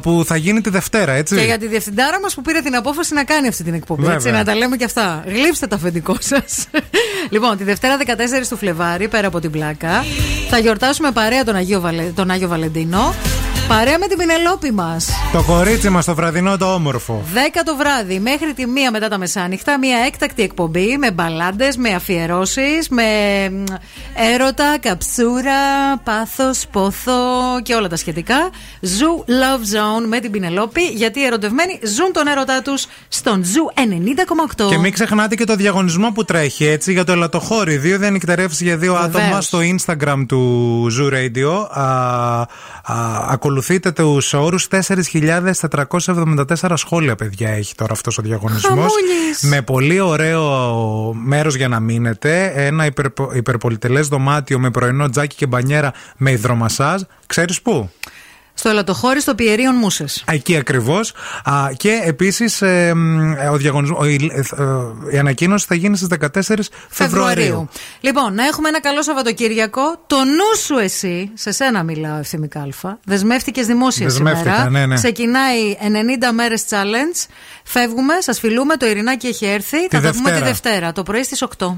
που θα γίνει τη Δευτέρα, έτσι.
Και για τη διευθυντάρα μας που πήρε την απόφαση να κάνει αυτή την εκπομπή.
Βέβαια.
Έτσι, να τα λέμε και αυτά. Γλύψτε τα αφεντικό σας. λοιπόν, τη Δευτέρα 14 του Φλεβάρι, πέρα από την πλάκα, θα γιορτάσουμε παρέα τον Αγίο Βαλε... τον Άγιο Βαλεντίνο. Παρέα με την Πινελόπη μας.
Το κορίτσι μας το βραδινό το όμορφο.
10 το βράδυ μέχρι τη μία μετά τα μεσάνυχτα. Μια έκτακτη εκπομπή με μπαλάντες, με αφιερώσεις, με μ, έρωτα, καψούρα, πάθος, πόθο και όλα τα σχετικά. Zoo Love Zone με την Πινελόπη. Γιατί οι ερωτευμένοι ζουν τον έρωτά τους στον Zoo 90,8.
Και μην ξεχνάτε και το διαγωνισμό που τρέχει έτσι για το ελαττοχώρι. Δύο διανυκτερεύσει για δύο
Βεβαίως.
άτομα στο Instagram του Zoo Radio. Α, α, ακολουθείτε τους όρους 4.474 σχόλια, παιδιά, έχει τώρα αυτός ο διαγωνισμός.
Χαμούλης.
Με πολύ ωραίο μέρος για να μείνετε. Ένα υπερπο, υπερπολιτελές δωμάτιο με πρωινό τζάκι και μπανιέρα με υδρομασάζ. Ξέρεις πού;
Στο ελαττοχώρι στο Πιερίων Μούσες.
Εκεί ακριβώς. Και επίσης ο διαγωνισμός, ο- η, ε, η ανακοίνωση θα γίνει στις 14 Φεβρουαρίου.
Λοιπόν, να έχουμε ένα καλό Σαββατοκύριακο. Το νου σου εσύ, σε σένα μιλάω ευθυμικά Αλφα. Δεσμεύτηκες δημόσια
Δεσμεύτηκα,
σήμερα.
ναι, ναι.
Ξεκινάει 90 μέρες challenge. Φεύγουμε, σας φιλούμε. Το Ειρηνάκι έχει έρθει.
Τη
θα τα πούμε τη
Δευτέρα.
Δευτέρα, το πρωί στις 8.